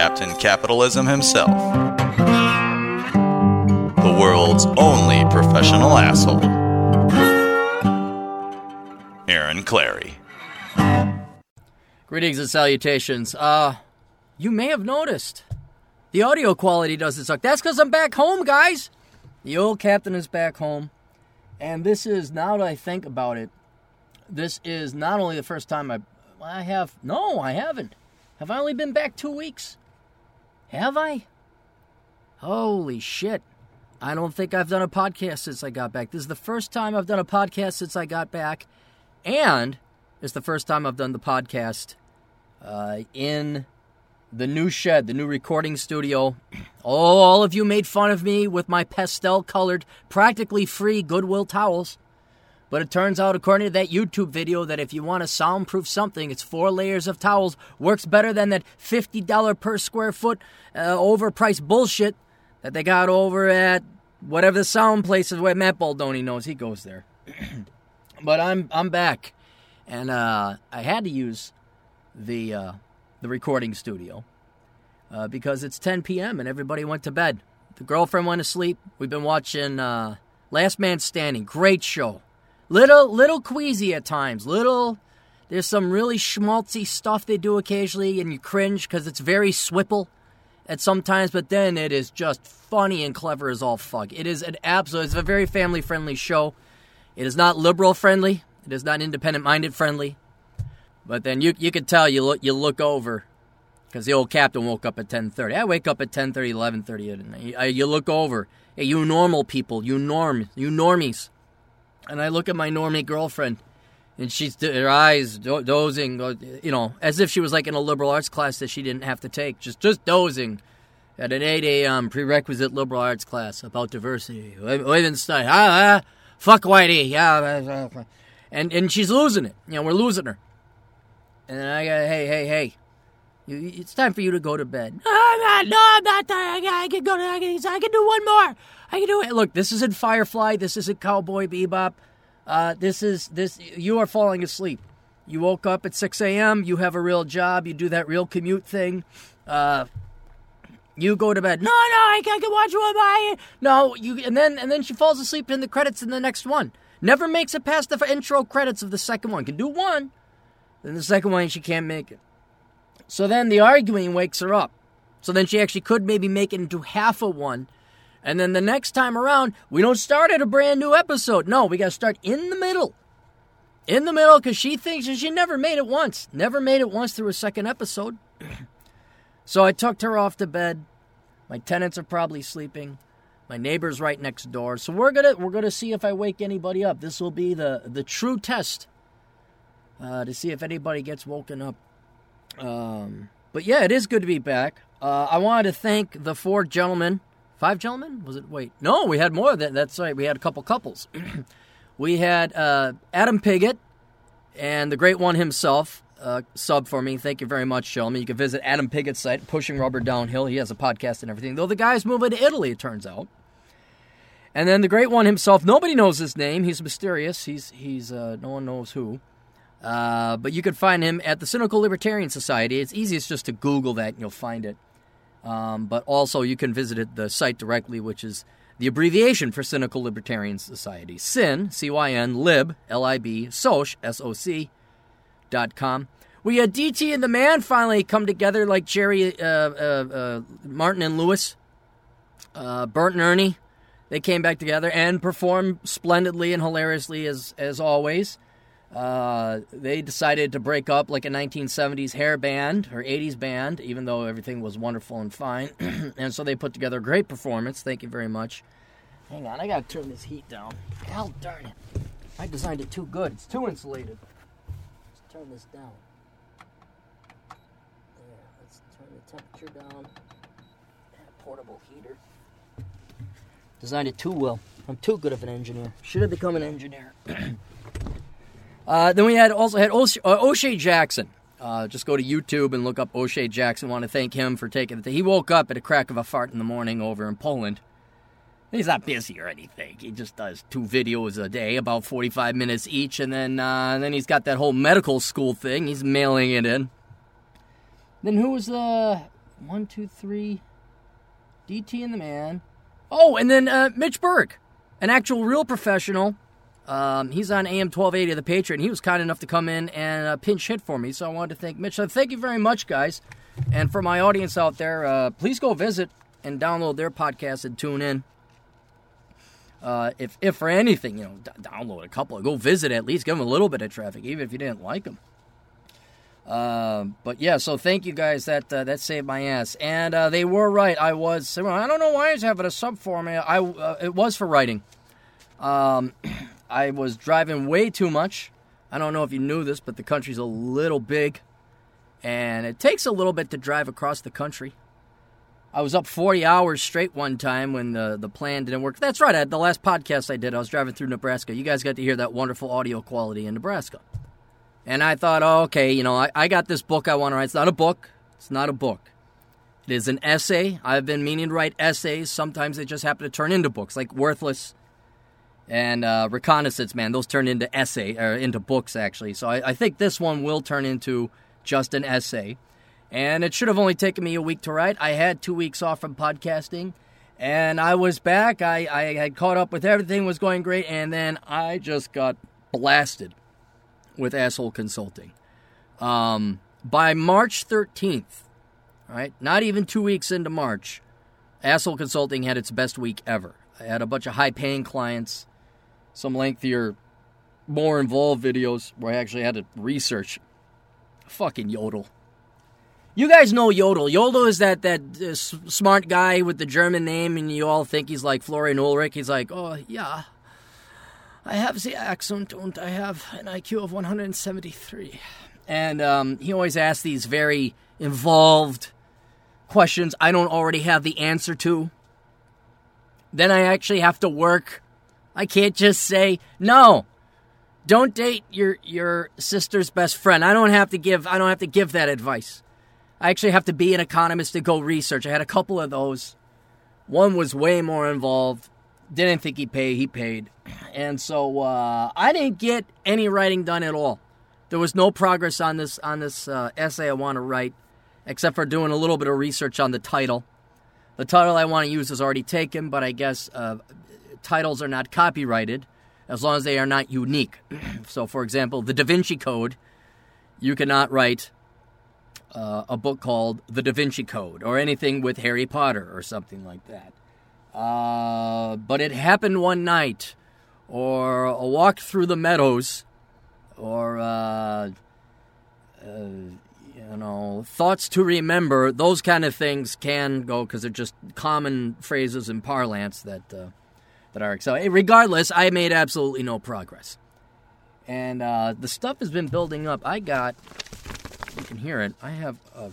Captain Capitalism himself, the world's only professional asshole, Aaron Clarey. Greetings and salutations. Uh, you may have noticed the audio quality doesn't suck. That's because I'm back home, guys. The old captain is back home. And this is, now that I think about it, this is not only the first time I, I have, no, I haven't. Have I only been back two weeks? Have I? Holy shit. I don't think I've done a podcast since I got back. This is the first time I've done a podcast since I got back. And it's the first time I've done the podcast uh, in the new shed, the new recording studio. Oh, all of you made fun of me with my pastel colored, practically free Goodwill towels. But it turns out, according to that YouTube video, that if you want to soundproof something, it's four layers of towels. Works better than that $50 per square foot uh, overpriced bullshit that they got over at whatever the sound place is where Matt Baldoni knows. He goes there. but I'm I'm back. And uh, I had to use the uh, the recording studio uh, because it's 10 p.m. and everybody went to bed. The girlfriend went to sleep. We've been watching uh, Last Man Standing. Great show. Little little queasy at times. Little there's some really schmaltzy stuff they do occasionally, and you cringe because it's very swipple at sometimes. But then it is just funny and clever as all fuck. It is an absolute. It's a very family friendly show. It is not liberal friendly. It is not independent minded friendly. But then you you could tell you look you look over because the old captain woke up at 10:30. I wake up at 10:30, 11:30 at night. You look over, hey, you normal people, you norm, you normies, and I look at my normie girlfriend, and she's her eyes do- dozing, uh, you know, as if she was like in a liberal arts class that she didn't have to take, just just dozing at an 8 a.m. prerequisite liberal arts class about diversity. Wittgenstein, ah, ah, fuck Whitey, yeah, uh, and and she's losing it. You know, we're losing her. And then I got, hey, hey, hey, it's time for you to go to bed. No, I'm not, no, I'm not tired. I, I can go to, I can, I can do one more. I can do it. Look, this isn't Firefly. This isn't Cowboy Bebop. Uh, this is, this, you are falling asleep. You woke up at 6 a.m. You have a real job. You do that real commute thing. Uh, you go to bed. No, no, I can, I can watch one by No, you and then and then she falls asleep in the credits in the next one. Never makes it past the intro credits of the second one. Can do one, then the second one she can't make it. So then the arguing wakes her up. So then she actually could maybe make it into half a one. And then the next time around, we don't start at a brand new episode. No, we got to start in the middle. In the middle, because she thinks she never made it once. Never made it once through a second episode. so I tucked her off to bed. My tenants are probably sleeping. My neighbor's right next door. So we're gonna we're gonna see if I wake anybody up. This will be the the true test uh, to see if anybody gets woken up. Um, but yeah, it is good to be back. Uh, I wanted to thank the four gentlemen. Five gentlemen? Was it? Wait, no, we had more. That that's right. We had a couple couples. we had uh, Adam Piggott and the great one himself uh, sub for me. Thank you very much, gentlemen. You can visit Adam Piggott's site, Pushing Rubber Downhill. He has a podcast and everything. Though the guy's moving to Italy, it turns out. And then the great one himself. Nobody knows his name. He's mysterious. He's he's uh, no one knows who. Uh, but you can find him at the Cynical Libertarian Society. It's easiest just to Google that and you'll find it. Um, but also you can visit it, the site directly, which is the abbreviation for Cynical Libertarian Society. Cyn, C-Y-N, lib, L-I-B, soc, S-O-C, dot com. We had DT and the man finally come together like Jerry, uh, uh, uh, Martin and Lewis, uh, Bert and Ernie. They came back together and performed splendidly and hilariously as as always. Uh, they decided to break up like a 1970s hair band or 80s band, even though everything was wonderful and fine. and so they put together a great performance. Thank you very much. Hang on, I gotta turn this heat down. Hell darn it. I designed it too good. It's too insulated. Let's turn this down. There, let's turn the temperature down. portable heater. Designed it too well. I'm too good of an engineer. Should have become an engineer. uh, then we had also had Oshay, uh, Oshay Jackson. Uh, just go to YouTube and look up Oshay Jackson. Want to thank him for taking the. He woke up at a crack of a fart in the morning over in Poland. He's not busy or anything. He just does two videos a day, about 45 minutes each, and then uh, and then he's got that whole medical school thing. He's mailing it in. Then who was the one, two, three? DT and the man. Oh, and then uh, Mitch Berg, an actual real professional. Um, he's on AM 1280 of the Patriot, and he was kind enough to come in and uh, pinch hit for me. So I wanted to thank Mitch. So thank you very much, guys. And for my audience out there, uh, please go visit and download their podcast and tune in. Uh, if, if for anything, you know, d- download a couple, go visit at least, give them a little bit of traffic, even if you didn't like them. Uh, but yeah, so thank you guys. That uh, that saved my ass, and uh, they were right. I was. I don't know why I was having a sub for me. I uh, it was for writing. Um, I was driving way too much. I don't know if you knew this, but the country's a little big, and it takes a little bit to drive across the country. I was up 40 hours straight one time when the, the plan didn't work. That's right. I, the last podcast I did, I was driving through Nebraska. You guys got to hear that wonderful audio quality in Nebraska. And I thought, oh, okay, you know, I, I got this book I want to write. It's not a book. It's not a book. It is an essay. I've been meaning to write essays. Sometimes they just happen to turn into books, like Worthless and uh, Reconnaissance Man. Those turn into essay or into books actually. So I, I think this one will turn into just an essay. And it should have only taken me a week to write. I had two weeks off from podcasting, and I was back. I, I had caught up with everything was going great, and then I just got blasted with asshole consulting. Um, by March 13th, right, not even two weeks into March, asshole consulting had its best week ever. I had a bunch of high paying clients, some lengthier, more involved videos where I actually had to research. Fucking yodel. You guys know Yodel. Yodel is that that uh, smart guy with the German name, and you all think he's like Florian Ulrich. He's like, oh yeah, I have the accent, and I have an IQ of 173. And um, he always asks these very involved questions I don't already have the answer to. Then I actually have to work. I can't just say no. Don't date your your sister's best friend. I don't have to give I don't have to give that advice. I actually have to be an economist to go research. I had a couple of those. One was way more involved. Didn't think he'd pay. He paid. And so uh, I didn't get any writing done at all. There was no progress on this on this uh, essay I want to write, except for doing a little bit of research on the title. The title I want to use is already taken, but I guess uh, titles are not copyrighted as long as they are not unique. so, for example, the Da Vinci Code, you cannot write uh, a book called The Da Vinci Code or anything with Harry Potter or something like that. Uh, but it happened one night, or a walk through the meadows, or uh, uh, you know, thoughts to remember. Those kind of things can go because they're just common phrases in parlance that uh, that are so. Regardless, I made absolutely no progress, and uh, the stuff has been building up. I got you can hear it. I have a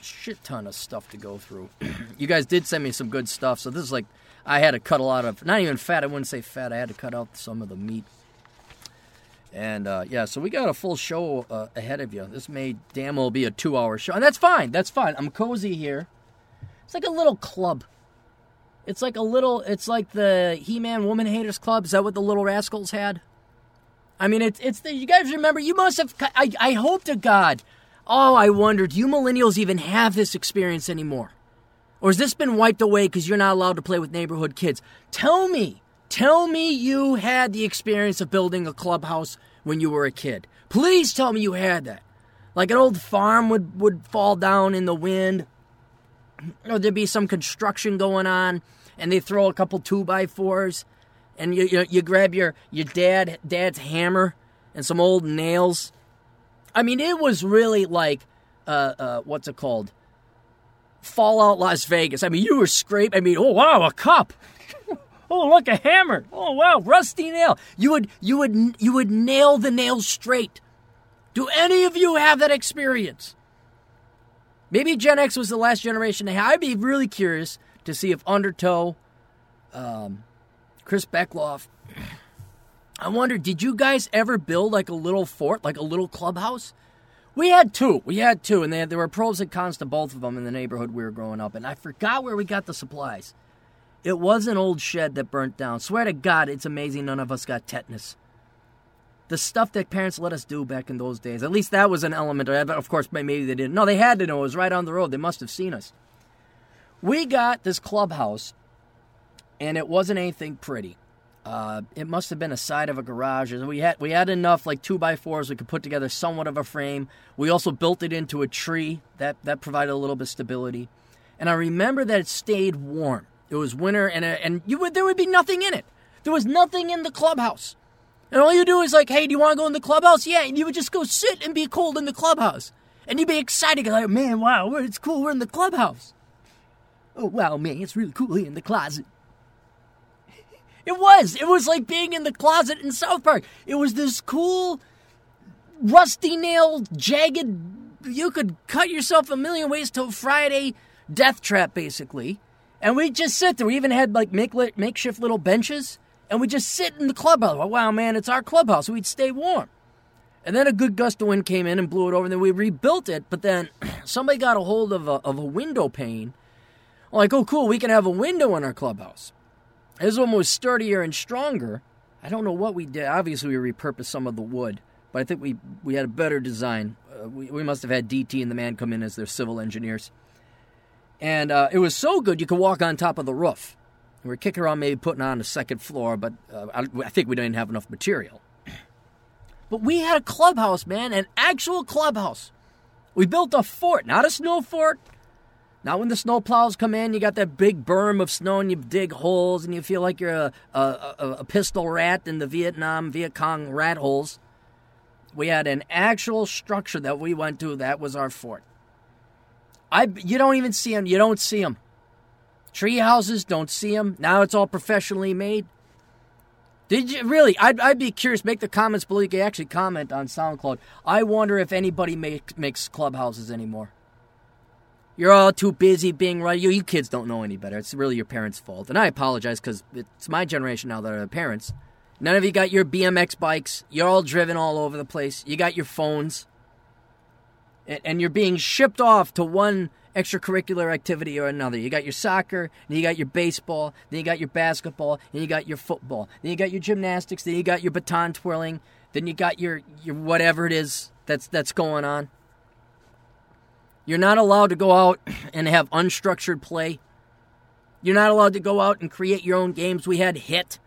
shit ton of stuff to go through. you guys did send me some good stuff, so this is like I had to cut a lot of not even fat. I wouldn't say fat. I had to cut out some of the meat. And uh, yeah, so we got a full show uh, ahead of you. This may damn well be a two-hour show, and that's fine. That's fine. I'm cozy here. It's like a little club. It's like a little. It's like the He-Man Woman Haters Club. Is that what the Little Rascals had? I mean, it's it's the, you guys remember. You must have. I I hope to God Oh, I wonder, do you millennials even have this experience anymore? Or has this been wiped away because you're not allowed to play with neighborhood kids? Tell me, tell me you had the experience of building a clubhouse when you were a kid. Please tell me you had that. Like an old farm would, would fall down in the wind, or there'd be some construction going on, and they throw a couple two by fours, and you, you, you grab your, your dad dad's hammer and some old nails I mean, it was really like, uh, uh, what's it called? Fallout Las Vegas. I mean, you were scraping. I mean, oh wow, a cup. oh look, a hammer. Oh wow, rusty nail. You would you would you would nail the nails straight. Do any of you have that experience? Maybe Gen X was the last generation. I'd be really curious to see if Undertow, um, Chris Beckloff. I wonder, did you guys ever build like a little fort, like a little clubhouse? We had two. We had two, and had, there were pros and cons to both of them in the neighborhood we were growing up in. I forgot where we got the supplies. It was an old shed that burnt down. Swear to God, it's amazing none of us got tetanus. The stuff that parents let us do back in those days. At least that was an element. Of course, maybe they didn't. No, they had to know. It was right on the road. They must have seen us. We got this clubhouse, and it wasn't anything pretty. Uh, it must have been a side of a garage. We had we had enough like two by fours we could put together somewhat of a frame. We also built it into a tree that that provided a little bit of stability. And I remember that it stayed warm. It was winter, and uh, and you would there would be nothing in it. There was nothing in the clubhouse. And all you do is like, hey, do you want to go in the clubhouse? Yeah, and you would just go sit and be cold in the clubhouse, and you'd be excited, like, man, wow, it's cool. We're in the clubhouse. Oh wow, man, it's really cool here in the closet. It was. It was like being in the closet in South Park. It was this cool, rusty nail, jagged. You could cut yourself a million ways till Friday death trap, basically. And we just sit there. We even had like make, makeshift little benches, and we just sit in the clubhouse. Wow, man, it's our clubhouse. We'd stay warm. And then a good gust of wind came in and blew it over, and then we rebuilt it. But then somebody got a hold of a, of a window pane. Like, oh, cool, we can have a window in our clubhouse. This one was sturdier and stronger. I don't know what we did. Obviously, we repurposed some of the wood, but I think we, we had a better design. Uh, we, we must have had DT and the man come in as their civil engineers. And uh, it was so good you could walk on top of the roof. We were kicking around maybe putting on a second floor, but uh, I, I think we didn't even have enough material. But we had a clubhouse, man, an actual clubhouse. We built a fort, not a snow fort, now, when the snow plows come in, you got that big berm of snow and you dig holes and you feel like you're a, a, a, a pistol rat in the Vietnam, Viet Cong rat holes. We had an actual structure that we went to. That was our fort. I, you don't even see them. You don't see them. Tree houses, don't see them. Now it's all professionally made. Did you really? I'd, I'd be curious. Make the comments below. You can actually comment on SoundCloud. I wonder if anybody make, makes clubhouses anymore. You're all too busy being right. You, you kids don't know any better. It's really your parents' fault. And I apologize because it's my generation now that are the parents. None of you got your BMX bikes. You're all driven all over the place. You got your phones. And, and you're being shipped off to one extracurricular activity or another. You got your soccer, then you got your baseball, then you got your basketball, then you got your football, then you got your gymnastics, then you got your baton twirling, then you got your, your whatever it is that's that's going on. You're not allowed to go out and have unstructured play. You're not allowed to go out and create your own games. We had Hit.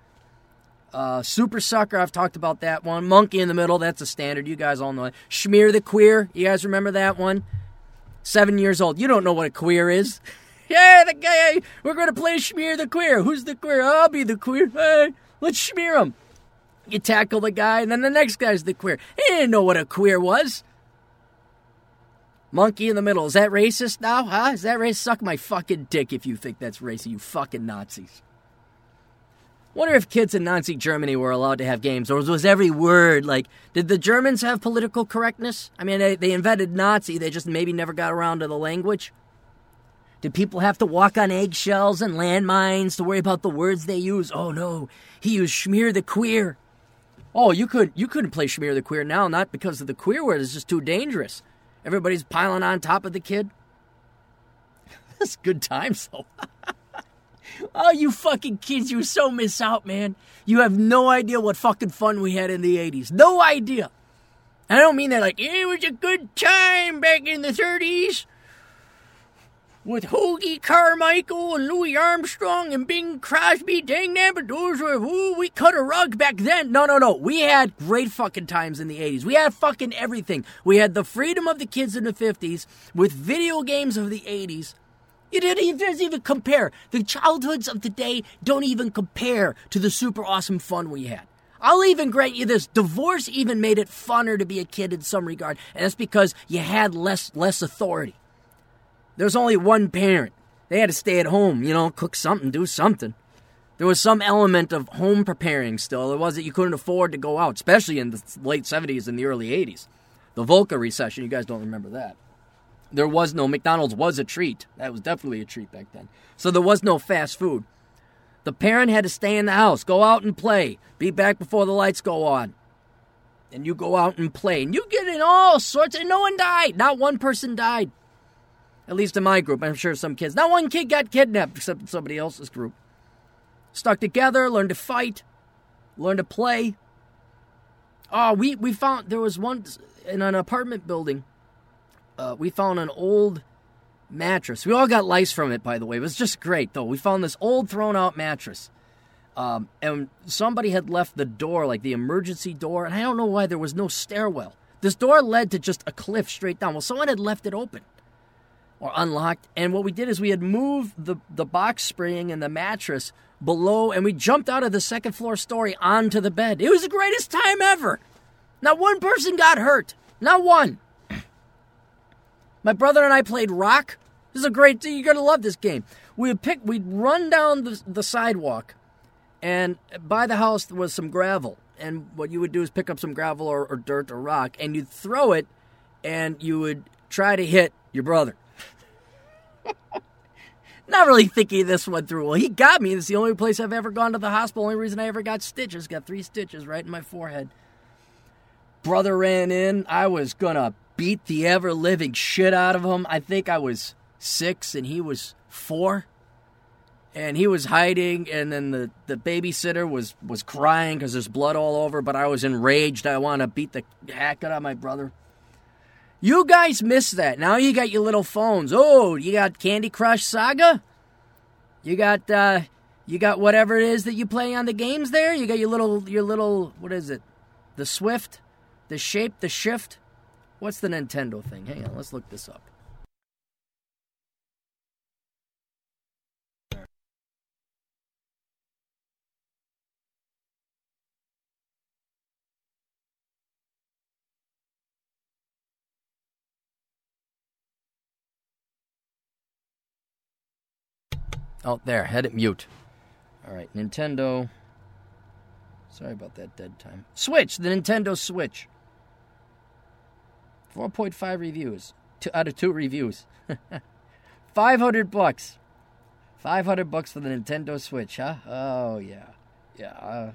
Uh, Super Sucker, I've talked about that one. Monkey in the Middle, that's a standard. You guys all know it. Schmear the Queer, you guys remember that one? Seven years old. You don't know what a queer is. yeah, the guy, we're going to play Schmear the Queer. Who's the queer? I'll be the queer. Hey, let's smear him. You tackle the guy, and then the next guy's the queer. He didn't know what a queer was. Monkey in the middle. Is that racist now? Huh? Is that racist? Suck my fucking dick if you think that's racist, you fucking Nazis. Wonder if kids in Nazi Germany were allowed to have games, or was every word like, did the Germans have political correctness? I mean, they, they invented Nazi, they just maybe never got around to the language. Did people have to walk on eggshells and landmines to worry about the words they use? Oh no, he used schmear the queer. Oh, you could you couldn't play schmear the queer now, not because of the queer word, it's just too dangerous. Everybody's piling on top of the kid. That's good times, though. oh, you fucking kids, you so miss out, man. You have no idea what fucking fun we had in the 80s. No idea. I don't mean that like, it was a good time back in the 30s with Hoagy Carmichael and Louis Armstrong and Bing Crosby. Dang that, but those were, ooh, we cut a rug back then. No, no, no. We had great fucking times in the 80s. We had fucking everything. We had the freedom of the kids in the 50s with video games of the 80s. It doesn't even compare. The childhoods of today don't even compare to the super awesome fun we had. I'll even grant you this. Divorce even made it funner to be a kid in some regard, and that's because you had less less authority. There was only one parent. They had to stay at home, you know, cook something, do something. There was some element of home preparing still. It was that you couldn't afford to go out, especially in the late 70s and the early 80s. The Volcker recession, you guys don't remember that. There was no McDonald's was a treat. That was definitely a treat back then. So there was no fast food. The parent had to stay in the house, go out and play, be back before the lights go on. And you go out and play, and you get in all sorts, and no one died. Not one person died. At least in my group. I'm sure some kids. Not one kid got kidnapped except in somebody else's group. Stuck together, learned to fight, learned to play. Oh, we, we found there was one in an apartment building. Uh, we found an old mattress. We all got lice from it, by the way. It was just great, though. We found this old thrown out mattress. Um, and somebody had left the door, like the emergency door, and I don't know why there was no stairwell. This door led to just a cliff straight down. Well, someone had left it open or unlocked. And what we did is we had moved the, the box spring and the mattress below, and we jumped out of the second floor story onto the bed. It was the greatest time ever. Not one person got hurt. Not one. My brother and I played rock. This is a great. You're gonna love this game. We would pick. We'd run down the, the sidewalk, and by the house was some gravel. And what you would do is pick up some gravel or, or dirt or rock, and you'd throw it, and you would try to hit your brother. Not really thinking this one through. Well, he got me. It's the only place I've ever gone to the hospital. Only reason I ever got stitches. Got three stitches right in my forehead. Brother ran in. I was gonna beat the ever living shit out of him. I think I was six and he was four. And he was hiding, and then the, the babysitter was, was crying because there's blood all over, but I was enraged. I want to beat the heck out of my brother. You guys missed that. Now you got your little phones. Oh, you got Candy Crush Saga? You got uh you got whatever it is that you play on the games there? You got your little your little what is it? The Swift? The shape, the shift? What's the Nintendo thing? Hang on, let's look this up. Oh, there, had it mute. All right, Nintendo. Sorry about that dead time. Switch, the Nintendo Switch. 4.5 reviews. Two out of two reviews. 500 bucks. 500 bucks for the Nintendo Switch, huh? Oh, yeah. Yeah. Uh,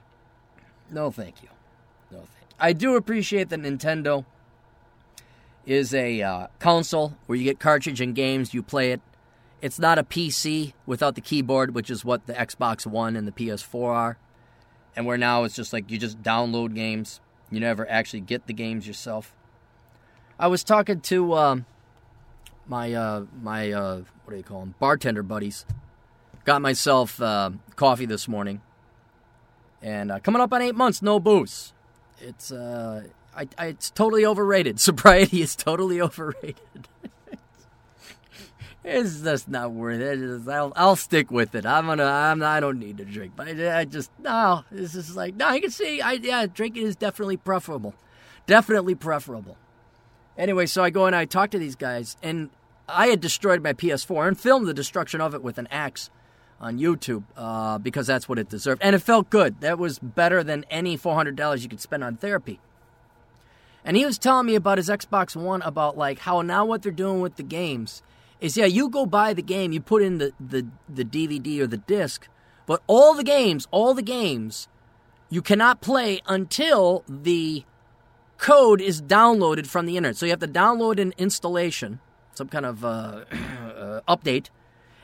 no, thank you. No, thank you. I do appreciate that Nintendo is a uh, console where you get cartridge and games, you play it. It's not a PC without the keyboard, which is what the Xbox One and the PS4 are. And where now it's just like you just download games. You never actually get the games yourself. I was talking to um, my uh, my uh, what do you call them bartender buddies. Got myself uh, coffee this morning, and uh, coming up on eight months, no booze. It's uh, I, I, it's totally overrated. Sobriety is totally overrated. it's just not worth it. Just, I'll, I'll stick with it. I'm gonna. I'm. I don't need to drink, but I, I just no. This is like no. You can see. I yeah. Drinking is definitely preferable. Definitely preferable. Anyway, so I go and I talk to these guys, and I had destroyed my PS4 and filmed the destruction of it with an axe on YouTube uh, because that's what it deserved. And it felt good. That was better than any $400 you could spend on therapy. And he was telling me about his Xbox One, about like how now what they're doing with the games is yeah, you go buy the game, you put in the, the, the DVD or the disc, but all the games, all the games, you cannot play until the code is downloaded from the internet. So you have to download an installation, some kind of uh, uh, update,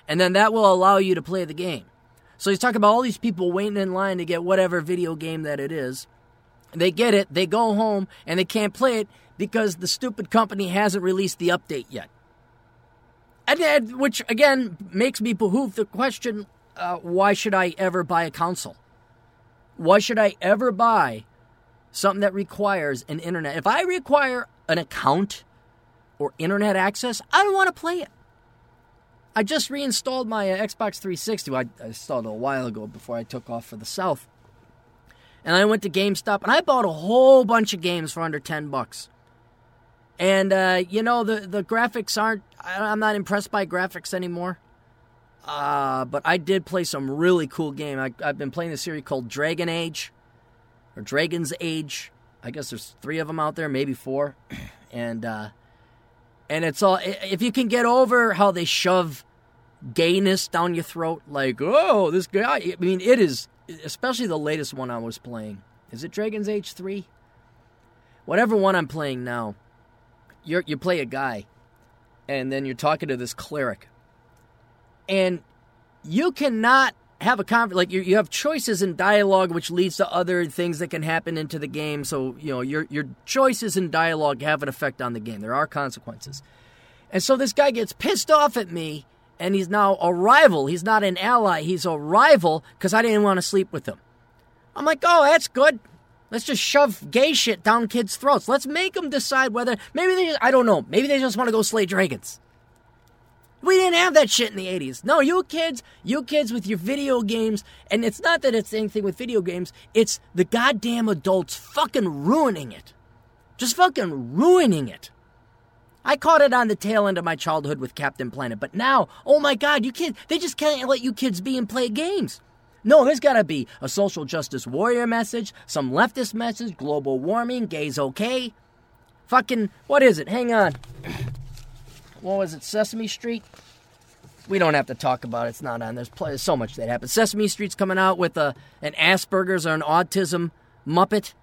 and then that will allow you to play the game. So he's talking about all these people waiting in line to get whatever video game that it is. They get it, they go home, and they can't play it because the stupid company hasn't released the update yet. And, and which again makes me behoove the question: uh, Why should I ever buy a console? Why should I ever buy something that requires an internet. If I require an account or internet access, I don't want to play it. I just reinstalled my uh, Xbox 360. I, I installed it a while ago before I took off for the South. And I went to GameStop and I bought a whole bunch of games for under 10 bucks. And, uh, you know, the, the graphics aren't, I'm not impressed by graphics anymore. Uh, but I did play some really cool game. I, I've been playing the series called Dragon Age or Dragon's Age. I guess there's three of them out there, maybe four. And uh, And it's all, if you can get over how they shove gayness down your throat, like, oh, this guy, I mean, it is, especially the latest one I was playing. Is it Dragon's Age 3? Whatever one I'm playing now, you you play a guy, and then you're talking to this cleric, and you cannot have a conversation like you, you have choices in dialogue which leads to other things that can happen into the game. So you know your your choices in dialogue have an effect on the game. There are consequences. And so this guy gets pissed off at me and he's now a rival. He's not an ally. He's a rival because i didn't want to sleep with him. I'm like oh that's good. Let's just shove gay shit down kids throats. Let's make them decide whether maybe they i don't know. Maybe they just want to go slay dragons we didn't have that shit in the 80s. No, you kids, you kids with your video games, and it's not that it's anything with video games, it's the goddamn adults fucking ruining it. Just fucking ruining it. I caught it on the tail end of my childhood with Captain Planet, but now, oh my god, you kids, they just can't let you kids be and play games. No, there's gotta be a social justice warrior message, some leftist message, global warming, gays okay. Fucking, what is it? Hang on what was it, Sesame Street? We don't have to talk about it. It's not on. There's, there's so much that happens. Sesame Street's coming out with a, an Asperger's or an autism Muppet.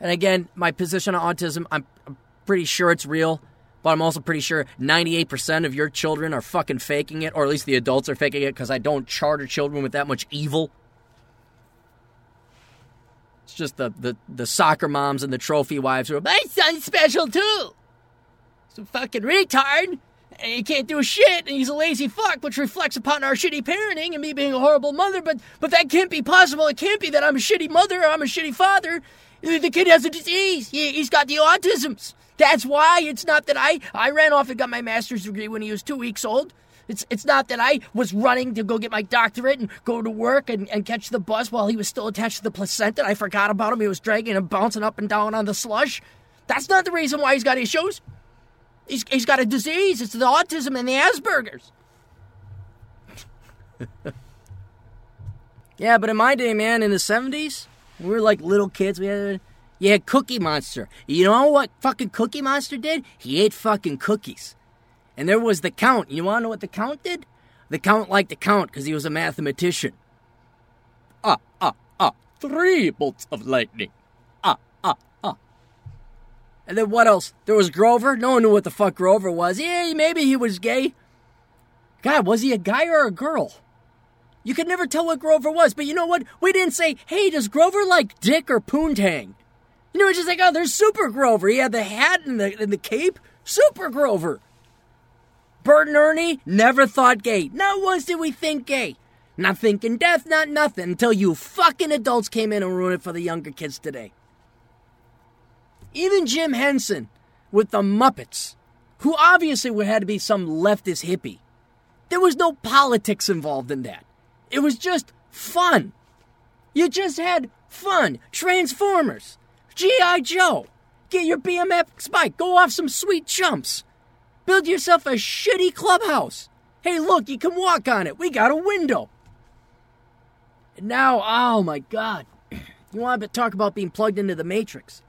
And again, my position on autism, I'm, I'm pretty sure it's real, but I'm also pretty sure 98% of your children are fucking faking it, or at least the adults are faking it because I don't charter children with that much evil. It's just the, the, the soccer moms and the trophy wives who are, my son's special too some fucking retard and he can't do shit and he's a lazy fuck which reflects upon our shitty parenting and me being a horrible mother but but that can't be possible it can't be that i'm a shitty mother or i'm a shitty father the kid has a disease he, he's got the autisms that's why it's not that i i ran off and got my master's degree when he was two weeks old it's, it's not that I was running to go get my doctorate and go to work and, and catch the bus while he was still attached to the placenta. I forgot about him. He was dragging and bouncing up and down on the slush. That's not the reason why he's got issues. He's, he's got a disease. It's the autism and the Asperger's. yeah, but in my day, man, in the 70s, we were like little kids. We had, you had Cookie Monster. You know what fucking Cookie Monster did? He ate fucking cookies. And there was the Count. You want to know what the Count did? The Count liked to count because he was a mathematician. Ah, ah, ah. Three bolts of lightning. And then what else? There was Grover. No one knew what the fuck Grover was. Yeah, maybe he was gay. God, was he a guy or a girl? You could never tell what Grover was, but you know what? We didn't say, hey, does Grover like dick or poontang? You know, we're just like, oh, there's Super Grover. He had the hat and the, and the cape. Super Grover. Bert and Ernie never thought gay. Not once did we think gay. Not thinking death, not nothing, until you fucking adults came in and ruined it for the younger kids today. Even Jim Henson with the Muppets, who obviously had to be some leftist hippie. There was no politics involved in that. It was just fun. You just had fun. Transformers, G.I. Joe. Get your BMX bike, go off some sweet jumps. Build yourself a shitty clubhouse. Hey, look, you can walk on it. We got a window. And now, oh my God. You want to talk about being plugged into the Matrix?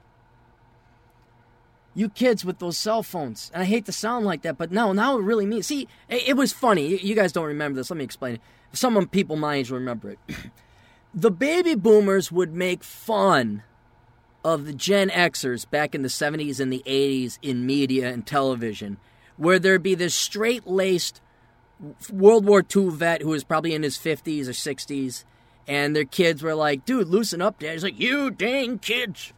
You kids with those cell phones. And I hate to sound like that, but no, now it really means. See, it, was funny. You guys don't remember this. Let me explain it. Some people my age remember it. the baby boomers would make fun of the Gen Xers back in the 70s and the 80s in media and television, where there'd be this straight laced World War II vet who was probably in his 50s or 60s, and their kids were like, dude, loosen up, dad. He's like, you dang kids.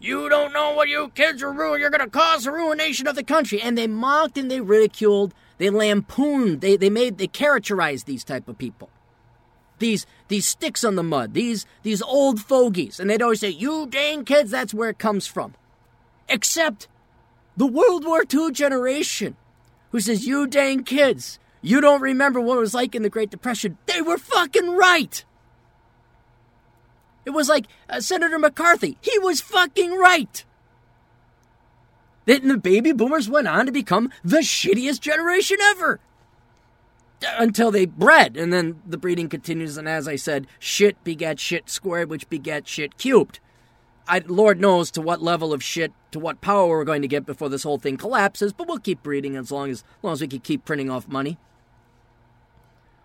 You don't know what you kids are ruining. You're going to cause the ruination of the country. And they mocked and they ridiculed, they lampooned, they, they made, they characterized these type of people. These these sticks on the mud, these these old fogies, and they'd always say, "You dang kids, that's where it comes from." Except the World War II generation, who says, "You dang kids, you don't remember what it was like in the Great Depression." They were fucking right. It was like uh, Senator McCarthy. He was fucking right. Then the baby boomers went on to become the shittiest generation ever. Until they bred, and then the breeding continues, and as I said, shit begat shit squared, which begat shit cubed. I, Lord knows to what level of shit, to what power we're going to get before this whole thing collapses, but we'll keep breeding as long as, as long as we can keep printing off money.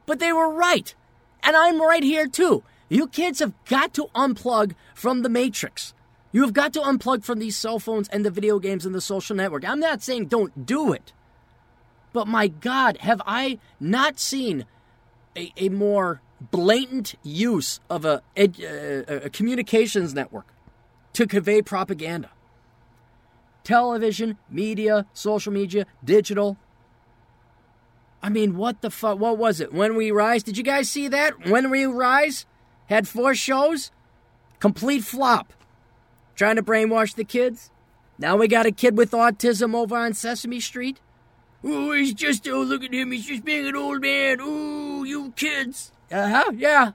But they were right. And I'm right here too. You kids have got to unplug from the matrix. You have got to unplug from these cell phones and the video games and the social network. I'm not saying don't do it. But my God, have I not seen a, a more blatant use of a, a, uh, a communications network to convey propaganda? Television, media, social media, digital. I mean, what the fuck? What was it? When We Rise? Did you guys see that? When We Rise had four shows? Complete flop. Trying to brainwash the kids? Now we got a kid with autism over on Sesame Street? Oh, he's just, oh, look at him. He's just being an old man. Oh, you kids. Uh huh, yeah.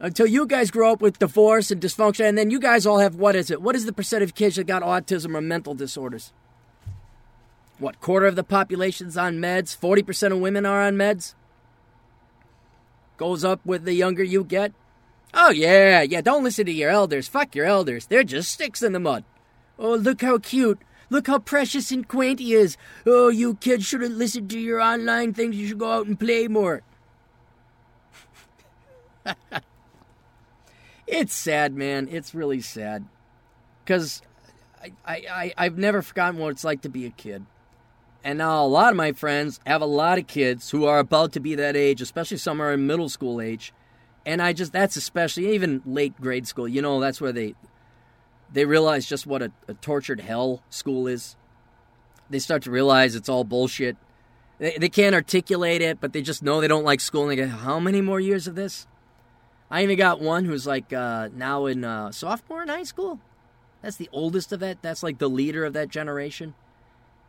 Until you guys grow up with divorce and dysfunction, and then you guys all have, what is it? What is the percent of kids that got autism or mental disorders? What, quarter of the population's on meds? 40% of women are on meds? Goes up with the younger you get? Oh, yeah, yeah, don't listen to your elders. Fuck your elders. They're just sticks in the mud. Oh, look how cute. Look how precious and quaint he is. Oh, you kids shouldn't listen to your online things. You should go out and play more. it's sad, man. It's really sad. Because I, I, I, have never forgotten what it's like to be a kid. And now a lot of my friends have a lot of kids who are about to be that age, especially some are in middle school age. And I just, that's especially, even late grade school, you know, that's where they, they realize just what a, a tortured hell school is. They start to realize it's all bullshit. They, they can't articulate it, but they just know they don't like school. And they go, how many more years of this? I even got one who's like uh, now in uh, sophomore in high school. That's the oldest of that. That's like the leader of that generation.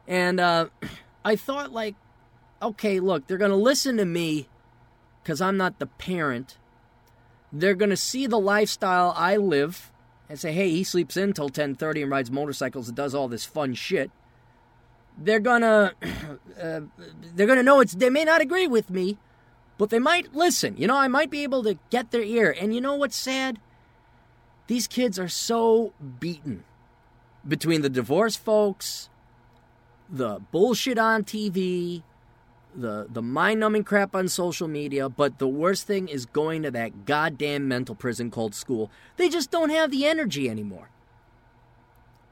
And uh, I thought, like, okay, look, they're going to listen to me because I'm not the parent. They're going to see the lifestyle I live and say, "Hey, he sleeps in till 10:30 and rides motorcycles and does all this fun shit." They're gonna, uh, they're gonna know it's. They may not agree with me, but they might listen. You know, I might be able to get their ear. And you know what's sad? These kids are so beaten between the divorce folks, the bullshit on TV, the the mind-numbing crap on social media, but the worst thing is going to that goddamn mental prison called school. They just don't have the energy anymore.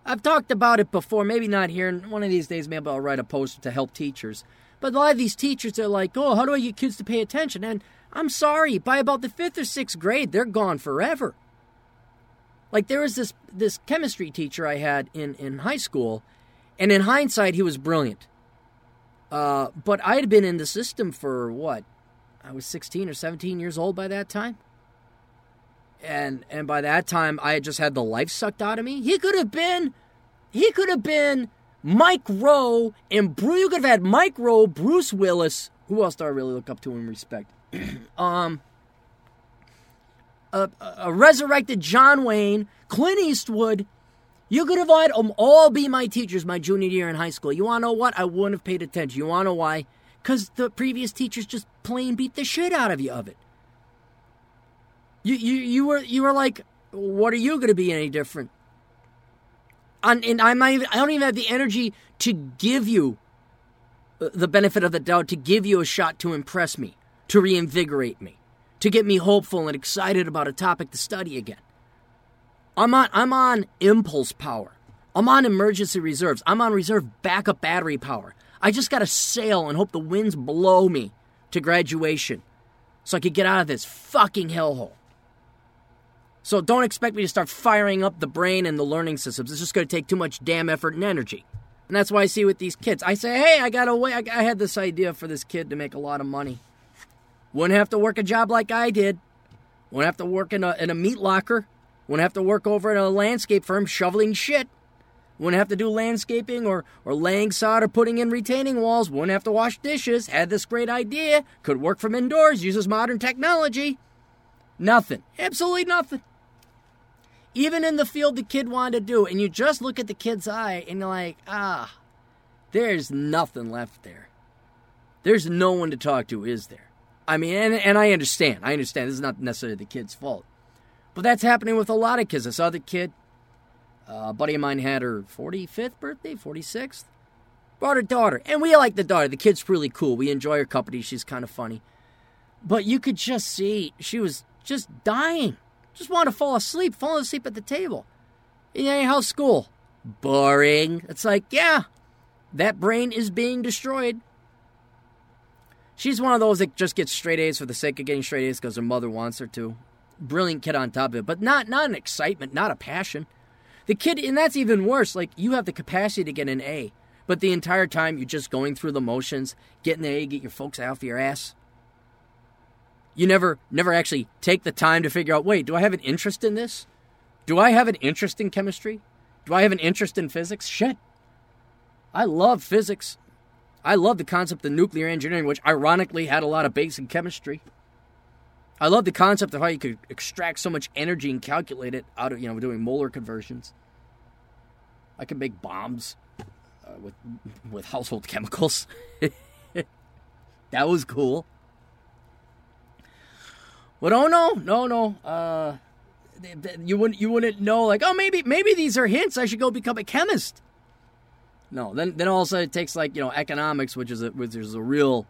I've talked about it before, maybe not here, one of these days maybe I'll write a post to help teachers. But a lot of these teachers are like, oh, how do I get kids to pay attention? And I'm sorry, by about the fifth or sixth grade, they're gone forever. Like there was this this chemistry teacher I had in, in high school, and in hindsight, he was brilliant. Uh, but I had been in the system for what? I was 16 or 17 years old by that time. And and by that time I had just had the life sucked out of me. He could have been he could have been Mike Rowe and Bruce you could have had Mike Rowe, Bruce Willis, who else do I really look up to and respect? um a, a resurrected John Wayne, Clint Eastwood, you could have had them all be my teachers my junior year in high school. You want to know what? I wouldn't have paid attention. You want to know why? Because the previous teachers just plain beat the shit out of you of it. You, you, you were you were like, what are you going to be any different? And, and I'm not even, I don't even have the energy to give you uh, the benefit of the doubt, to give you a shot to impress me, to reinvigorate me, to get me hopeful and excited about a topic to study again. I'm on I'm on impulse power. I'm on emergency reserves. I'm on reserve backup battery power. I just got to sail and hope the winds blow me to graduation so I could get out of this fucking hellhole. So don't expect me to start firing up the brain and the learning systems. It's just going to take too much damn effort and energy. And that's why I see with these kids. I say, hey, I got a way. I had this idea for this kid to make a lot of money. Wouldn't have to work a job like I did. Wouldn't have to work in a, in a meat locker. Wouldn't have to work over at a landscape firm shoveling shit. Wouldn't have to do landscaping or, or laying sod or putting in retaining walls. Wouldn't have to wash dishes. Had this great idea. Could work from indoors. Uses modern technology. Nothing. Absolutely nothing. Even in the field the kid wanted to do, and you just look at the kid's eye and you're like, ah, there's nothing left there. There's no one to talk to, is there? I mean, and, and I understand. I understand. This is not necessarily the kid's fault. But that's happening with a lot of kids. This other kid, uh, a buddy of mine had her 45th birthday, 46th. Brought her daughter. And we like the daughter. The kid's really cool. We enjoy her company. She's kind of funny. But you could just see she was just dying. Just wanted to fall asleep, falling asleep at the table. Yeah, how's school? Boring. It's like, yeah, that brain is being destroyed. She's one of those that just gets straight A's for the sake of getting straight A's because her mother wants her to. Brilliant kid on top of it, but not not an excitement, not a passion. The kid, and that's even worse. Like you have the capacity to get an A, but the entire time you're just going through the motions, getting the A, get your folks out of your ass. You never never actually take the time to figure out, wait, do I have an interest in this? Do I have an interest in chemistry? Do I have an interest in physics? Shit. I love physics. I love the concept of nuclear engineering, which ironically had a lot of basic chemistry. I love the concept of how you could extract so much energy and calculate it out of, you know, doing molar conversions. I could make bombs uh, with with household chemicals. that was cool. But oh no, no, no. Uh, you wouldn't you wouldn't know like oh maybe maybe these are hints. I should go become a chemist. No, then then also it takes like you know economics, which is a, which is a real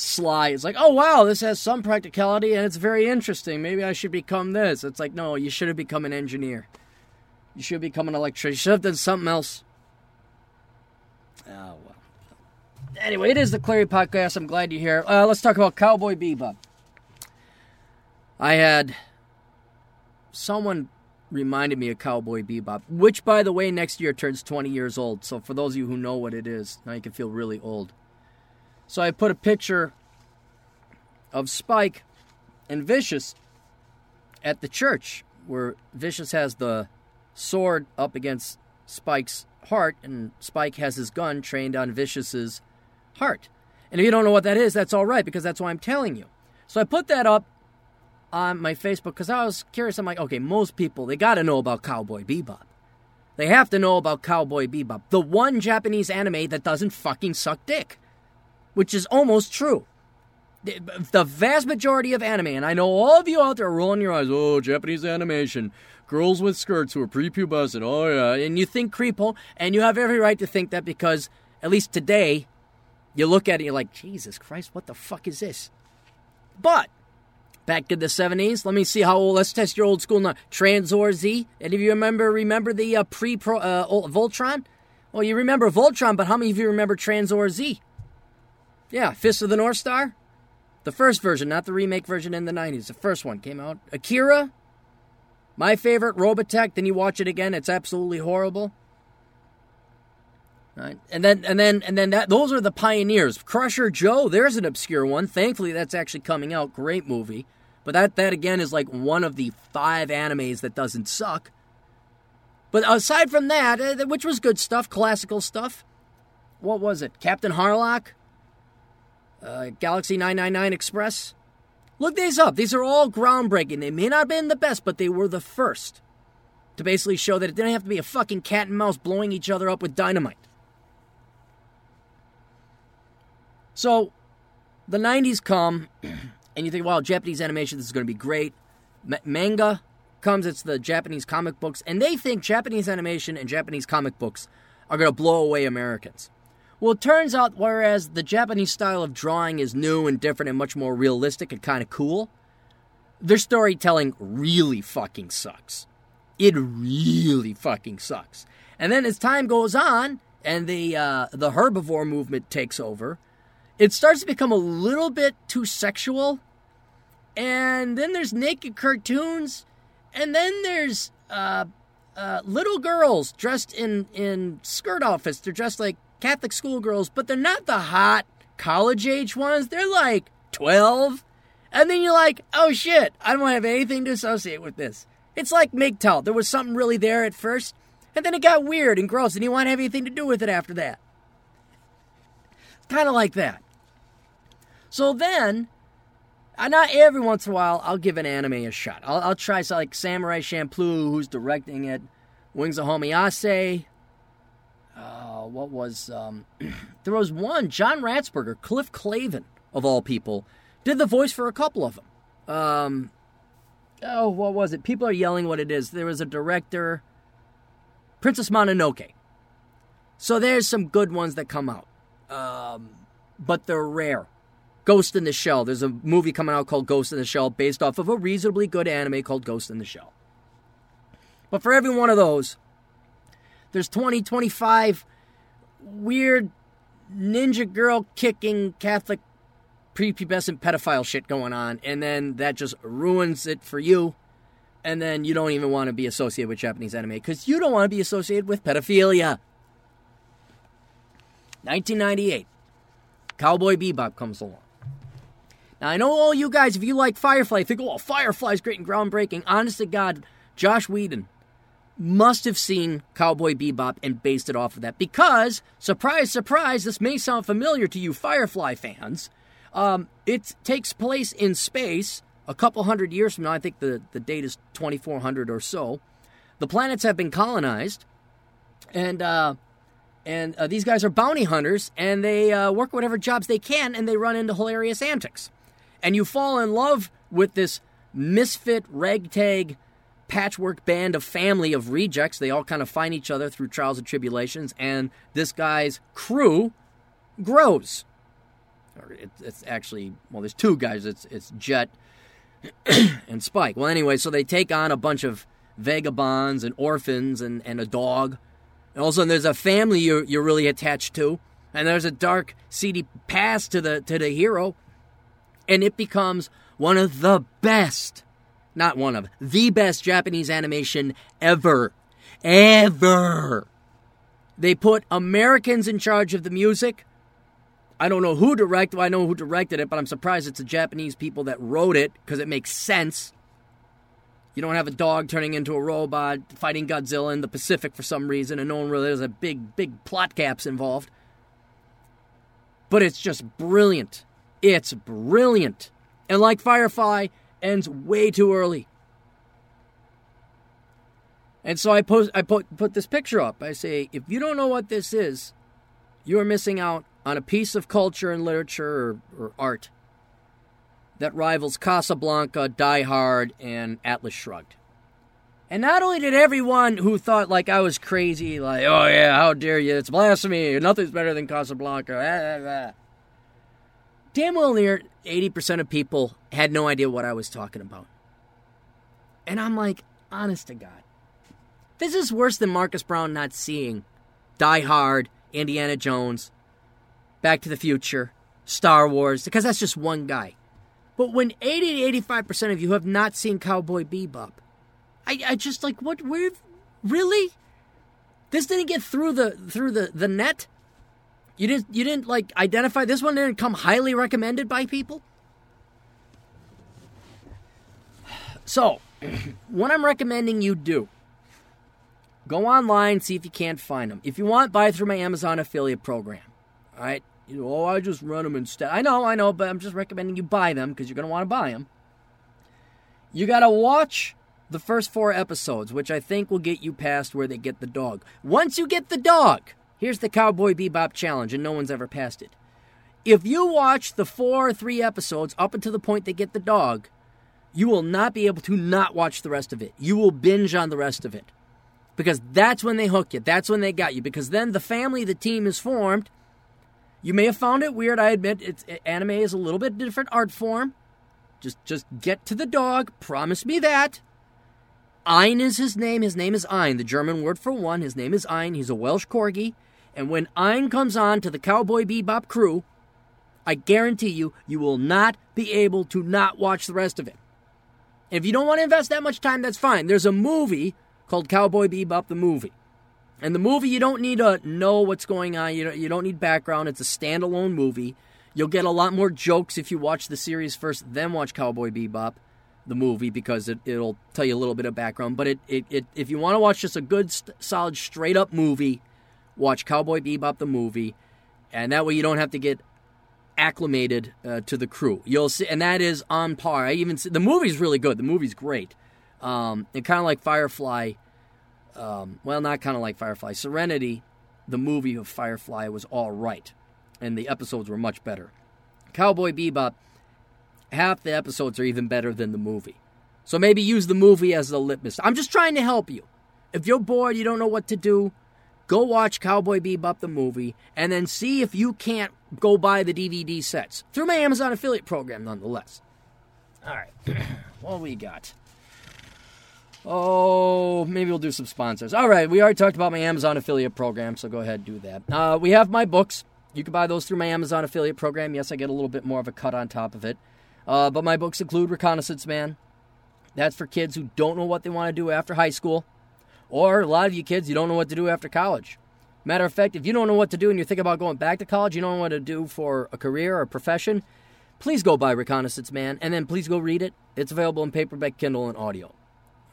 sly. It's like oh wow, this has some practicality and it's very interesting. Maybe I should become this. It's like no, you should have become an engineer. You should become an electrician. You should have done something else. Oh well. Anyway, it is the Clarey podcast. I'm glad you're here. Uh, let's talk about Cowboy Bebop. I had someone reminded me of Cowboy Bebop, which, by the way, next year turns 20 years old. So, for those of you who know what it is, now you can feel really old. So, I put a picture of Spike and Vicious at the church, where Vicious has the sword up against Spike's heart, and Spike has his gun trained on Vicious's heart. And if you don't know what that is, that's all right, because that's why I'm telling you. So, I put that up on my Facebook because I was curious. I'm like, okay, most people, they got to know about Cowboy Bebop. They have to know about Cowboy Bebop, the one Japanese anime that doesn't fucking suck dick, which is almost true. The vast majority of anime, and I know all of you out there rolling your eyes, oh, Japanese animation, girls with skirts who are prepubescent, oh yeah, and you think creepo, and you have every right to think that because, at least today, you look at it, you're like, Jesus Christ, what the fuck is this? But back in the 70s. Let me see how old. Let's test your old school now. Tranzor Z. Any of you remember remember the uh, pre uh, Voltron? Well, you remember Voltron, but how many of you remember Tranzor Z? Yeah, Fist of the North Star. The first version, not the remake version in the 90s. The first one came out. Akira. My favorite, Robotech. Then you watch it again, it's absolutely horrible. Right. And then and then and then that those are the pioneers. Crusher Joe, there's an obscure one. Thankfully that's actually coming out. Great movie. But that that again is like one of the five animes that doesn't suck. But aside from that, uh, which was good stuff, classical stuff. What was it? Captain Harlock? Uh, Galaxy 999 Express? Look these up. These are all groundbreaking. They may not have been the best, but they were the first to basically show that it didn't have to be a fucking cat and mouse blowing each other up with dynamite. So, the 90s come, and you think, wow, Japanese animation, this is going to be great. M- manga comes, it's the Japanese comic books, and they think Japanese animation and Japanese comic books are going to blow away Americans. Well, it turns out, whereas the Japanese style of drawing is new and different and much more realistic and kind of cool, their storytelling really fucking sucks. It really fucking sucks. And then as time goes on and the uh, the herbivore movement takes over, it starts to become a little bit too sexual. And then there's naked cartoons. And then there's uh, uh, little girls dressed in, in skirt outfits. They're dressed like Catholic schoolgirls, but they're not the hot college age ones. They're like 12. And then you're like, oh shit, I don't want to have anything to associate with this. It's like MGTOW. There was something really there at first, and then it got weird and gross, and you want to have anything to do with it after that. Kind of like that. So then, not every once in a while, I'll give an anime a shot. I'll, I'll try something like Samurai Champloo, who's directing it, Wings of Honneamise. Uh, what was um, there was one John Ratzenberger, Cliff Clavin of all people, did the voice for a couple of them. Um, oh, what was it? People are yelling what it is. There was a director, Princess Mononoke. So there's some good ones that come out, um, but they're rare. Ghost in the Shell. There's a movie coming out called Ghost in the Shell based off of a reasonably good anime called Ghost in the Shell. But for every one of those, there's 20, 25 weird ninja girl kicking Catholic prepubescent pedophile shit going on, and then that just ruins it for you. And then you don't even want to be associated with Japanese anime because you don't want to be associated with pedophilia. 1998, Cowboy Bebop comes along. Now, I know all you guys, if you like Firefly, think, oh, Firefly's great and groundbreaking. Honest to God, Joss Whedon must have seen Cowboy Bebop and based it off of that because, surprise, surprise, this may sound familiar to you Firefly fans. Um, it takes place in space a couple hundred years from now. I think the, the date is 2400 or so. The planets have been colonized, and uh, and uh, these guys are bounty hunters, and they uh, work whatever jobs they can, and they run into hilarious antics. And you fall in love with this misfit, ragtag, patchwork band of family of rejects. They all kind of find each other through trials and tribulations, and this guy's crew grows. Or it's actually well, there's two guys. It's it's Jet and Spike. Well, anyway, so they take on a bunch of vagabonds and orphans and, and a dog. And all of a sudden, there's a family you're, you're really attached to, and there's a dark, seedy past to the to the hero, and it becomes one of the best, not one of the best Japanese animation ever, ever. They put Americans in charge of the music. I don't know who directed. Well, I know who directed it, but I'm surprised it's the Japanese people that wrote it because it makes sense. You don't have a dog turning into a robot fighting Godzilla in the Pacific for some reason, and no one really there's a big, big plot gaps involved. But it's just brilliant. It's brilliant. And like Firefly, ends way too early. And so I post I put put this picture up. I say, if you don't know what this is, you are missing out on a piece of culture and literature or, or art that rivals Casablanca, Die Hard, and Atlas Shrugged. And not only did everyone who thought like I was crazy, like, oh yeah, how dare you, it's blasphemy, nothing's better than Casablanca. Damn well near 80% of people had no idea what I was talking about. And I'm like, honest to God, this is worse than Marcus Brown not seeing Die Hard, Indiana Jones, Back to the Future, Star Wars, because that's just one guy. But when 80 to 85% of you have not seen Cowboy Bebop, I, I just like, what, where, really? This didn't get through the through the, the net? You didn't you didn't like identify this one didn't come highly recommended by people? So, what I'm recommending you do go online, see if you can't find them. If you want, buy through my Amazon affiliate program. All right? You know, oh, I just run them instead. I know, I know, but I'm just recommending you buy them because you're going to want to buy them. You got to watch the first four episodes, which I think will get you past where they get the dog. Once you get the dog, here's the Cowboy Bebop challenge, and no one's ever passed it. If you watch the four or three episodes up until the point they get the dog, you will not be able to not watch the rest of it. You will binge on the rest of it. Because that's when they hook you. That's when they got you. Because then the family, the team is formed. You may have found it weird. I admit it's anime is a little bit different art form. Just just get to the dog. Promise me that. Ein is his name. His name is Ein, the German word for one. His name is Ein. He's a Welsh corgi. And when Ein comes on to the Cowboy Bebop crew, I guarantee you, you will not be able to not watch the rest of it. If you don't want to invest that much time, that's fine. There's a movie called Cowboy Bebop the movie. And the movie, you don't need to know what's going on. You don't, you don't need background. It's a standalone movie. You'll get a lot more jokes if you watch the series first, then watch Cowboy Bebop, the movie, because it, will tell you a little bit of background. But it, it, it if you want to watch just a good, solid, straight up movie, watch Cowboy Bebop, the movie. And that way you don't have to get acclimated uh, to the crew. You'll see, and that is on par. I even see, the movie's really good. The movie's great, um, and kind of like Firefly. Um, well, not kind of like Firefly. Serenity, the movie of Firefly, was all right, and the episodes were much better. Cowboy Bebop, half the episodes are even better than the movie. So maybe use the movie as the litmus. I'm just trying to help you. If you're bored, you don't know what to do, go watch Cowboy Bebop the movie, and then see if you can't go buy the DVD sets through my Amazon affiliate program, nonetheless. All right, what we got? Oh, maybe we'll do some sponsors. All right, we already talked about my Amazon affiliate program, so go ahead and do that. Uh, we have my books. You can buy those through my Amazon affiliate program. Yes, I get a little bit more of a cut on top of it. Uh, but my books include Reconnaissance Man. That's for kids who don't know what they want to do after high school. Or a lot of you kids, you don't know what to do after college. Matter of fact, if you don't know what to do and you're thinking about going back to college, you don't know what to do for a career or a profession, please go buy Reconnaissance Man and then please go read it. It's available in paperback, Kindle, and audio.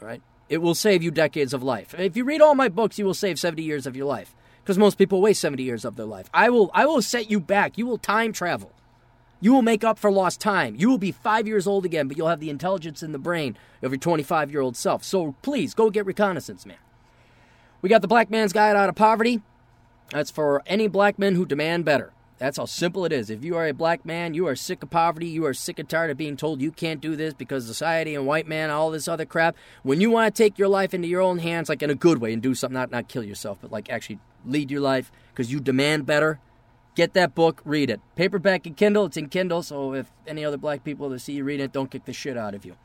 All right? It will save you decades of life. If you read all my books, you will save 70 years of your life because most people waste 70 years of their life. I will I will set you back. You will time travel. You will make up for lost time. You will be 5 years old again, but you'll have the intelligence in the brain of your 25-year-old self. So please go get Reconnaissance Man. We got the Black Man's Guide Out of Poverty. That's for any black men who demand better. That's how simple it is. If you are a black man, you are sick of poverty, you are sick and tired of being told you can't do this because society and white man, all this other crap. When you want to take your life into your own hands, like in a good way, and do something, not not kill yourself, but like actually lead your life because you demand better. Get that book, read it. Paperback and Kindle, it's in Kindle, so if any other black people that see you read it, don't kick the shit out of you.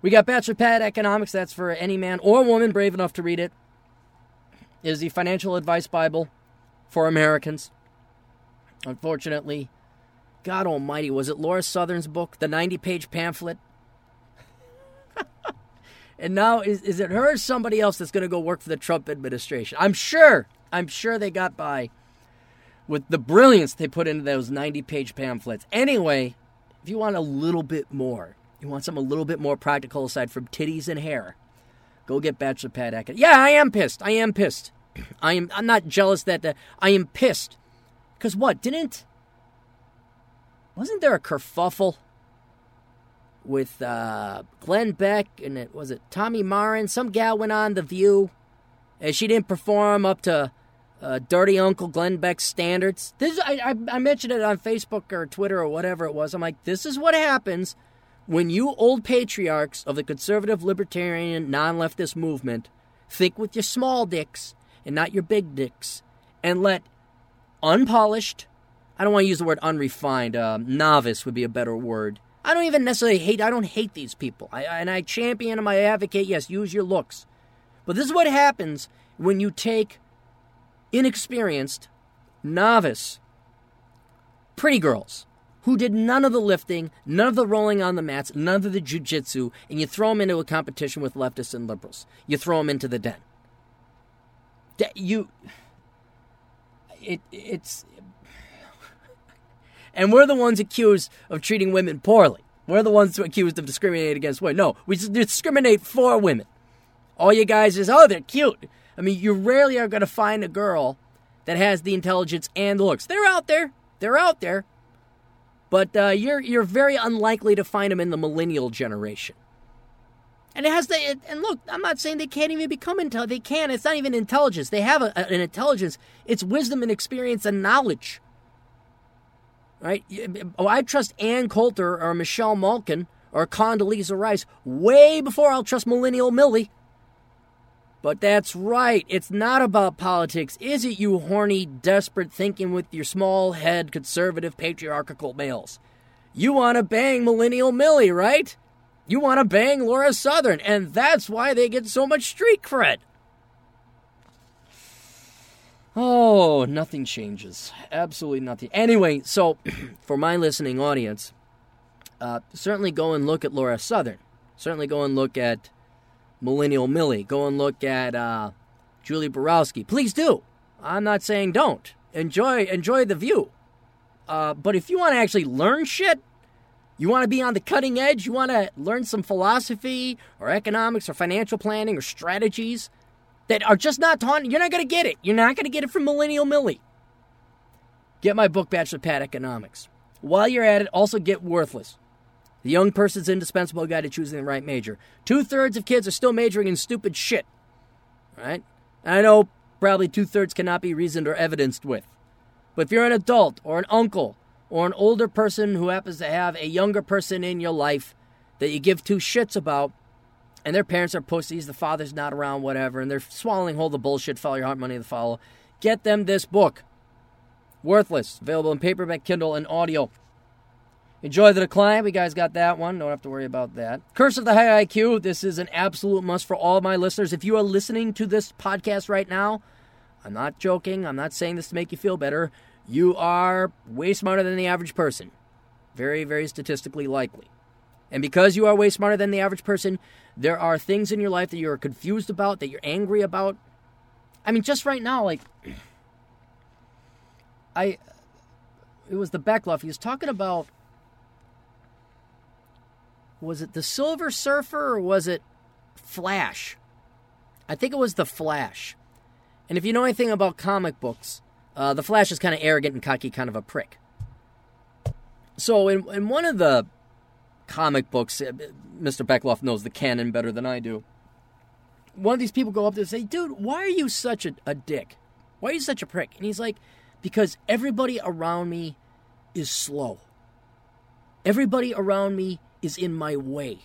We got Bachelor Pad Economics, that's for any man or woman brave enough to read it. Is the financial advice Bible for Americans. Unfortunately, God Almighty, was it Lauren Southern's book, the 90 page pamphlet? and now, is, is it her or somebody else that's going to go work for the Trump administration? I'm sure, I'm sure they got by with the brilliance they put into those 90 page pamphlets. Anyway, if you want a little bit more, you want something a little bit more practical aside from titties and hair, go get Bachelor Pad Academy. Yeah, I am pissed. I am pissed. I am. I'm not jealous that the. I am pissed because what didn't? Wasn't there a kerfuffle with uh, Glenn Beck and it was it Tomi Lahren? Some gal went on the View, and she didn't perform up to uh, Dirty Uncle Glenn Beck's standards. This I, I I mentioned it on Facebook or Twitter or whatever it was. I'm like, this is what happens when you old patriarchs of the conservative libertarian non-leftist movement think with your small dicks and not your big dicks, and let unpolished, I don't want to use the word unrefined, uh, novice would be a better word. I don't even necessarily hate, I don't hate these people. I, and I champion them, I advocate, yes, use your looks. But this is what happens when you take inexperienced, novice, pretty girls who did none of the lifting, none of the rolling on the mats, none of the jujitsu, and you throw them into a competition with leftists and liberals. You throw them into the den you it it's and we're the ones accused of treating women poorly. We're the ones accused of discriminating against women. No, we discriminate for women. All you guys is, oh, they're cute. I mean, you rarely are going to find a girl that has the intelligence and the looks. They're out there. They're out there. But uh, you're you're very unlikely to find them in the millennial generation. And it has the and look, I'm not saying they can't even become intelligent. They can. It's not even intelligence. They have a, an intelligence. It's wisdom and experience and knowledge. Right? Oh, I trust Ann Coulter or Michelle Malkin or Condoleezza Rice way before I'll trust Millennial Millie. But that's right. It's not about politics, is it, you horny, desperate thinking with your small head conservative patriarchal males? You want to bang Millennial Millie, right? You want to bang Lauren Southern, and that's why they get so much street cred. Oh, nothing changes. Absolutely nothing. Anyway, so for my listening audience, uh, certainly go and look at Lauren Southern. Certainly go and look at Millennial Millie. Go and look at uh, Julie Borowski. Please do. I'm not saying don't. Enjoy enjoy the view. Uh, but if you want to actually learn shit, you want to be on the cutting edge? You want to learn some philosophy or economics or financial planning or strategies that are just not taught? You're not going to get it. You're not going to get it from Millennial Millie. Get my book, Bachelor Pad Economics. While you're at it, also get Worthless. The Young Person's Indispensable Guide to Choosing the Right Major. Two thirds of kids are still majoring in stupid shit. Right? I know probably two thirds cannot be reasoned or evidenced with. But if you're an adult or an uncle or an older person who happens to have a younger person in your life that you give two shits about, and their parents are pussies, the father's not around, whatever, and they're swallowing whole the bullshit, follow your heart, money to follow, get them this book. Worthless. Available in paperback, Kindle, and audio. Enjoy the Decline. We guys got that one. Don't have to worry about that. Curse of the High IQ. This is an absolute must for all my listeners. If you are listening to this podcast right now, I'm not joking. I'm not saying this to make you feel better. You are way smarter than the average person. Very, very statistically likely. And because you are way smarter than the average person, there are things in your life that you're confused about, that you're angry about. I mean, just right now, like, I, it was the Beckloff. He was talking about, was it the Silver Surfer or was it Flash? I think it was the Flash. And if you know anything about comic books, uh, the Flash is kind of arrogant and cocky, kind of a prick. So in, in one of the comic books, uh, Mr. Beckloff knows the canon better than I do. One of these people go up there and say, dude, why are you such a, a dick? Why are you such a prick? And he's like, because everybody around me is slow. Everybody around me is in my way.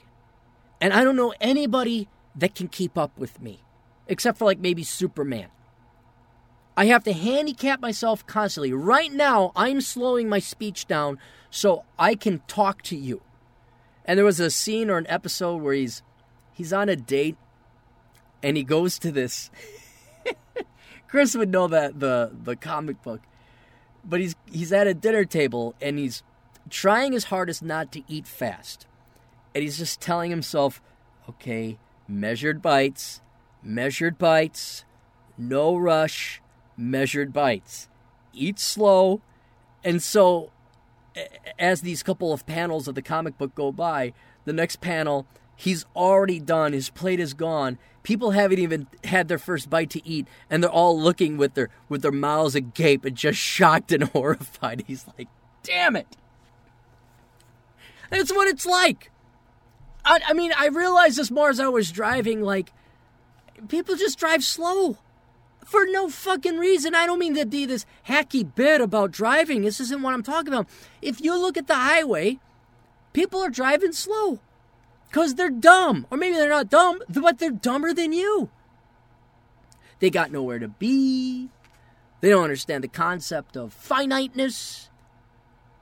And I don't know anybody that can keep up with me, except for like maybe Superman. I have to handicap myself constantly. Right now, I'm slowing my speech down so I can talk to you. And there was a scene or an episode where he's he's on a date and he goes to this Chris would know that the the comic book. But he's he's at a dinner table and he's trying his hardest not to eat fast. And he's just telling himself, okay, measured bites, measured bites, no rush, measured bites. Eat slow. And so, as these couple of panels of the comic book go by, the next panel, he's already done. His plate is gone. People haven't even had their first bite to eat, and they're all looking with their with their mouths agape and just shocked and horrified. He's like, "Damn it!" That's what it's like. I, I mean, I realized this more as I was driving. Like, people just drive slow for no fucking reason. I don't mean to be this hacky bit about driving. This isn't what I'm talking about. If you look at the highway, people are driving slow because they're dumb. Or maybe they're not dumb, but they're dumber than you. They got nowhere to be. They don't understand the concept of finiteness.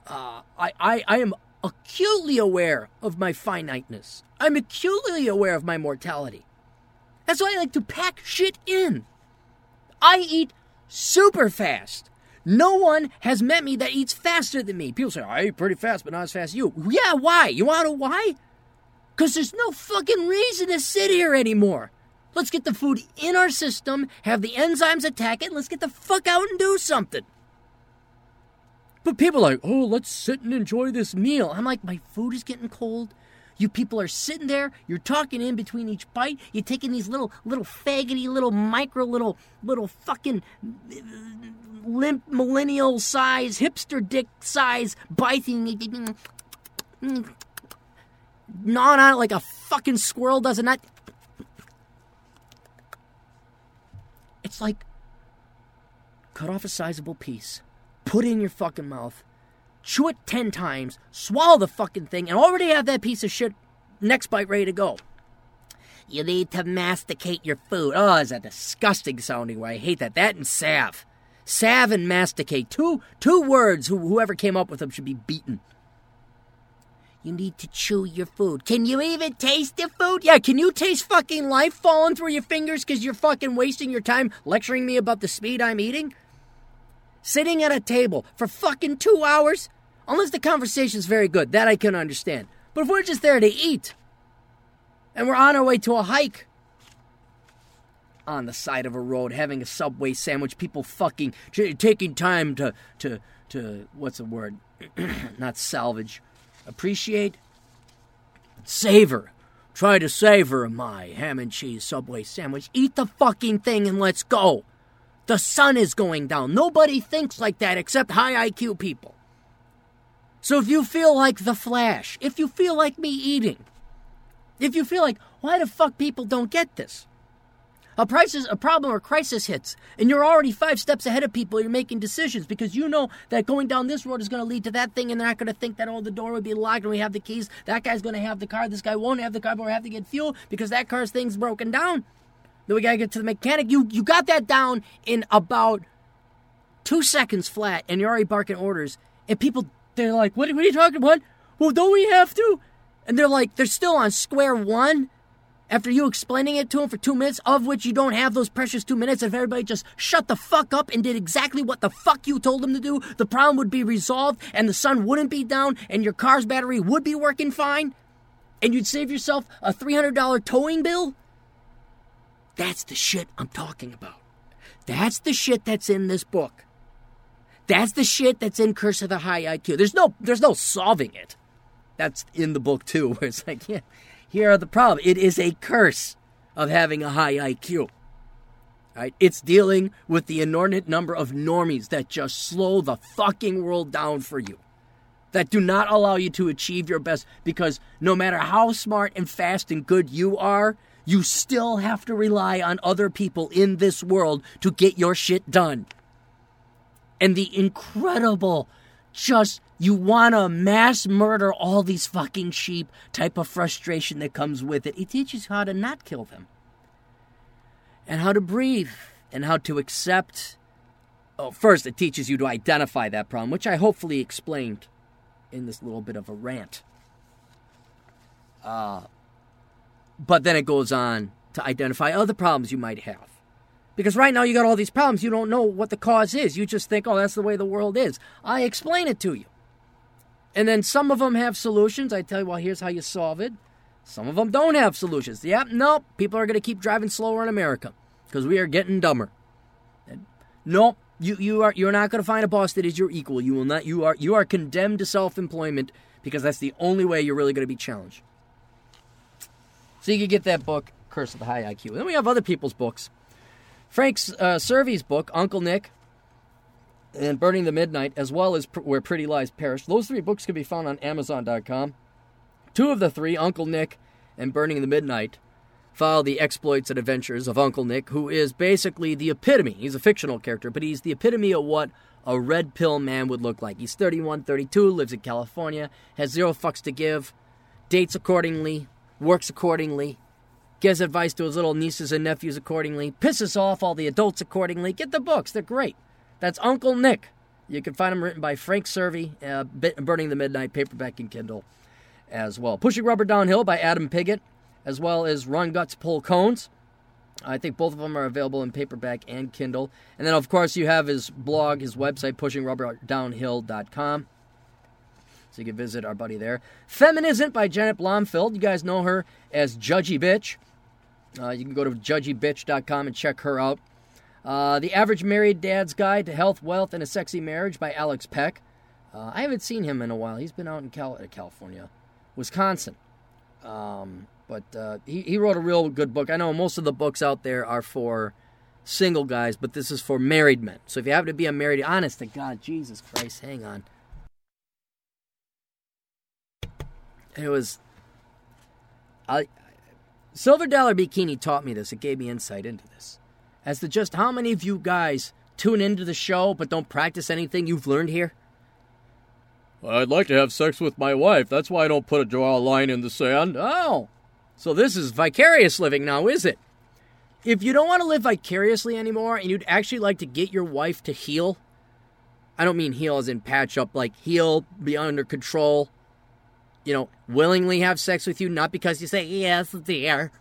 Uh, I, I, I am acutely aware of my finiteness. I'm acutely aware of my mortality. That's why I like to pack shit in. I eat super fast. No one has met me that eats faster than me. People say, I eat pretty fast, but not as fast as you. Yeah, why? You want to know why? Because there's no fucking reason to sit here anymore. Let's get the food in our system, have the enzymes attack it, and let's get the fuck out and do something. But people are like, oh, let's sit and enjoy this meal. I'm like, my food is getting cold. You people are sitting there, you're talking in between each bite, you're taking these little, little faggoty, little micro, little, little fucking limp millennial size, hipster dick size biting, gnawing on it like a fucking squirrel does, and not. It's like cut off a sizable piece, put it in your fucking mouth, chew it 10 times, swallow the fucking thing, and already have that piece of shit next bite ready to go. You need to masticate your food. Oh, is that disgusting sounding word? I hate that. That and salve. Salve and masticate. Two two words who, whoever came up with them should be beaten. You need to chew your food. Can you even taste the food? Yeah, can you taste fucking life falling through your fingers because you're fucking wasting your time lecturing me about the speed I'm eating? Sitting at a table for fucking two hours? Unless the conversation's very good, that I can understand. But if we're just there to eat, and we're on our way to a hike, on the side of a road having a subway sandwich, people fucking taking time to to to what's the word? Not salvage, appreciate, savor. Try to savor my ham and cheese subway sandwich. Eat the fucking thing and let's go. The sun is going down. Nobody thinks like that except high IQ people. So if you feel like the Flash, if you feel like me eating, if you feel like, why the fuck people don't get this? A crisis, a problem or crisis hits, and you're already five steps ahead of people. You're making decisions because you know that going down this road is going to lead to that thing, and they're not going to think that oh the door would be locked and we have the keys. That guy's going to have the car. This guy won't have the car, but we have to get fuel because that car's thing's broken down. Then we got to get to the mechanic. You you got that down in about two seconds flat, and you're already barking orders. And people they're like, what, what are you talking about? Well, don't we have to? And they're like, they're still on square one after you explaining it to them for two minutes, of which you don't have those precious two minutes, if everybody just shut the fuck up and did exactly what the fuck you told them to do, the problem would be resolved and the sun wouldn't be down and your car's battery would be working fine and you'd save yourself a $300 towing bill? That's the shit I'm talking about. That's the shit that's in this book. That's the shit that's in Curse of the High IQ. There's no there's no solving it. That's in the book too, where it's like, yeah, here are the problem. It is a curse of having a high IQ. Right? It's dealing with the inordinate number of normies that just slow the fucking world down for you. That do not allow you to achieve your best because no matter how smart and fast and good you are, you still have to rely on other people in this world to get your shit done. And the incredible just you want to mass murder all these fucking sheep type of frustration that comes with it. It teaches you how to not kill them and how to breathe and how to accept. Oh, first, it teaches you to identify that problem, which I hopefully explained in this little bit of a rant. Uh, but then it goes on to identify other problems you might have. Because right now you got all these problems, you don't know what the cause is. You just think, oh, that's the way the world is. I explain it to you. And then some of them have solutions. I tell you, well, here's how you solve it. Some of them don't have solutions. Yep, nope. People are going to keep driving slower in America because we are getting dumber. And nope. You, you are you're not going to find a boss that is your equal. You will not. You are you are condemned to self-employment because that's the only way you're really going to be challenged. So you can get that book, Curse of the High IQ. Then we have other people's books. Frank's uh, book, Uncle Nick, and Burning the Midnight, as well as Where Pretty Lies Perish. Those three books can be found on Amazon.com. Two of the three, Uncle Nick and Burning the Midnight, follow the exploits and adventures of Uncle Nick, who is basically the epitome. He's a fictional character, but he's the epitome of what a red pill man would look like. He's 31, 32, lives in California, has zero fucks to give, dates accordingly, works accordingly, gives advice to his little nieces and nephews accordingly, pisses off all the adults accordingly. Get the books, they're great. That's Uncle Nick. You can find them written by Frank Survey, uh, Burning the Midnight, paperback and Kindle as well. Pushing Rubber Downhill by Adam Piggott, as well as Run Guts Pull Cones. I think both of them are available in paperback and Kindle. And then, of course, you have his blog, his website, pushingrubberdownhill.com. So you can visit our buddy there. Feminism by Janet Bloomfield. You guys know her as Judgy Bitch. Uh, you can go to judgybitch.com and check her out. Uh, the Average Married Dad's Guide to Health, Wealth, and a Sexy Marriage by Alex Peck. Uh, I haven't seen him in a while. He's been out in Cal- uh, California, Wisconsin. Um, but uh, he, he wrote a real good book. I know most of the books out there are for single guys, but this is for married men. So if you happen to be a married, honest to God, Jesus Christ, hang on. It was. I, Silver Dollar Bikini taught me this. It gave me insight into this. As to just how many of you guys tune into the show but don't practice anything you've learned here. I'd like to have sex with my wife. That's why I don't put a draw a line in the sand. Oh, so this is vicarious living now, is it? If you don't want to live vicariously anymore and you'd actually like to get your wife to heal, I don't mean heal as in patch up, like heal, be under control, you know, willingly have sex with you, not because you say, yes, dear,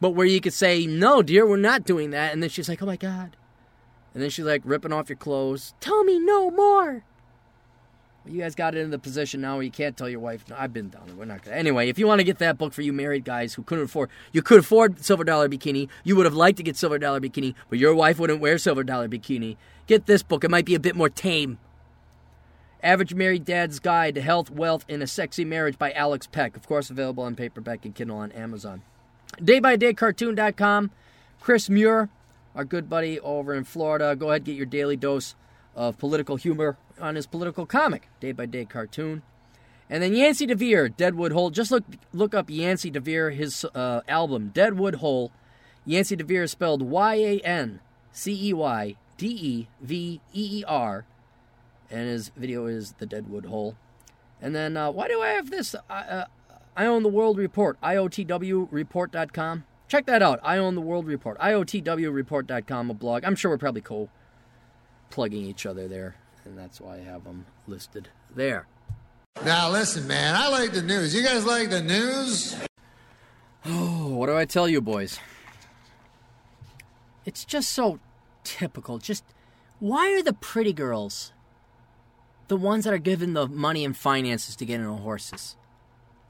but where you could say, no, dear, we're not doing that. And then she's like, oh my God. And then she's like ripping off your clothes. Tell me no more. You guys got it in the position now where you can't tell your wife, no, I've been down there. We're not to. Anyway, if you want to get that book for you married guys who couldn't afford, you could afford Silver Dollar Bikini. You would have liked to get Silver Dollar Bikini, but your wife wouldn't wear Silver Dollar Bikini. Get this book. It might be a bit more tame. Average Married Dad's Guide to Health, Wealth, and a Sexy Marriage by Alex Peck. Of course, available on paperback and Kindle on Amazon. DayByDayCartoon.com. Chris Muir, our good buddy over in Florida. Go ahead, get your daily dose of political humor on his political comic, Day by Day Cartoon. And then Yancey DeVeer, Deadwood Hole. Just look look up Yancey DeVeer, his uh, album, Deadwood Hole. Yancey DeVeer is spelled Y A N C E Y D E V E E R, and his video is The Deadwood Hole. And then, uh, why do I have this? Uh, uh, I Own the World Report, IOTWReport.com. Check that out. I Own the World Report, IOTWReport.com, a blog. I'm sure we're probably co plugging each other there, and that's why I have them listed there. Now listen, man, I like the news. You guys like the news? Oh, what do I tell you, boys? It's just so typical. Just why are the pretty girls the ones that are given the money and finances to get into horses?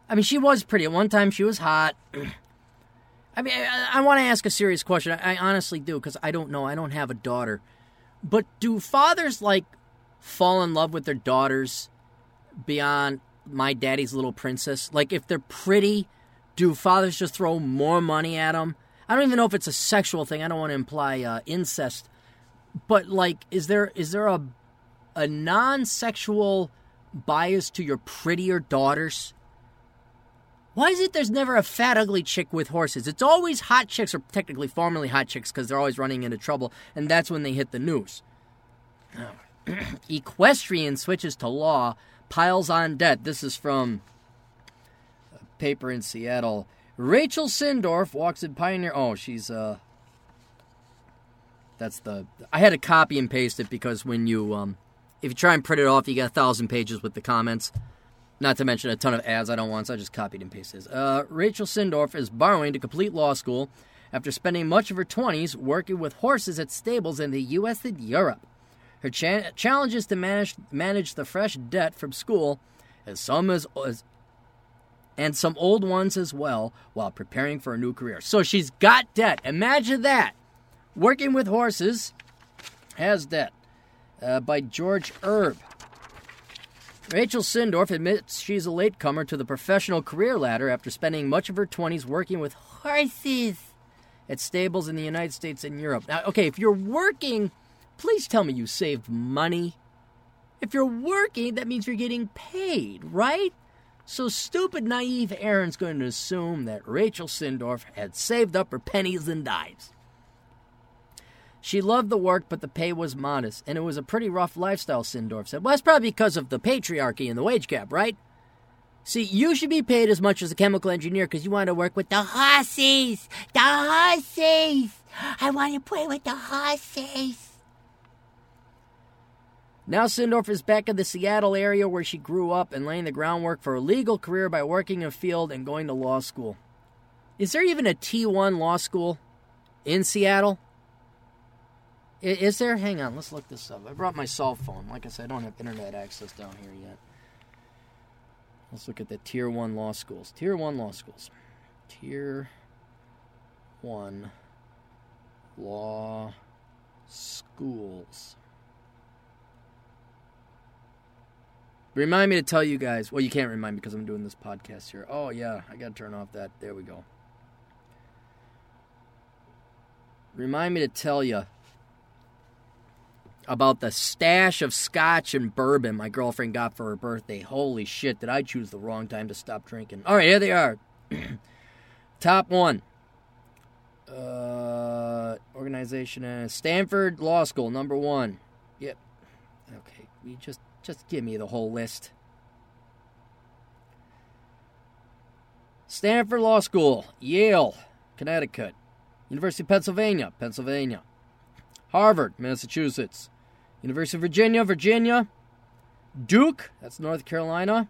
I mean, she was pretty. At one time, she was hot. I mean, I, I want to ask a serious question. I, I honestly do, because I don't know. I don't have a daughter. But do fathers, like, fall in love with their daughters beyond my daddy's little princess? Like, if they're pretty, do fathers just throw more money at them? I don't even know if it's a sexual thing. I don't want to imply uh, incest, but like, is there is there a a non-sexual bias to your prettier daughters? Why is it there's never a fat, ugly chick with horses? It's always hot chicks, or technically formerly hot chicks, because they're always running into trouble, and that's when they hit the news. Equestrian switches to law, piles on debt. This is from a paper in Seattle. Rachel Sindorf walks in Pioneer. Oh, she's uh. That's the. I had to copy and paste it because when you um, if you try and print it off, you get a thousand pages with the comments. Not to mention a ton of ads I don't want, so I just copied and pasted. Uh, Rachel Sindorf is borrowing to complete law school after spending much of her 20s working with horses at stables in the U.S. and Europe. Her cha- challenge is to manage manage the fresh debt from school, as some as, as and some old ones as well, while preparing for a new career. So she's got debt. Imagine that. Working with horses has debt. Uh, by George Erb. Rachel Sindorf admits she's a latecomer to the professional career ladder after spending much of her 20s working with horses at stables in the United States and Europe. Now, okay, if you're working, please tell me you saved money. If you're working, that means you're getting paid, right? So stupid, naive Aaron's going to assume that Rachel Sindorf had saved up her pennies and dimes. She loved the work, but the pay was modest, and it was a pretty rough lifestyle, Sindorf said. Well, that's probably because of the patriarchy and the wage cap, right? See, you should be paid as much as a chemical engineer because you want to work with the horses. The horses. I want to play with the horses. Now Sindorf is back in the Seattle area where she grew up and laying the groundwork for a legal career by working in a field and going to law school. Is there even a T1 law school in Seattle? Is there? Hang on, let's look this up. I brought my cell phone. Like I said, I don't have internet access down here yet. Let's look at the Tier 1 law schools. Tier 1 law schools. Tier 1 law schools. Remind me to tell you guys. Well, you can't remind me because I'm doing this podcast here. Oh, yeah, I got to turn off that. There we go. Remind me to tell you about the stash of scotch and bourbon my girlfriend got for her birthday. Holy shit, did I choose the wrong time to stop drinking? All right, here they are. Top one. Uh, organization uh, Stanford Law School, number one. Yep. Okay, you just just give me the whole list. Stanford Law School, Yale, Connecticut, University of Pennsylvania, Pennsylvania, Harvard, Massachusetts, University of Virginia, Virginia. Duke, that's North Carolina.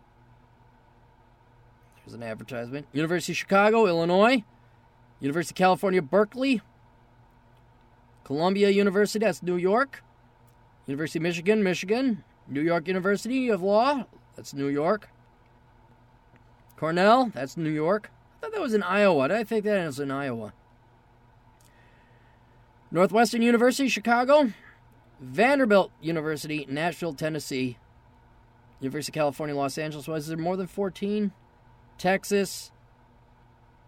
There's an advertisement. University of Chicago, Illinois. University of California, Berkeley. Columbia University, that's New York. University of Michigan, Michigan. New York University of Law, that's New York. Cornell, that's New York. I thought that was in Iowa. I think that was in Iowa. Northwestern University, Chicago. Vanderbilt University, Nashville, Tennessee, University of California, Los Angeles. Was there more than 14? Texas,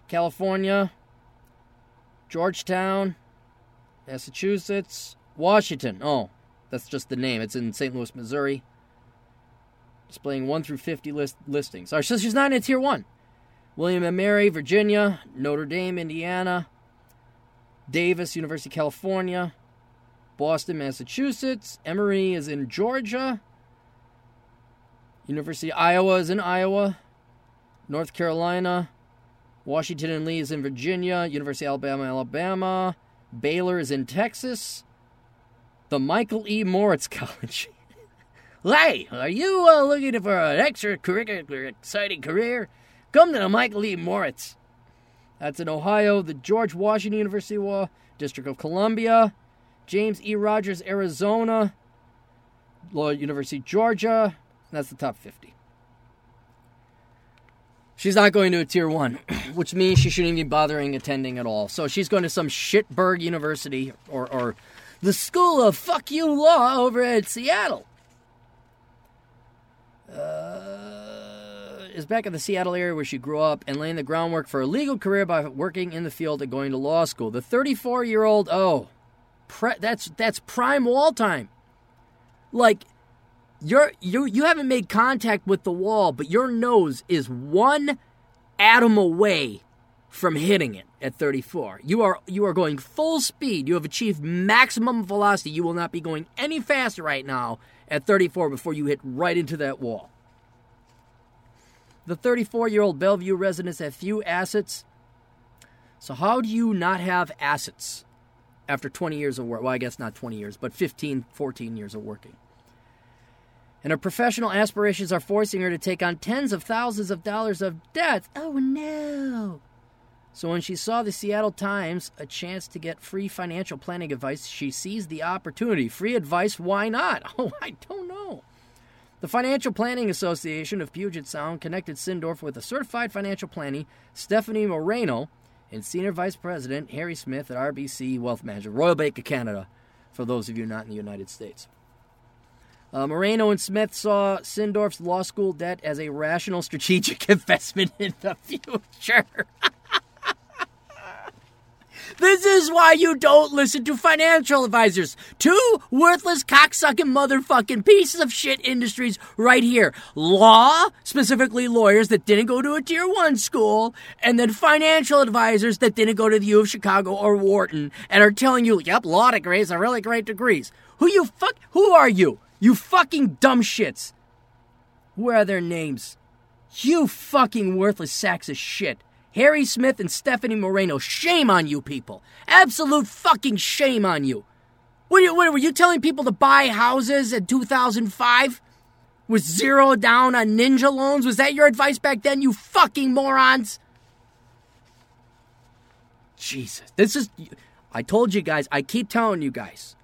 California, Georgetown, Massachusetts, Washington. Oh, that's just the name. It's in St. Louis, Missouri. Displaying 1 through 50 list- listings. Our sister's not in Tier 1. William and Mary, Virginia, Notre Dame, Indiana, Davis, University of California. Boston, Massachusetts. Emory is in Georgia. University of Iowa is in Iowa. North Carolina. Washington and Lee is in Virginia. University of Alabama, Alabama. Baylor is in Texas. The Michael E. Moritz College. hey, are you uh, looking for an extracurricular exciting career? Come to the Michael E. Moritz. That's in Ohio. The George Washington University of Law, District of Columbia. James E. Rogers, Arizona. Law University, Georgia. That's the top 50. She's not going to a tier one, which means she shouldn't even be bothering attending at all. So she's going to some shitberg university or, or the School of Fuck You Law over at Seattle. Uh, is back in the Seattle area where she grew up and laying the groundwork for a legal career by working in the field and going to law school. The 34 year old, oh, pre- that's that's prime wall time. Like you're you you haven't made contact with the wall, but your nose is one atom away from hitting it at 34. You are you are going full speed. You have achieved maximum velocity. You will not be going any faster right now at 34 before you hit right into that wall. The 34-year-old Bellevue residents have few assets. So how do you not have assets after 20 years of work? Well, I guess not 20 years, but 15, 14 years of working. And her professional aspirations are forcing her to take on tens of thousands of dollars of debt. Oh no. So when she saw the Seattle Times a chance to get free financial planning advice, she seized the opportunity. Free advice, why not? Oh, I don't know. The Financial Planning Association of Puget Sound connected Sindorf with a certified financial planning, Stephanie Moreno, and Senior Vice President Harry Smith at RBC Wealth Manager, Royal Bank of Canada, for those of you not in the United States. Uh, Moreno and Smith saw Sindorf's law school debt as a rational strategic investment in the future. This is why you don't listen to financial advisors. Two worthless, cocksucking, motherfucking pieces of shit industries right here. Law, specifically lawyers that didn't go to a tier one school, and then financial advisors that didn't go to the U of Chicago or Wharton and are telling you, yep, law degrees are really great degrees. Who you fuck? Who are you? You fucking dumb shits. Where are their names? You fucking worthless sacks of shit. Harry Smith and Stephanie Moreno, shame on you people. Absolute fucking shame on you. What, what were you telling people to buy houses in 2005? With zero down on ninja loans? Was that your advice back then, you fucking morons? Jesus. This is. I told you guys, I keep telling you guys.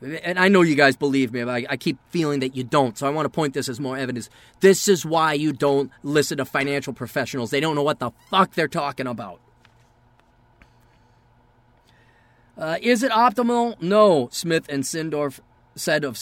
And I know you guys believe me, but I, I, keep feeling that you don't. So I want to point this as more evidence. This is why you don't listen to financial professionals. They don't know what the fuck they're talking about. Uh, is it optimal? No, Smith and Sindorf said of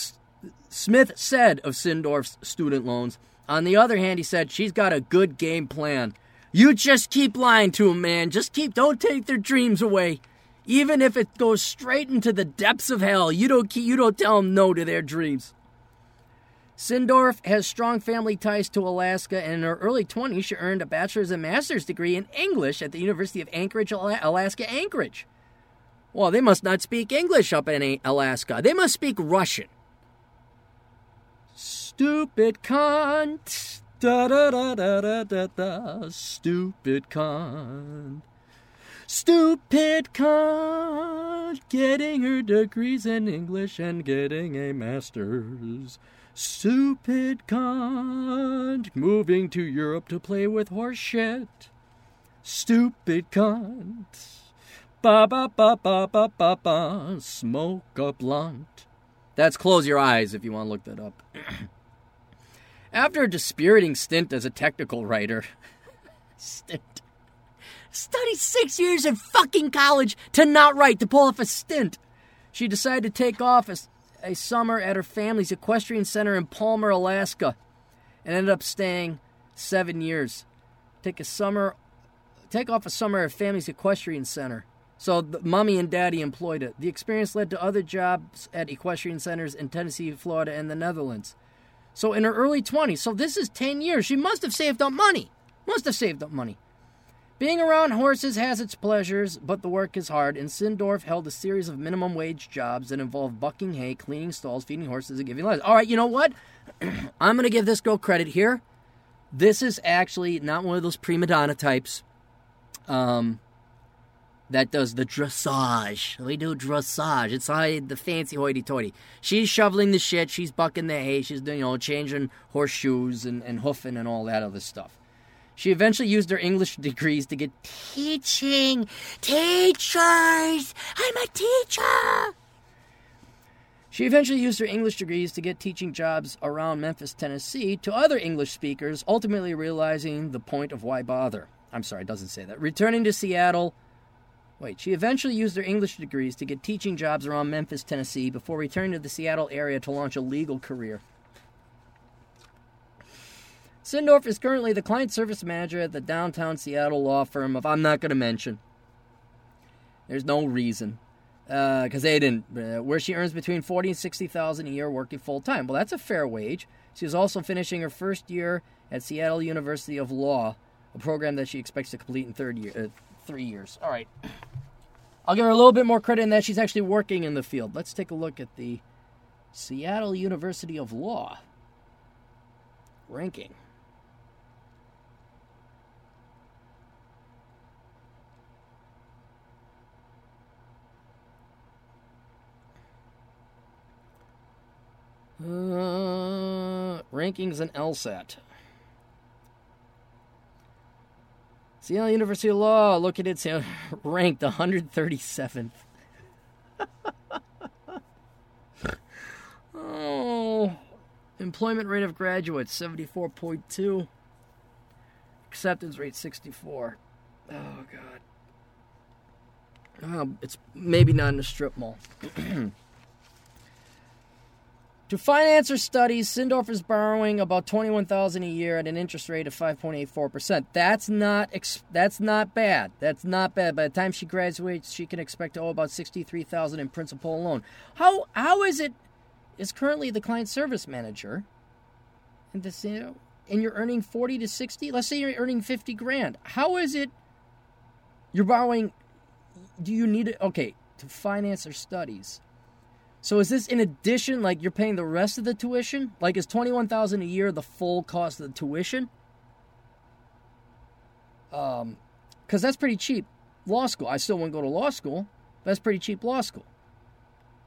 Smith said of Sindorf's student loans. On the other hand, he said she's got a good game plan. You just keep lying to them, man. Just keep. Don't take their dreams away. Even if it goes straight into the depths of hell, you don't you don't tell them no to their dreams. Sindorf has strong family ties to Alaska, and in her early 20s, she earned a bachelor's and master's degree in English at the University of Anchorage, Alaska, Anchorage. Well, they must not speak English up in Alaska. They must speak Russian. Stupid cunt. Da da da da da da. Stupid cunt. Stupid cunt, getting her degrees in English and getting a master's. Stupid cunt, moving to Europe to play with horse shit. Stupid cunt. Ba ba ba ba ba ba ba. Smoke a blunt. That's Close Your Eyes if you want to look that up. After a dispiriting stint as a technical writer, stint Studied six years in fucking college to not write, to pull off a stint. She decided to take off a, a summer at her family's equestrian center in Palmer, Alaska, and ended up staying seven years. Take a summer, take off a summer at family's equestrian center. So the, mommy and daddy employed it. The experience led to other jobs at equestrian centers in Tennessee, Florida, and the Netherlands. So in her early 20s, so this is 10 years, she must have saved up money. Must have saved up money. Being around horses has its pleasures, but the work is hard, and Sindorf held a series of minimum wage jobs that involved bucking hay, cleaning stalls, feeding horses, and giving lessons. All right, you know what? I'm going to give this girl credit here. This is actually not one of those prima donna types um, that does the dressage. We do dressage. It's all the fancy hoity-toity. She's shoveling the shit. She's bucking the hay. She's you know changing horseshoes and, and hoofing and all that other stuff. She eventually used her English degrees to get teaching. Teachers! I'm a teacher! She eventually used her English degrees to get teaching jobs around Memphis, Tennessee to other English speakers, ultimately realizing the point of why bother. I'm sorry, it doesn't say that. Returning to Seattle. Wait, she eventually used her English degrees to get teaching jobs around Memphis, Tennessee, before returning to the Seattle area to launch a legal career. Sindorf is currently the client service manager at the downtown Seattle law firm of I'm not going to mention. There's no reason, because uh, they didn't. Uh, where she earns between forty and sixty thousand a year working full time. Well, that's a fair wage. She is also finishing her first year at Seattle University of Law, a program that she expects to complete in third year, uh, three years. All right, I'll give her a little bit more credit in that she's actually working in the field. Let's take a look at the Seattle University of Law ranking. Uh, rankings and LSAT. Seattle University of Law located ranked 137th. oh, employment rate of graduates 74.2. Acceptance rate 64. Oh god. Oh, it's maybe not in a strip mall. To finance her studies, Sindorf is borrowing about twenty-one thousand a year at an interest rate of five point eight four percent. That's not that's not bad. That's not bad. By the time she graduates, she can expect to owe about sixty-three thousand in principal alone. How how is it? Is currently the client service manager, and this you know, and you're earning forty to sixty. Let's say you're earning fifty grand. How is it? You're borrowing. Do you need it? Okay, to finance her studies so is this in addition, like you're paying the rest of the tuition? Like is twenty one thousand a year the full cost of the tuition? Um, because that's pretty cheap. Law school. I still wouldn't go to law school. That's pretty cheap law school.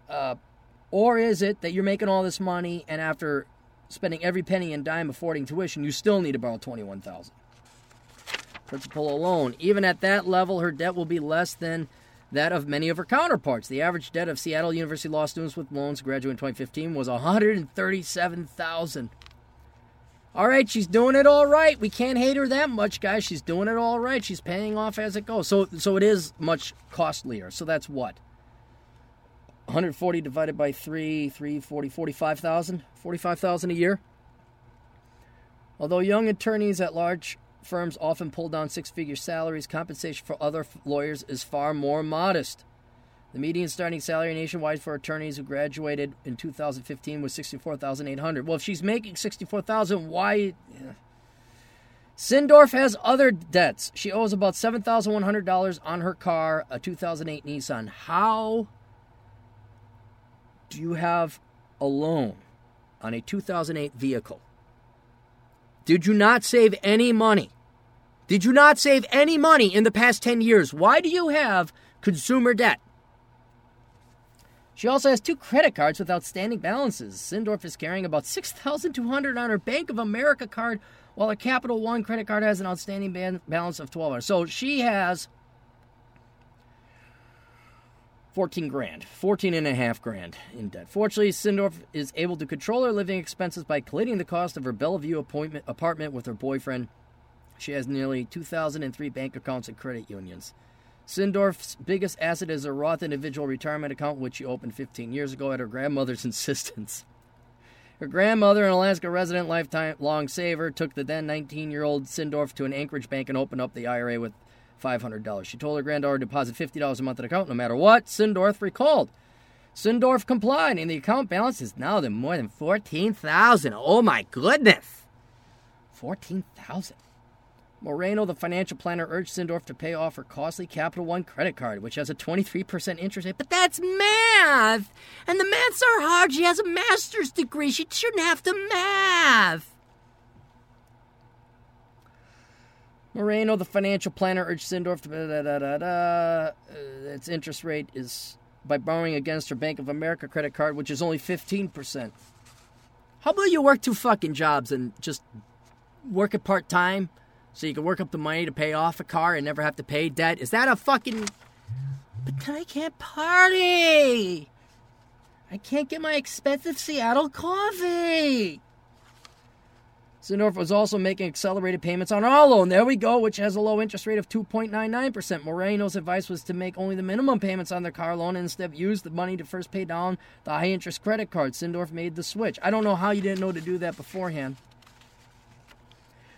Uh, or is it that you're making all this money and after spending every penny and dime affording tuition, you still need to borrow twenty one thousand? Principal alone. Even at that level, her debt will be less than that of many of her counterparts. The average debt of Seattle University law students with loans graduating in 2015 was 137,000. All right, she's doing it all right. We can't hate her that much, guys. She's doing it all right. She's paying off as it goes. So so it is much costlier. So that's what? 140 divided by 3, 340, 45,000? 45,000 a year. Although young attorneys at large firms often pull down six figure salaries, compensation for other lawyers is far more modest. The median starting salary nationwide for attorneys who graduated in 2015 was 64,800. Well, if she's making 64,000, why. Sindorf has other debts. She owes about $7,100 on her car, a 2008 Nissan. How do you have a loan on a 2008 vehicle? Did you not save any money? Did you not save any money in the past 10 years? Why do you have consumer debt? She also has two credit cards with outstanding balances. Sindorf is carrying about 6200 on her Bank of America card, while her Capital One credit card has an outstanding balance of 12 So she has 14 grand, 14 and a half grand in debt. Fortunately, Sindorf is able to control her living expenses by collating the cost of her Bellevue apartment with her boyfriend she has nearly 2,003 bank accounts and credit unions. Sindorf's biggest asset is a Roth individual retirement account, which she opened 15 years ago at her grandmother's insistence. Her grandmother, an Alaska resident, lifetime long saver, took the then 19 year old Sindorf to an Anchorage bank and opened up the IRA with $500. She told her granddaughter to deposit $50 a month in the account no matter what. Sindorf recalled. Sindorf complied, and the account balance is now more than 14000 Oh my goodness! 14000 Moreno, the financial planner, urged Sindorf to pay off her costly Capital One credit card, which has a 23% interest rate. But that's math! And the maths are hard. She has a master's degree. She shouldn't have to math. Moreno, the financial planner, urged Sindorf to. Da, da, da, da, uh, its interest rate is by borrowing against her Bank of America credit card, which is only 15%. How about you work two fucking jobs and just work it part time so you can work up the money to pay off a car and never have to pay debt? Is that a fucking. But then I can't party! I can't get my expensive Seattle coffee! Sindorf was also making accelerated payments on our loan. There we go, which has a low interest rate of 2.99%. Moreno's advice was to make only the minimum payments on their car loan and instead use the money to first pay down the high interest credit card. Sindorf made the switch. I don't know how you didn't know to do that beforehand.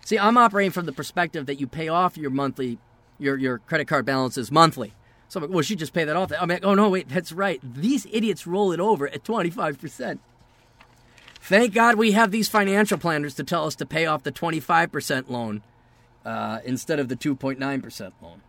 See, I'm operating from the perspective that you pay off your monthly, your, your credit card balances monthly. So, I'm like, well, she just pay that off. I'm like, oh no, wait, that's right. These idiots roll it over at 25%. Thank God we have these financial planners to tell us to pay off the 25% loan uh, instead of the 2.9% loan.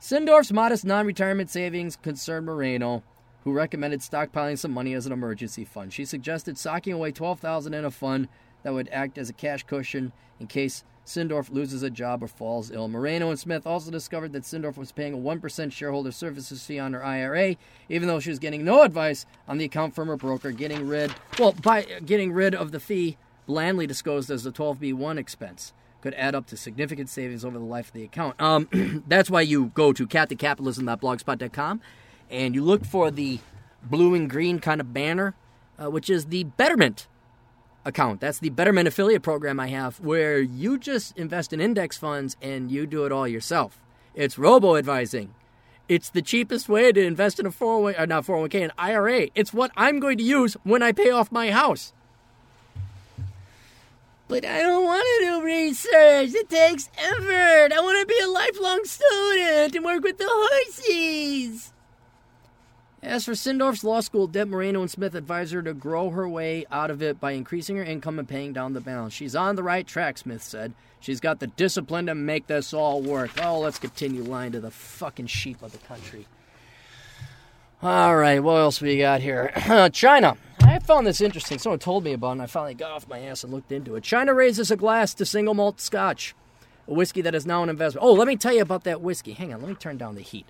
Sindorf's modest non retirement savings concerned Moreno, who recommended stockpiling some money as an emergency fund. She suggested socking away 12000 in a fund that would act as a cash cushion in case Sindorf loses a job or falls ill. Moreno and Smith also discovered that Sindorf was paying a 1% shareholder services fee on her IRA, even though she was getting no advice on the account from her broker, getting rid, well, by getting rid of the fee, blandly disclosed as a 12B1 expense. Could add up to significant savings over the life of the account. Um, that's why you go to captaincapitalism.blogspot.com and you look for the blue and green kind of banner, uh, which is the Betterment account. That's the Betterment affiliate program I have where you just invest in index funds and you do it all yourself. It's robo advising. It's the cheapest way to invest in a 401 or uh, not 401k an IRA. It's what I'm going to use when I pay off my house. But I don't want to do research. It takes effort. I want to be a lifelong student and work with the horses. As for Sindorf's law school debt, Moreno and Smith advised her to grow her way out of it by increasing her income and paying down the balance. She's on the right track, Smith said. She's got the discipline to make this all work. Oh, let's continue lying to the fucking sheep of the country. All right, what else we got here? China. I found this interesting. Someone told me about it, and I finally got off my ass and looked into it. China raises a glass to single malt scotch, a whiskey that is now an investment. Oh, let me tell you about that whiskey. Hang on, let me turn down the heat.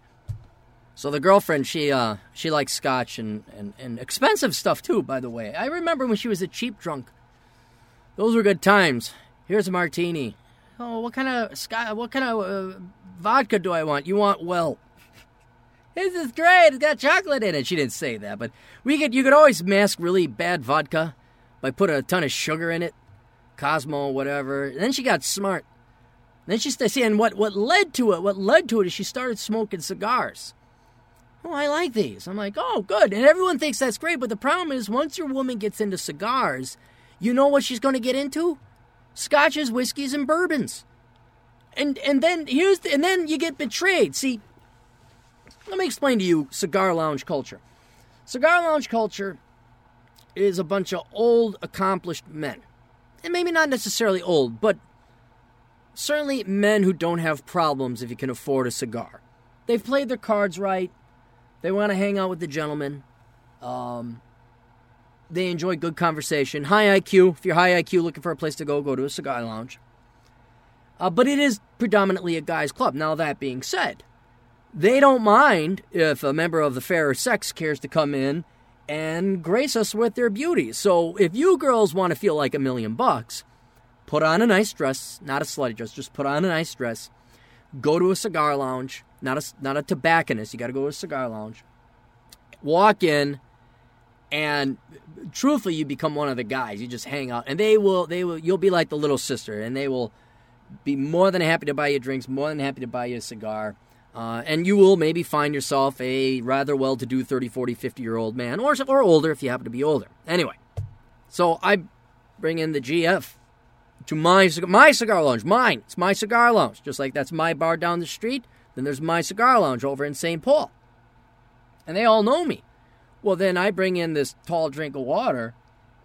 So the girlfriend, she uh, she likes scotch and, and, and expensive stuff too. By the way, I remember when she was a cheap drunk. Those were good times. Here's a martini. Oh, what kind of scotch? What kind of uh, vodka do I want? You want well? This is great. It's got chocolate in it. She didn't say that, but we could. You could always mask really bad vodka by putting a ton of sugar in it, Cosmo, whatever. And then she got smart. Then she started seeing what what led to it. What led to it is she started smoking cigars. Oh, I like these. I'm like, oh, good. And everyone thinks that's great. But the problem is, once your woman gets into cigars, you know what she's going to get into? Scotches, whiskeys, and bourbons. And and then here's the, and then you get betrayed. See, let me explain to you cigar lounge culture. Cigar lounge culture is a bunch of old, accomplished men. And maybe not necessarily old, but certainly men who don't have problems if you can afford a cigar. They've played their cards right. They want to hang out with the gentlemen. Um, they enjoy good conversation. High IQ. If you're high IQ looking for a place to go, go to a cigar lounge. Uh, but it is predominantly a guy's club. Now, that being said, they don't mind if a member of the fairer sex cares to come in and grace us with their beauty. So if you girls want to feel like a million bucks, put on a nice dress, not a slutty dress, just put on a nice dress, go to a cigar lounge, not a, not a tobacconist, you got to go to a cigar lounge, walk in, and truthfully, you become one of the guys. You just hang out, and they will, they will, you'll be like the little sister, and they will be more than happy to buy you drinks, more than happy to buy you a cigar. Uh, and you will maybe find yourself a rather well to do 30, 40, 50 year old man, or, or older if you happen to be older. Anyway, so I bring in the GF to my, my cigar lounge. Mine. It's my cigar lounge. Just like that's my bar down the street. Then there's my cigar lounge over in St. Paul. And they all know me. Well, then I bring in this tall drink of water,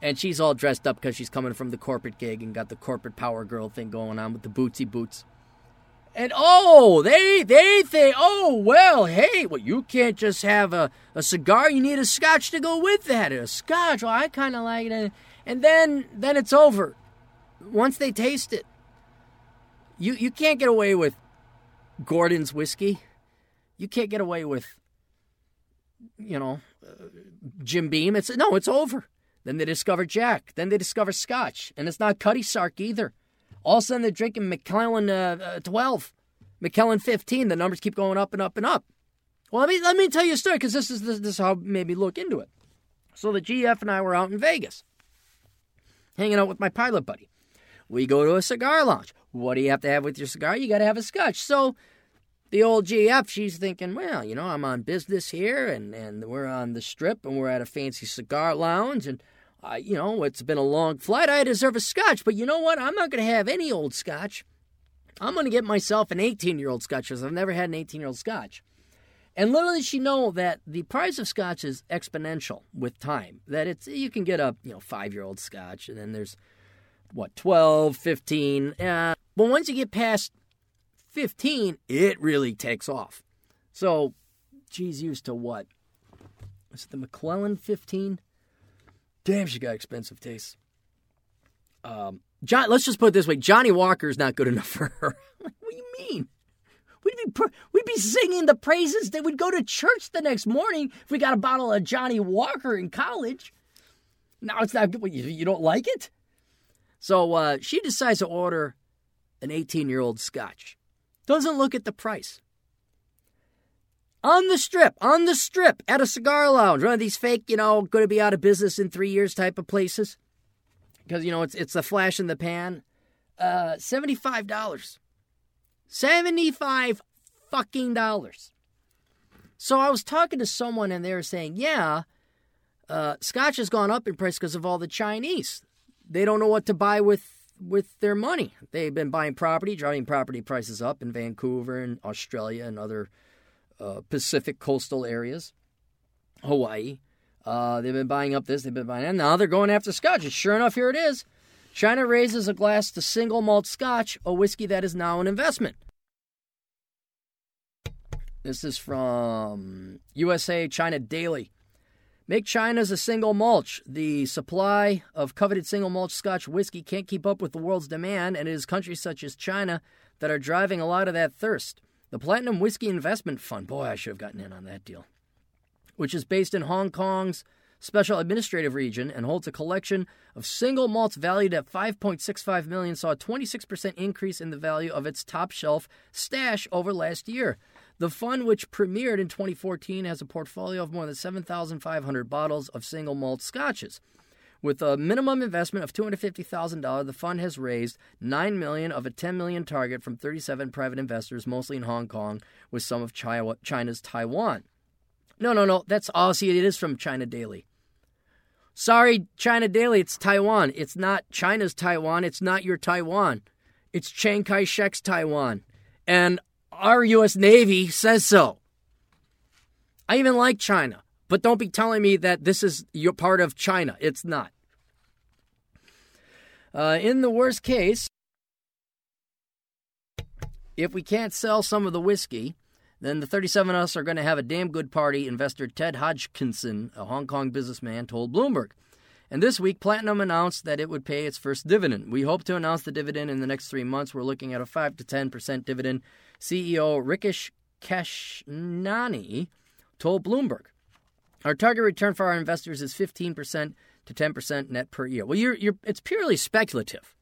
And she's all dressed up because she's coming from the corporate gig and got the corporate power girl thing going on with the bootsy boots. And oh, they they think, oh well, hey, well you can't just have a, a cigar. You need a scotch to go with that. A scotch. Well, I kind of like it. And then then it's over. Once they taste it, you you can't get away with Gordon's whiskey. You can't get away with you know uh, Jim Beam. It's no, it's over. Then they discover Jack. Then they discover Scotch, and it's not Cutty Sark either. All of a sudden, they're drinking Macallan uh, uh, 12, Macallan 15. The numbers keep going up and up and up. Well, let me let me tell you a story because this is this, this is how made me look into it. So the GF and I were out in Vegas, hanging out with my pilot buddy. We go to a cigar lounge. What do you have to have with your cigar? You got to have a scotch. So the old GF, she's thinking, well, you know, I'm on business here, and and we're on the strip, and we're at a fancy cigar lounge, and I, you know, it's been a long flight. I deserve a scotch, but you know what? I'm not going to have any old scotch. I'm going to get myself an 18 year old scotch because I've never had an 18 year old scotch. And did she know that the price of scotch is exponential with time. That it's you can get a you know five year old scotch, and then there's what 12, 15. Uh, but once you get past 15, it really takes off. So she's used to what? Is it the Macallan 15? Damn, she got expensive tastes. Um, John, let's just put it this way: Johnnie Walker is not good enough for her. what do you mean? We'd be we'd be singing the praises that we'd go to church the next morning if we got a bottle of Johnnie Walker in college. Now it's not good. You, you don't like it, so uh, she decides to order an 18 year old Scotch. Doesn't look at the price on the strip, on the strip, at a cigar lounge, one of these fake, you know, going to be out of business in three years type of places, because you know it's it's a flash in the pan. Uh, seventy five dollars, seventy five fucking dollars. So I was talking to someone and they were saying, yeah, uh, Scotch has gone up in price because of all the Chinese. They don't know what to buy with with their money. They've been buying property, driving property prices up in Vancouver and Australia and other uh, Pacific coastal areas, Hawaii. Uh, they've been buying up this, they've been buying that. Now they're going after scotch. And sure enough, here it is. China raises a glass to single malt scotch, a whiskey that is now an investment. This is from USA China Daily. Make China's a single malt. The supply of coveted single malt Scotch whiskey can't keep up with the world's demand, and it is countries such as China that are driving a lot of that thirst. The Platinum Whiskey Investment Fund, boy, I should have gotten in on that deal, which is based in Hong Kong's special administrative region and holds a collection of single malts valued at 5.65 million saw a 26% increase in the value of its top shelf stash over last year. The fund, which premiered in 2014, has a portfolio of more than 7,500 bottles of single malt scotches. With a minimum investment of $250,000, the fund has raised 9 million of a 10 million target from 37 private investors, mostly in Hong Kong, with some of China's Taiwan. No, no, no, that's all. See, it is from China Daily. Sorry, China Daily, it's Taiwan. It's not China's Taiwan. It's not your Taiwan. It's Chiang Kai shek's Taiwan. And our U.S. Navy says so. I even like China. But don't be telling me that this is your part of China. It's not. Uh, in the worst case, if we can't sell some of the whiskey, then the 37 of us are going to have a damn good party, investor Ted Hodgkinson, a Hong Kong businessman, told Bloomberg. And this week, Platinum announced that it would pay its first dividend. We hope to announce the dividend in the next three months. We're looking at a 5 to 10% dividend. CEO Rickesh Kishnani told Bloomberg. Our target return for our investors is 15% to 10% net per year. Well, you're, you're, it's purely speculative.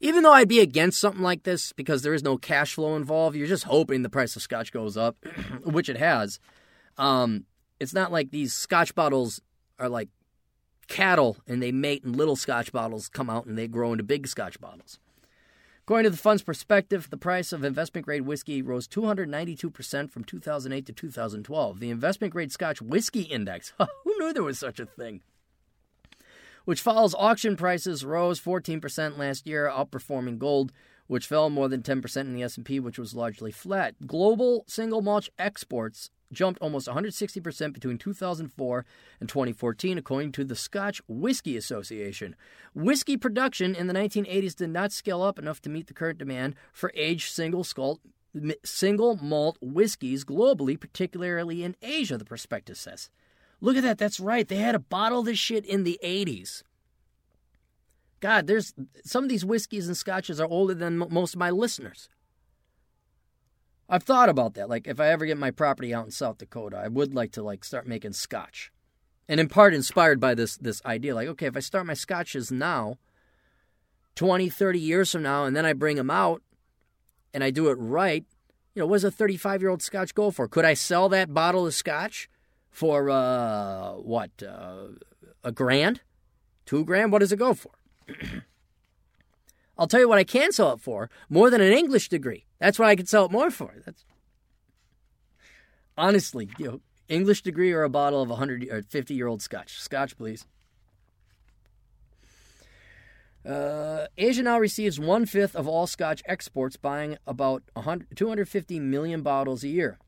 Even though I'd be against something like this because there is no cash flow involved, you're just hoping the price of scotch goes up, which it has. Um, it's not like these scotch bottles are like cattle and they mate and little scotch bottles come out and they grow into big scotch bottles. According to the fund's perspective, the price of investment grade whiskey rose 292% from 2008 to 2012. The investment grade Scotch Whiskey Index, who knew there was such a thing? Which follows auction prices, rose 14% last year, outperforming gold, which fell more than 10% in the S&P, which was largely flat. Global single malt exports jumped almost 160% between 2004 and 2014, according to the Scotch Whisky Association. Whiskey production in the 1980s did not scale up enough to meet the current demand for aged single skull single malt whiskeys globally, particularly in Asia, the prospectus says. Look at that. That's right. They had to bottle this shit in the 80s. God, there's some of these whiskeys and scotches are older than most of my listeners. I've thought about that. Like, if I ever get my property out in South Dakota, I would like to like start making scotch, and in part inspired by this this idea. Like, okay, if I start my scotches now, 20, 30 years from now, and then I bring them out, and I do it right, you know, what does a 35 year old scotch go for? Could I sell that bottle of scotch for uh, what uh, a grand, two grand? What does it go for? I'll tell you what I can sell it for more than an English degree. That's what I could sell it more for. That's honestly, you know, English degree or a bottle of 100 or 50 year old scotch. Scotch, please. Uh, Asia now receives one fifth of all Scotch exports, buying about 250 million bottles a year.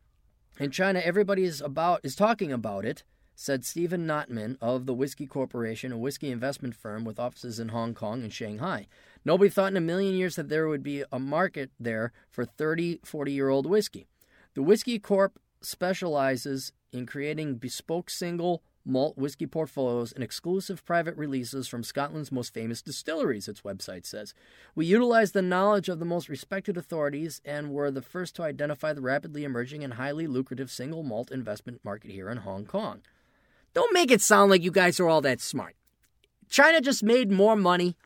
In China, everybody is about is talking about it, said Stephen Notman of the Whiskey Corporation, a whiskey investment firm with offices in Hong Kong and Shanghai. Nobody thought in a million years that there would be a market there for 30, 40 year old whiskey. The Whiskey Corp specializes in creating bespoke single malt whiskey portfolios and exclusive private releases from Scotland's most famous distilleries, its website says. We utilize the knowledge of the most respected authorities and were the first to identify the rapidly emerging and highly lucrative single malt investment market here in Hong Kong. Don't make it sound like you guys are all that smart. China just made more money.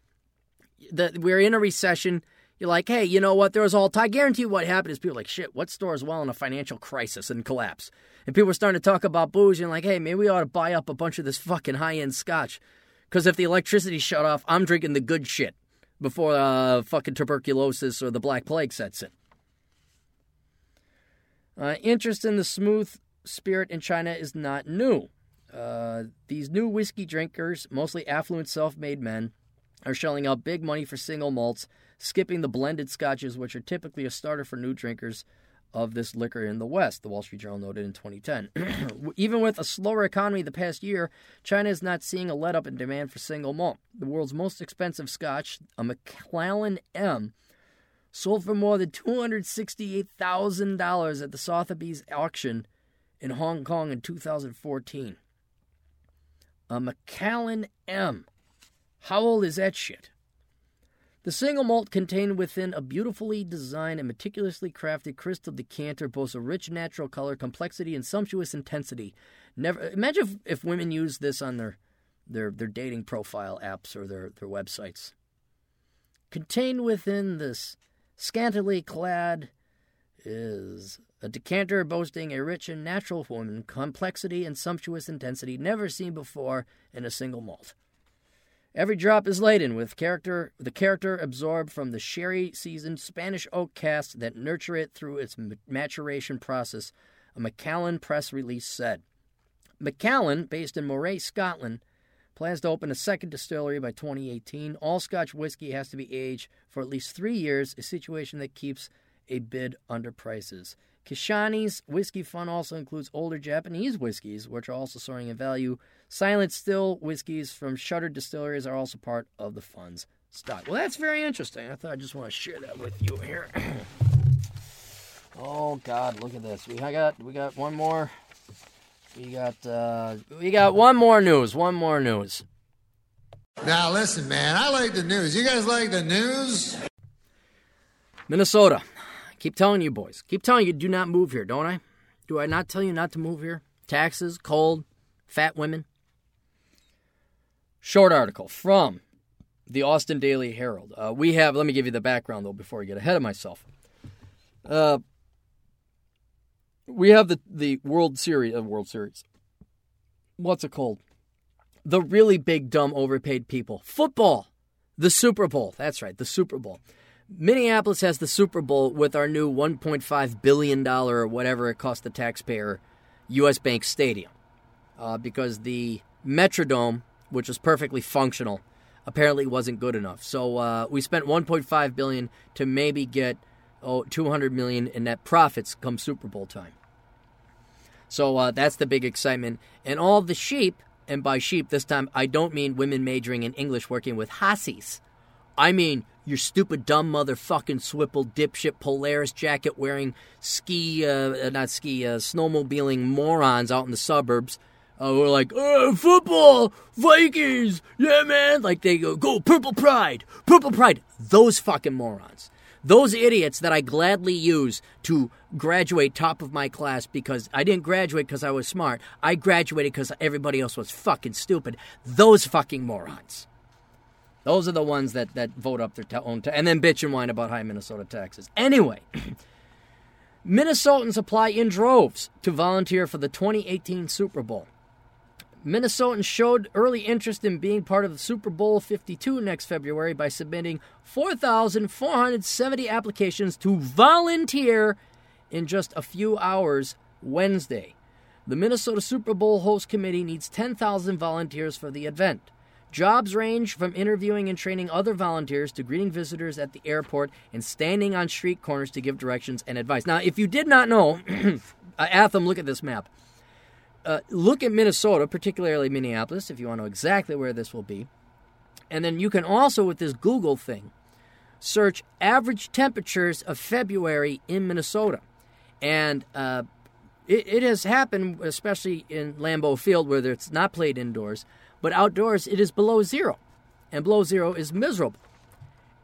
The, we're in a recession. You're like, hey, you know what? There was all. I guarantee you what happened is people like, shit, what stores well in a financial crisis and collapse? And people are starting to talk about booze. And like, hey, maybe we ought to buy up a bunch of this fucking high end scotch. Because if the electricity shut off, I'm drinking the good shit before uh, fucking tuberculosis or the Black Plague sets in. Uh, interest in the smooth spirit in China is not new. Uh, these new whiskey drinkers, mostly affluent self made men, are shelling out big money for single malts, skipping the blended scotches, which are typically a starter for new drinkers of this liquor in the West, the Wall Street Journal noted in 2010. Even with a slower economy the past year, China is not seeing a let up in demand for single malt. The world's most expensive scotch, a Macallan M, sold for more than $268,000 at the Sotheby's auction in Hong Kong in 2014. A Macallan M. How old is that shit? The single malt contained within a beautifully designed and meticulously crafted crystal decanter boasts a rich natural color, complexity, and sumptuous intensity. Never imagine if, if women use this on their, their their dating profile apps or their, their websites. Contained within this scantily clad is a decanter boasting a rich and natural woman, complexity and sumptuous intensity never seen before in a single malt. Every drop is laden with character, the character absorbed from the sherry seasoned Spanish oak casks that nurture it through its maturation process, a Macallan press release said. Macallan, based in Moray, Scotland, plans to open a second distillery by 2018. All Scotch whiskey has to be aged for at least three years, a situation that keeps a bid under prices. Kishnani's whiskey fund also includes older Japanese whiskeys, which are also soaring in value. Silent still whiskeys from shuttered distilleries are also part of the fund's stock. Well, that's very interesting. I thought I just want to share that with you here. oh God, look at this. We got we got one more. We got uh, we got one more news. One more news. Now listen, man. I like the news. You guys like the news? Minnesota. Keep telling you, boys. Keep telling you, do not move here, don't I? Do I not tell you not to move here? Taxes, cold, fat women. Short article from the Austin Daily Herald. Uh, we have, let me give you the background though before I get ahead of myself. Uh, we have the, the World Series, uh, World Series. What's it called? The really big, dumb, overpaid people. Football. The Super Bowl. That's right, the Super Bowl. Minneapolis has the Super Bowl with our new $1.5 billion or whatever it cost the taxpayer U.S. Bank Stadium. Uh, because the Metrodome, which was perfectly functional, apparently wasn't good enough. So uh, we spent 1.5 billion to maybe get oh, 200 million in net profits come Super Bowl time. So uh, that's the big excitement. And all the sheep, and by sheep this time I don't mean women majoring in English working with hassies. I mean your stupid dumb motherfucking swipple dipshit Polaris jacket wearing ski, uh, not ski, uh, snowmobiling morons out in the suburbs. Uh, we're like, oh, football, Vikings, yeah, man. Like they go, go, purple pride, purple pride. Those fucking morons. Those idiots that I gladly use to graduate top of my class because I didn't graduate because I was smart. I graduated because everybody else was fucking stupid. Those fucking morons. Those are the ones that, that vote up their ta- own ta- and then bitch and whine about high Minnesota taxes. Anyway, Minnesotans apply in droves to volunteer for the 2018 Super Bowl. Minnesotans showed early interest in being part of the Super Bowl 52 next February by submitting 4,470 applications to volunteer in just a few hours Wednesday. The Minnesota Super Bowl host committee needs 10,000 volunteers for the event. Jobs range from interviewing and training other volunteers to greeting visitors at the airport and standing on street corners to give directions and advice. Now, if you did not know, Atham, look at this map. Uh, look at Minnesota, particularly Minneapolis, if you want to know exactly where this will be. And then you can also, with this Google thing, search average temperatures of February in Minnesota. And uh, it, it, has happened, especially in Lambeau Field, where it's not played indoors, but outdoors it is below zero. And below zero is miserable.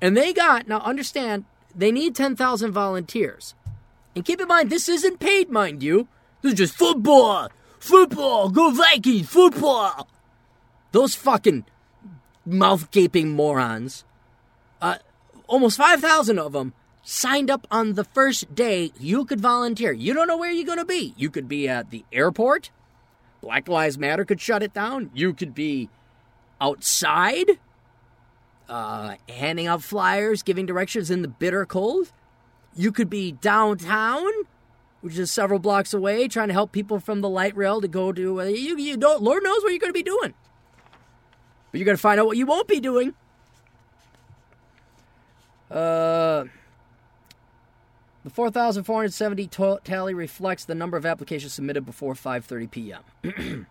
And they got, now understand, they need 10,000 volunteers. And keep in mind, this isn't paid, mind you. This is just football. Football! Go Vikings! Football! Those fucking mouth gaping morons. Uh, almost 5,000 of them signed up on the first day you could volunteer. You don't know where you're going to be. You could be at the airport. Black Lives Matter could shut it down. You could be outside, uh, handing out flyers, giving directions in the bitter cold. You could be downtown which is several blocks away, trying to help people from the light rail to go to. Uh, you, you don't. Lord knows what you're going to be doing, but you're going to find out what you won't be doing. Uh, the 4,470 to- tally reflects the number of applications submitted before 5:30 p.m.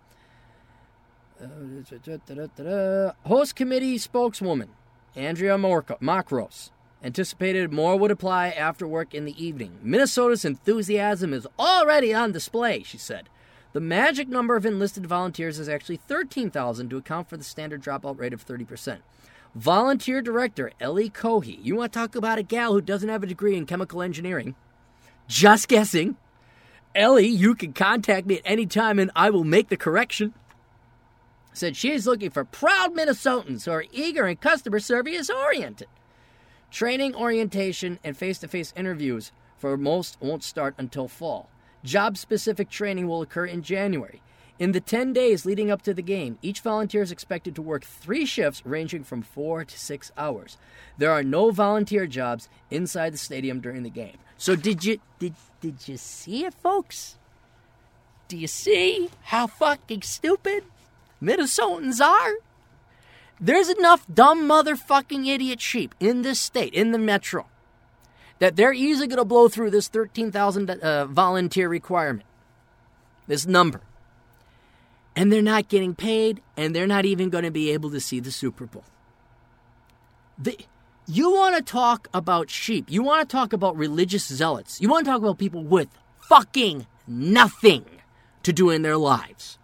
uh, Host committee spokeswoman Andrea Mokros anticipated more would apply after work in the evening. Minnesota's enthusiasm is already on display, she said. The magic number of enlisted volunteers is actually 13,000 to account for the standard dropout rate of 30%. Volunteer director Ellie Cohey. You want to talk about a gal who doesn't have a degree in chemical engineering? Just guessing. Ellie, you can contact me at any time and I will make the correction. Said she's looking for proud Minnesotans who are eager and customer service oriented. Training, orientation, and face to face interviews for most won't start until fall. Job specific training will occur in January. In the 10 days leading up to the game, each volunteer is expected to work three shifts ranging from four to six hours. There are no volunteer jobs inside the stadium during the game. So did you did did you see it, folks? Do you see how fucking stupid Minnesotans are? There's enough dumb motherfucking idiot sheep in this state, in the metro, that they're easily going to blow through this 13,000 uh, volunteer requirement, this number. And they're not getting paid, and they're not even going to be able to see the Super Bowl. The, you want to talk about sheep. You want to talk about religious zealots. You want to talk about people with fucking nothing to do in their lives.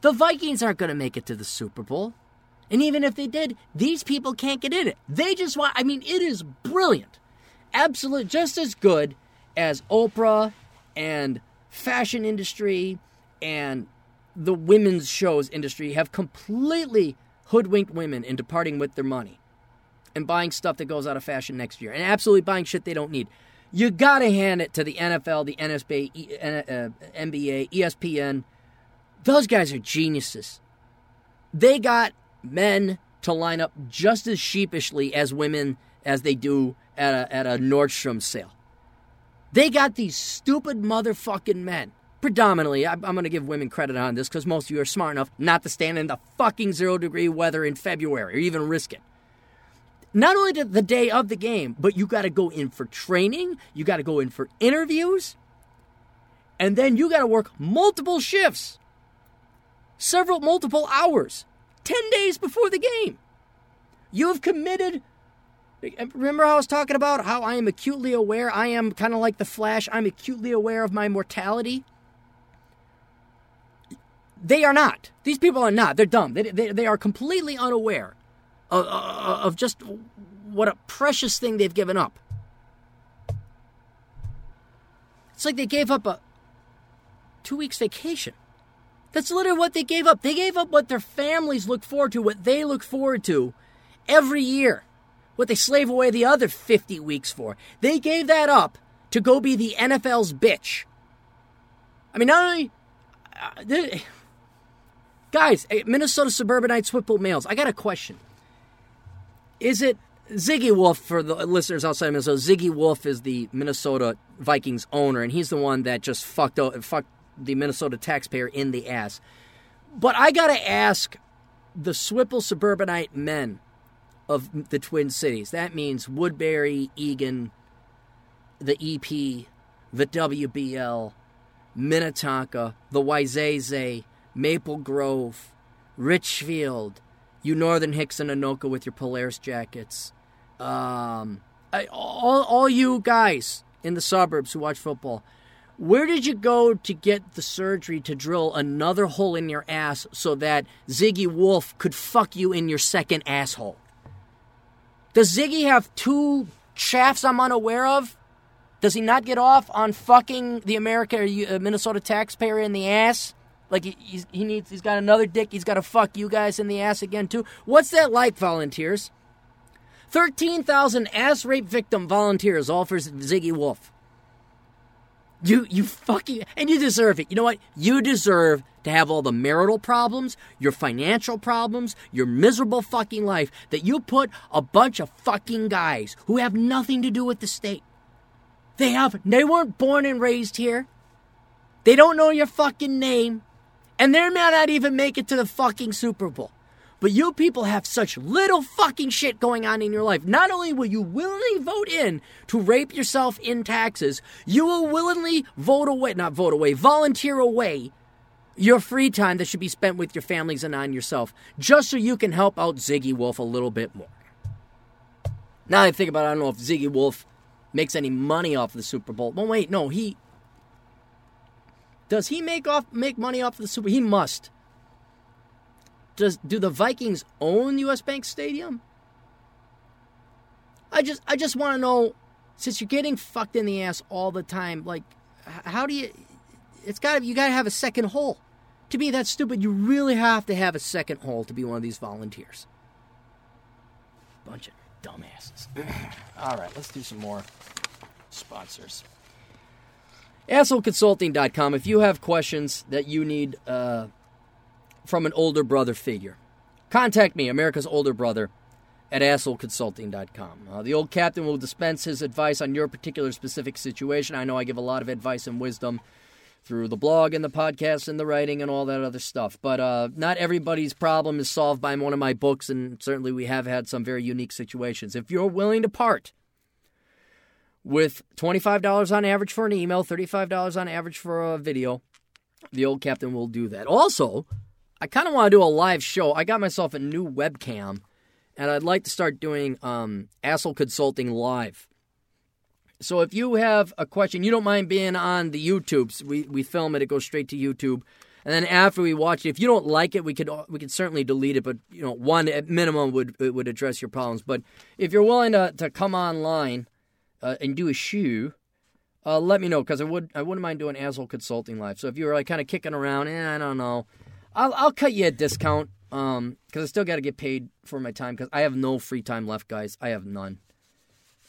The Vikings aren't going to make it to the Super Bowl. And even if they did, these people can't get in it. They just want, I mean, it is brilliant. Absolute, just as good as Oprah and fashion industry and the women's shows industry have completely hoodwinked women into parting with their money and buying stuff that goes out of fashion next year and absolutely buying shit they don't need. You gotta hand it to the NFL, the NSB, NBA, ESPN. Those guys are geniuses. They got men to line up just as sheepishly as women as they do at a, at a Nordstrom sale. They got these stupid motherfucking men. Predominantly, I'm, I'm going to give women credit on this because most of you are smart enough not to stand in the fucking zero degree weather in February or even risk it. Not only the day of the game, but you got to go in for training, you got to go in for interviews, And then you got to work multiple shifts, several, multiple hours, 10 days before the game. You have committed. Remember I was talking about how I am acutely aware? I am kind of like the Flash. I'm acutely aware of my mortality. They are not. These people are not. They're dumb. They, they, they are completely unaware of, of just what a precious thing they've given up. It's like they gave up a two weeks vacation. That's literally what they gave up. They gave up what their families look forward to, what they look forward to every year, what they slave away the other 50 weeks for. They gave that up to go be the NFL's bitch. I mean, not only. Uh, guys, Minnesota suburbanite Whipple males, I got a question. Is it Zygi Wilf, for the listeners outside of Minnesota, Zygi Wilf is the Minnesota Vikings owner, and he's the one that just fucked, fucked the Minnesota taxpayer in the ass. But I got to ask the Swipple suburbanite men of the Twin Cities. That means Woodbury, Eagan, the EP, the WBL, Minnetonka, the Wayzata, Maple Grove, Richfield, you Northern Hicks and Anoka with your Polaris jackets. Um, I, all, all you guys in the suburbs who watch football, where did you go to get the surgery to drill another hole in your ass so that Zygi Wilf could fuck you in your second asshole? Does Zygi have two shafts I'm unaware of? Does he not get off on fucking the America or uh, Minnesota taxpayer in the ass? Like he, he needs, he's got another dick. He's got to fuck you guys in the ass again too. What's that like, volunteers? Thirteen thousand ass rape victim volunteers, all for Zygi Wilf. You, you fucking, and you deserve it. You know what? You deserve to have all the marital problems, your financial problems, your miserable fucking life that you put a bunch of fucking guys who have nothing to do with the state. They have, they weren't born and raised here. They don't know your fucking name. And they may not even make it to the fucking Super Bowl. But you people have such little fucking shit going on in your life. Not only will you willingly vote in to rape yourself in taxes, you will willingly vote away, not vote away, volunteer away your free time that should be spent with your families and on yourself, just so you can help out Zygi Wilf a little bit more. Now I think about it, I don't know if Zygi Wilf makes any money off the Super Bowl. Well, wait, no, he does he make off make money off the Super? He must. Does do the Vikings own US Bank Stadium? I just I just want to know since you're getting fucked in the ass all the time, like how do you it's got you got to have a second hole. To be that stupid, you really have to have a second hole to be one of these volunteers. Bunch of dumbasses. all right, let's do some more sponsors. AssholeConsulting.com. If you have questions that you need uh, from an older brother figure, contact me, America's older brother, at assholeconsulting.com. Uh, the old captain will dispense his advice on your particular specific situation. I know I give a lot of advice and wisdom through the blog and the podcast and the writing and all that other stuff. But uh, not everybody's problem is solved by one of my books, and certainly we have had some very unique situations. If you're willing to part with $25 on average for an email, $35 on average for a video, the old captain will do that. Also, I kind of want to do a live show. I got myself a new webcam, and I'd like to start doing um, Asshole Consulting live. So if you have a question, you don't mind being on the YouTubes, we, we film it, it goes straight to YouTube. And then after we watch it, if you don't like it, we could we could certainly delete it. But you know, one at minimum would would address your problems. But if you're willing to, to come online uh, and do a shoe, uh, let me know because I would I wouldn't mind doing asshole consulting live. So if you were like kind of kicking around, eh, I don't know, I'll I'll cut you a discount um because I still got to get paid for my time because I have no free time left, guys. I have none.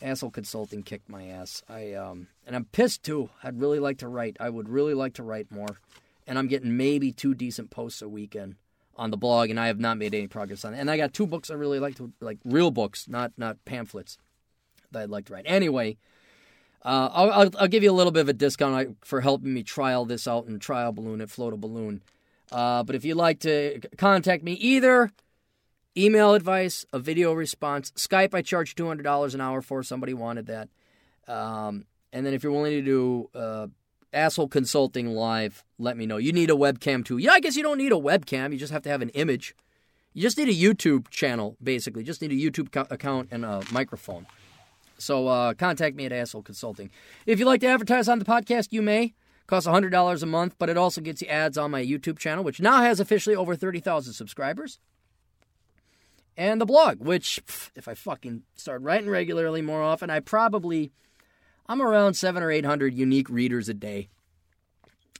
Asshole consulting kicked my ass. I um and I'm pissed too. I'd really like to write. I would really like to write more, and I'm getting maybe two decent posts a weekend on the blog, and I have not made any progress on it. And I got two books I really like to like real books, not not pamphlets that I'd like to write. Anyway, uh, I'll, I'll, I'll, give you a little bit of a discount for helping me trial this out in Trial Balloon at Float a Balloon. Uh, but if you'd like to contact me, either email advice, a video response, Skype, I charge $200 an hour for. Somebody wanted that. Um, and then if you're willing to do uh, Asshole Consulting Live. Let me know. You need a webcam too. Yeah, I guess you don't need a webcam. You just have to have an image. You just need a YouTube channel, basically. You Just need a YouTube co- account and a microphone. So uh, contact me at Asshole Consulting. If you'd like to advertise on the podcast, you may. Costs $100 a month, but it also gets you ads on my YouTube channel, which now has officially over 30,000 subscribers. And the blog, which, if I fucking start writing regularly more often, I probably, I'm around seven or 800 unique readers a day.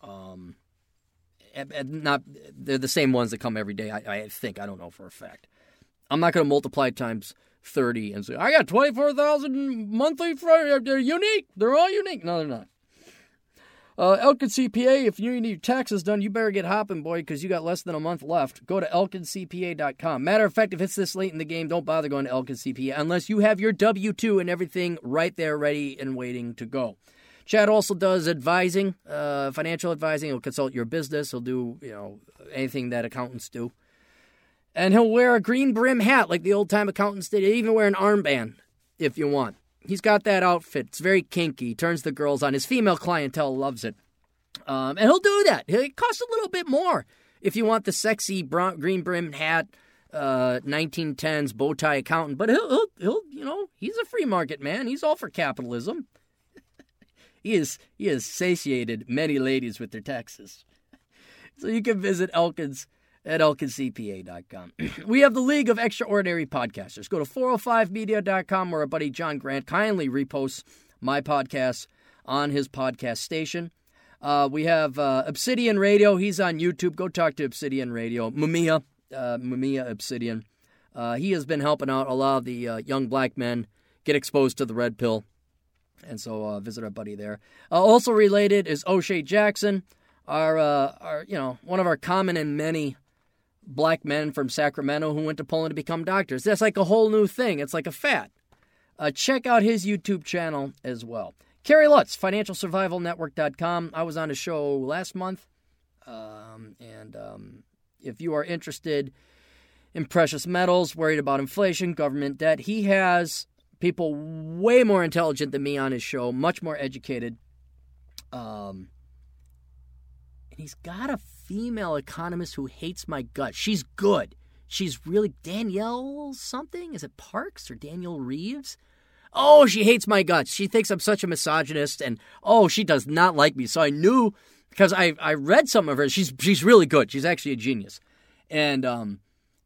Um, not, they're the same ones that come every day, I, I think. I don't know for a fact. I'm not going to multiply times 30 and say, I got 24,000 monthly, they're unique. They're all unique. No, they're not. Uh, Elkin CPA, if you need your taxes done, you better get hopping, boy, because you got less than a month left. Go to elkincpa.com. Matter of fact, if it's this late in the game, don't bother going to Elkin CPA unless you have your W 2 and everything right there, ready and waiting to go. Chad also does advising, uh, financial advising. He'll consult your business. He'll do, you know, anything that accountants do. And he'll wear a green brim hat like the old time accountants did. He'll even wear an armband if you want. He's got that outfit. It's very kinky. Turns the girls on. His female clientele loves it. Um, and he'll do that. It costs a little bit more if you want the sexy brown, green brim hat, uh, 1910s bow tie accountant. But he'll, he'll, he'll, you know, he's a free market man. He's all for capitalism. he is, he has satiated many ladies with their taxes. So you can visit Elkins at elkincpa.com. we have the League of Extraordinary Podcasters. Go to 405media.com where our buddy John Grant kindly reposts my podcast on his podcast station. Uh, we have uh, Obsidian Radio. He's on YouTube. Go talk to Obsidian Radio. Mamiya, uh, Obsidian. Uh, he has been helping out a lot of the uh, young black men get exposed to the red pill. And so uh, visit our buddy there. Uh, also related is Oshay Jackson, our, our, you know, one of our common and many black men from Sacramento who went to Poland to become doctors. That's like a whole new thing. It's like a fad. Uh, check out his YouTube channel as well. Kerry Lutz, financialsurvivalnetwork.com. I was on a show last month. Um, and um, if you are interested in precious metals, worried about inflation, government debt, he has people way more intelligent than me on his show, much more educated. Um, and he's got a female economist who hates my gut. She's good. She's really Danielle something? Is it Parks or Danielle Reeves? Oh, she hates my guts. She thinks I'm such a misogynist, and oh, she does not like me. So I knew because I I read some of her. She's she's really good. She's actually a genius, and um,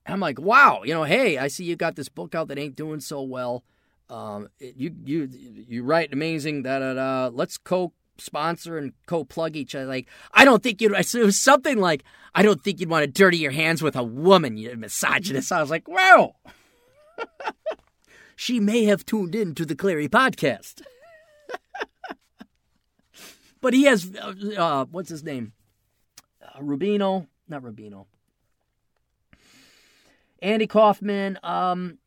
I'm like, wow, you know, hey, I see you got this book out that ain't doing so well. Um, you you you write amazing. Da da da. Let's co sponsor and co-plug each other. Like, I don't think you'd. It was something like, I don't think you'd want to dirty your hands with a woman, you misogynist. I was like, wow. she may have tuned in to the Clarey podcast. but he has, uh, uh, what's his name? Uh, Rubino, not Rubino. Andy Kaufman, um,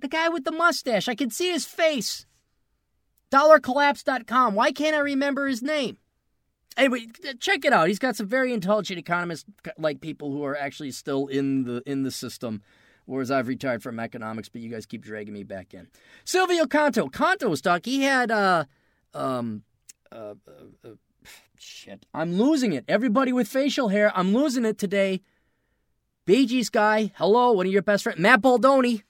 the guy with the mustache. I can see his face. DollarCollapse.com. Why can't I remember his name? Anyway, check it out. He's got some very intelligent economists, like people who are actually still in the in the system. Whereas I've retired from economics, but you guys keep dragging me back in. Silvio Canto, Canto stock. He had uh, um, uh, uh, uh, shit. I'm losing it. Everybody with facial hair, I'm losing it today. Bee Gees guy, hello, one of your best friends, Matt Baldoni.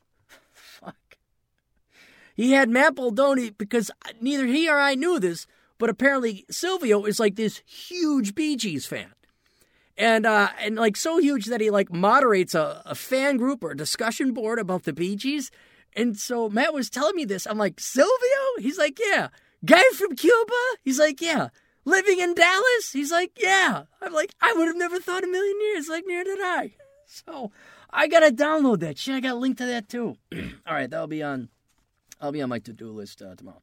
He had Matt Baldoni because neither he or I knew this, but apparently Silvio is like this huge Bee Gees fan. And uh, and like so huge that he like moderates a, a fan group or a discussion board about the Bee Gees. And so Matt was telling me this. I'm like, Silvio? He's like, yeah. Guy from Cuba? He's like, yeah. Living in Dallas? He's like, yeah. I'm like, I would have never thought a million years. Like, near did I. So I gotta download that shit. I got a link to that too. All right, that'll be on I'll be on my to do list uh, tomorrow.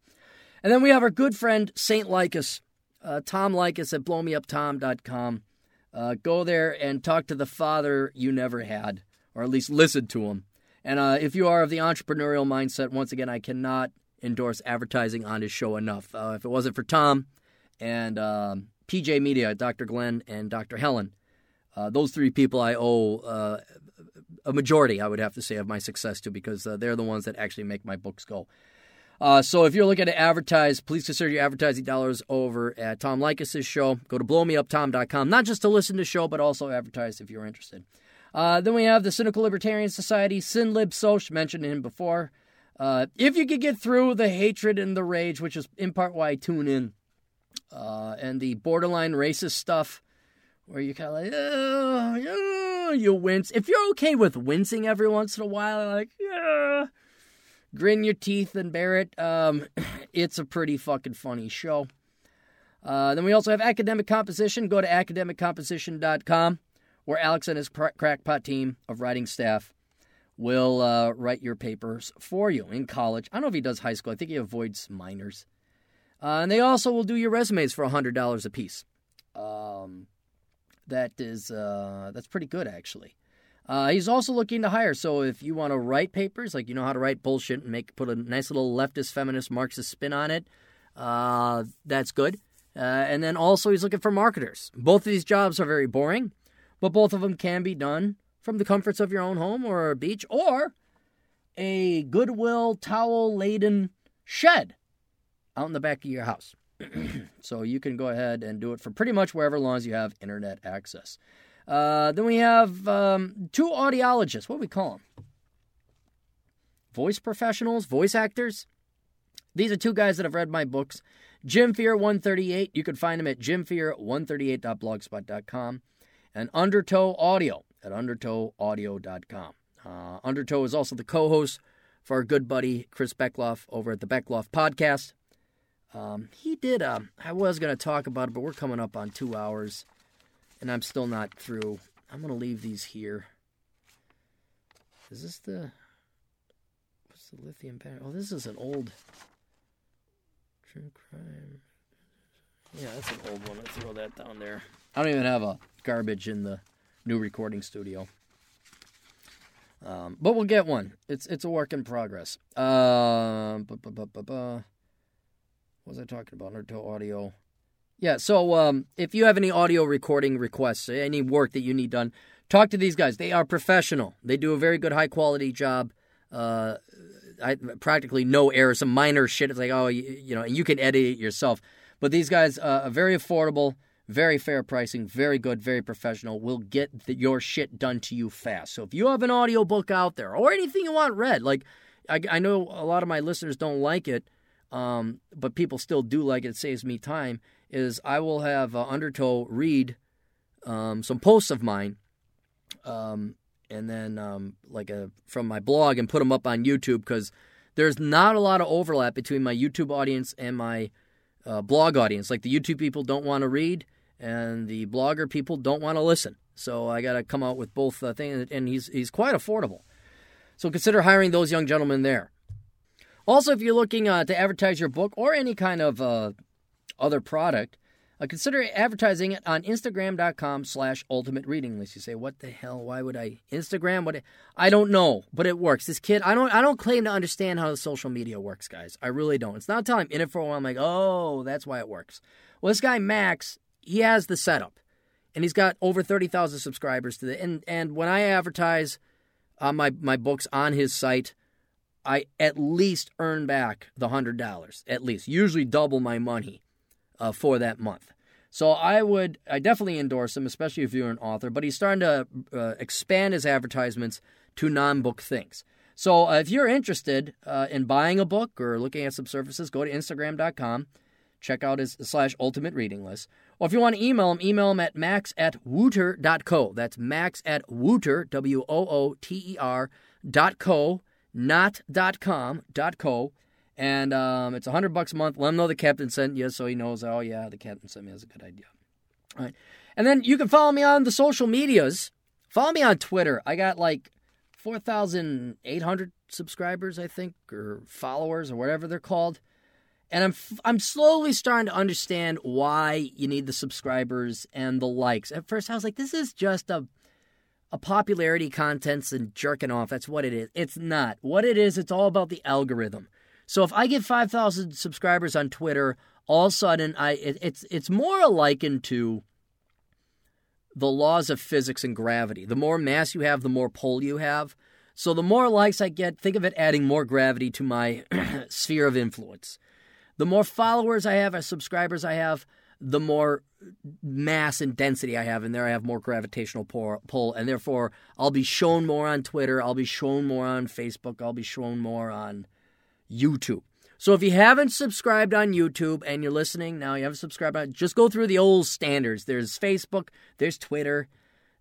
And then we have our good friend, St. Leykis, uh, Tom Leykis at blowmeuptom.com. Uh, go there and talk to the father you never had, or at least listen to him. And uh, if you are of the entrepreneurial mindset, once again, I cannot endorse advertising on his show enough. Uh, if it wasn't for Tom and um, PJ Media, Dr. Glenn and Dr. Helen, uh, those three people I owe uh, a majority, I would have to say, of my success to because uh, they're the ones that actually make my books go. Uh, so if you're looking to advertise, please consider your advertising dollars over at Tom Leykis' show. Go to blowmeuptom.com, not just to listen to show, but also advertise if you're interested. Uh, then we have the Cynical Libertarian Society, Sinlib Soch, mentioned him before. Uh, if you could get through the hatred and the rage, which is in part why I tune in, uh, and the borderline racist stuff, where you kind of like, oh, oh, you wince. If you're okay with wincing every once in a while, like, yeah, grin your teeth and bear it, um, it's a pretty fucking funny show. Uh, then we also have academic composition. Go to academiccomposition.com, where Alex and his crackpot team of writing staff will uh, write your papers for you in college. I don't know if he does high school. I think he avoids minors. Uh, and they also will do your resumes for $100 a piece. Um, that is uh, that's pretty good actually. Uh, he's also looking to hire. So if you want to write papers, like you know how to write bullshit and make put a nice little leftist, feminist, Marxist spin on it, uh, that's good. Uh, and then also he's looking for marketers. Both of these jobs are very boring, but both of them can be done from the comforts of your own home or a beach or a Goodwill towel laden shed out in the back of your house. so you can go ahead and do it for pretty much wherever, long as you have internet access. Uh, then we have um, two audiologists. What do we call them? Voice professionals, voice actors. These are two guys that have read my books. Jim Fear 138. You can find them at jimfear138.blogspot.com. And Undertow Audio at undertowaudio.com. Uh, Undertow is also the co host for our good buddy Chris Beckloff over at the Beckloff podcast. Um, he did, uh, I was going to talk about it, but we're coming up on two hours, and I'm still not through. I'm going to leave these here. Is this the. What's the lithium battery? Oh, this is an old. True crime. Yeah, that's an old one. Let's throw that down there. I don't even have a garbage in the new recording studio. Um, but we'll get one. It's it's a work in progress. Uh, what was I talking about? Undertow audio. Yeah. So um, if you have any audio recording requests, any work that you need done, talk to these guys. They are professional. They do a very good, high quality job. Uh, I, practically no errors. Some minor shit. It's like oh, you, you know, and you can edit it yourself. But these guys uh, are very affordable. Very fair pricing, very good, very professional. Will get the, your shit done to you fast. So if you have an audiobook out there or anything you want read, like I, I know a lot of my listeners don't like it, um, but people still do like it. It saves me time. Is I will have uh, Undertow read um, some posts of mine, um, and then um, like a from my blog and put them up on YouTube because there's not a lot of overlap between my YouTube audience and my uh, blog audience. Like the YouTube people don't want to read, and the blogger people don't want to listen. So I got to come out with both uh, things, and he's he's quite affordable. So consider hiring those young gentlemen there. Also, if you're looking uh, to advertise your book or any kind of uh, other product, uh, consider advertising it on Instagram.com slash ultimate reading list. You say, what the hell? Why would I Instagram? What I don't know, but it works. This kid, I don't I don't claim to understand how the social media works, guys. I really don't. It's not until I'm in it for a while I'm like, oh, that's why it works. Well, this guy Max he has the setup, and he's got over thirty thousand subscribers to the and and when I advertise uh, my my books on his site, I at least earn back the hundred dollars at least, usually double my money uh, for that month. So I would, I definitely endorse him, especially if you're an author. But he's starting to uh, expand his advertisements to non-book things. So uh, if you're interested uh, in buying a book or looking at some services, go to Instagram.com, check out his slash ultimate reading list. Or if you want to email him, email him at max at wooter.co. That's max at wooter, W O O T E R, dot co, not dot com, dot co. And um, it's 100 bucks a month. Let him know the captain sent you so he knows, oh, yeah, the captain sent me. That's a good idea. All right. And then you can follow me on the social medias. Follow me on Twitter. I got like 4,800 subscribers, I think, or followers, or whatever they're called and I'm I'm slowly starting to understand why you need the subscribers and the likes. At first, I was like, this is just a a popularity contest and jerking off. That's what it is. It's not. What it is, it's all about the algorithm. So if I get five thousand subscribers on Twitter, all of a sudden, I it, it's it's more likened to the laws of physics and gravity. The more mass you have, the more pull you have. So the more likes I get, think of it adding more gravity to my sphere of influence. The more followers I have, as subscribers I have, the more mass and density I have, and there I have more gravitational pull, and therefore I'll be shown more on Twitter, I'll be shown more on Facebook, I'll be shown more on YouTube. So if you haven't subscribed on YouTube and you're listening now, you haven't subscribed just go through the old standards. There's Facebook, there's Twitter,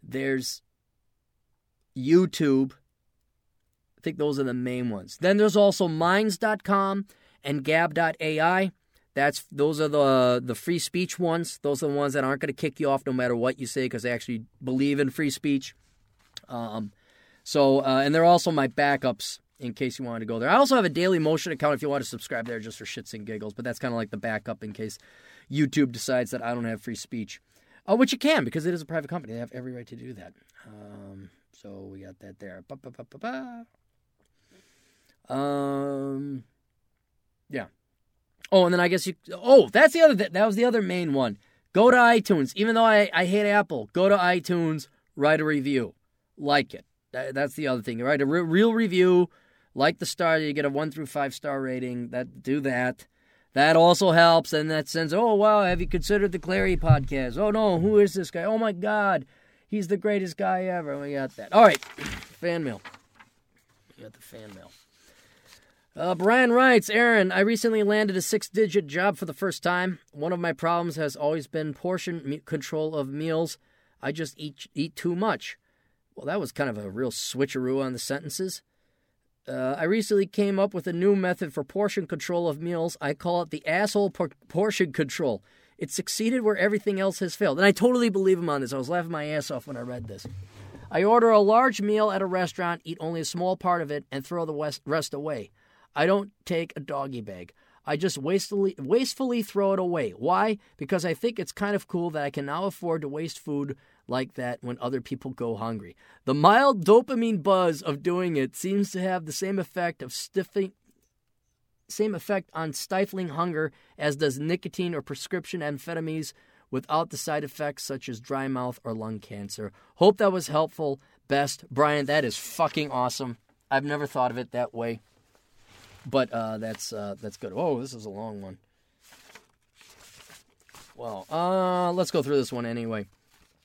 there's YouTube. I think those are the main ones. Then there's also minds.com and gab.ai. That's those are the the free speech ones. Those are the ones that aren't going to kick you off no matter what you say because they actually believe in free speech. Um, so uh, and they're also my backups in case you wanted to go there. I also have a Daily Motion account if you want to subscribe there just for shits and giggles, but that's kind of like the backup in case YouTube decides that I don't have free speech, uh, which you can because it is a private company. They have every right to do that. Um, so we got that there. Ba, ba, ba, um, yeah. Oh, and then I guess you. Oh, that's the other. That was the other main one. Go to iTunes. Even though I, I hate Apple, go to iTunes, write a review, like it. That, that's the other thing. Write a re- real review, like the star. You get a one through five star rating. That do that. That also helps, and that sends. Oh wow, have you considered the Clarey podcast? Oh no, who is this guy? Oh my God, he's the greatest guy ever. We got that. All right, fan mail. We got the fan mail. Uh, Brian writes, Aaron, I recently landed a six digit job for the first time. One of my problems has always been portion control of meals. I just eat, eat too much. Well, that was kind of a real switcheroo on the sentences. Uh, I recently came up with a new method for portion control of meals. I call it the asshole por- portion control. It succeeded where everything else has failed. And I totally believe him on this. I was laughing my ass off when I read this. I order a large meal at a restaurant, eat only a small part of it, and throw the rest away. I don't take a doggy bag. I just wastefully, wastefully throw it away. Why? Because I think it's kind of cool that I can now afford to waste food like that when other people go hungry. The mild dopamine buzz of doing it seems to have the same effect of stiffing same effect on stifling hunger as does nicotine or prescription amphetamines without the side effects such as dry mouth or lung cancer. Hope that was helpful. Best, Brian, that is fucking awesome. I've never thought of it that way. But uh, that's uh, that's good. Oh, this is a long one. Well, uh, let's go through this one anyway.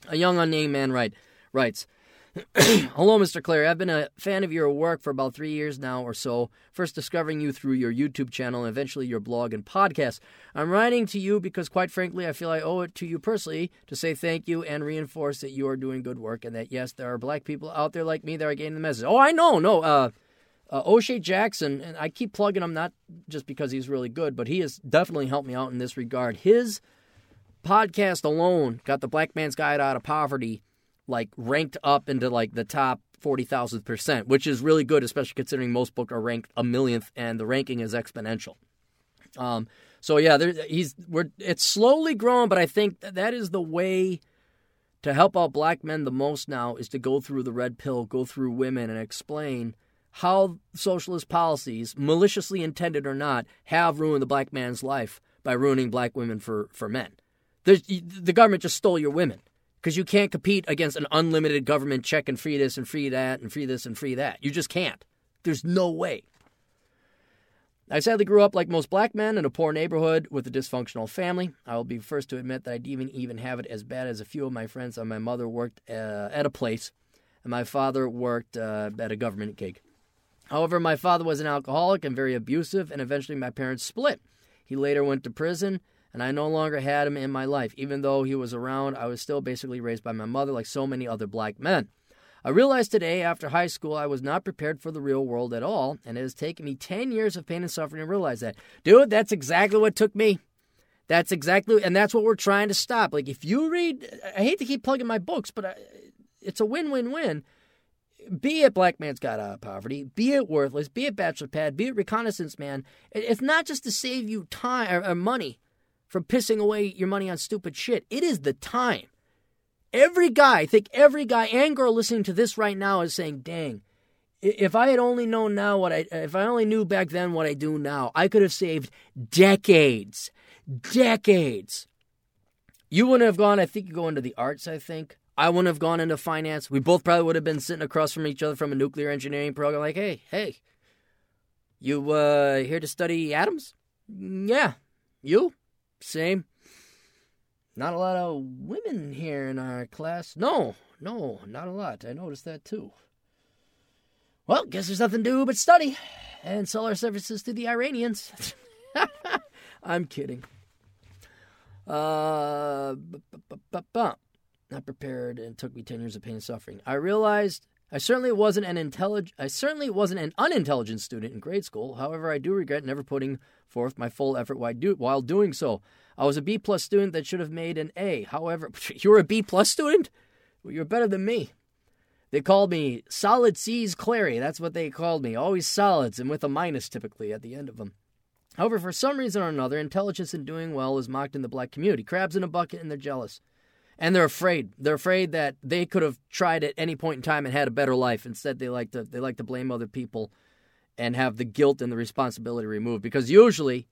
A young unnamed man write, writes, Hello, Mr. Clarey. I've been a fan of your work for about three years now or so, first discovering you through your YouTube channel and eventually your blog and podcast. I'm writing to you because, quite frankly, I feel I owe it to you personally to say thank you and reinforce that you are doing good work and that, yes, there are black people out there like me that are getting the message. Oh, I know. No, uh, uh, Oshay Jackson, and I keep plugging him not just because he's really good, but he has definitely helped me out in this regard. His podcast alone got the Black Man's Guide Out of Poverty like ranked up into like the top 40,000 percent, which is really good, especially considering most books are ranked a millionth and the ranking is exponential. Um, so yeah, there, he's we're it's slowly growing, but I think that is the way to help out black men the most now is to go through the red pill, go through women, and explain how socialist policies, maliciously intended or not, have ruined the black man's life by ruining black women for, for men. The government just stole your women because you can't compete against an unlimited government check and free this and free that and free this and free that. You just can't. There's no way. I sadly grew up like most black men in a poor neighborhood with a dysfunctional family. I will be first to admit that I didn't even have it as bad as a few of my friends. And my mother worked uh, at a place, and my father worked uh, at a government gig. However, my father was an alcoholic and very abusive, and eventually my parents split. He later went to prison, and I no longer had him in my life. Even though he was around, I was still basically raised by my mother like so many other black men. I realized today, after high school, I was not prepared for the real world at all, and it has taken me 10 years of pain and suffering to realize that. Dude, that's exactly what took me. That's exactly, and that's what we're trying to stop. Like, if you read, I hate to keep plugging my books, but I, it's a win win win be it Black Man's Guide Out of Poverty, be it Worthless, be it Bachelor Pad, be it Reconnaissance Man, it's not just to save you time or, or money from pissing away your money on stupid shit. It is the time. Every guy, I think every guy and girl listening to this right now is saying, dang, if I had only known now what I, if I only knew back then what I do now, I could have saved decades, decades. You wouldn't have gone, I think you go into the arts, I think. I wouldn't have gone into finance. We both probably would have been sitting across from each other from a nuclear engineering program. Like, hey, hey, you uh, here to study atoms? Yeah. You? Same. Not a lot of women here in our class. No, no, not a lot. I noticed that too. Well, guess there's nothing to do but study and sell our services to the Iranians. I'm kidding. Uh, not prepared, and it took me ten years of pain and suffering. I realized I certainly wasn't an intelligent. I certainly wasn't an unintelligent student in grade school. However, I do regret never putting forth my full effort while, do, while doing so. I was a B plus student that should have made an A. However, you were a B plus student. Well, you're better than me. They called me Solid C's Clarey. That's what they called me. Always solids and with a minus typically at the end of them. However, for some reason or another, intelligence and doing well is mocked in the black community. Crabs in a bucket and they're jealous. And they're afraid. They're afraid that they could have tried at any point in time and had a better life. Instead, they like to they like to blame other people and have the guilt and the responsibility removed. Because usually,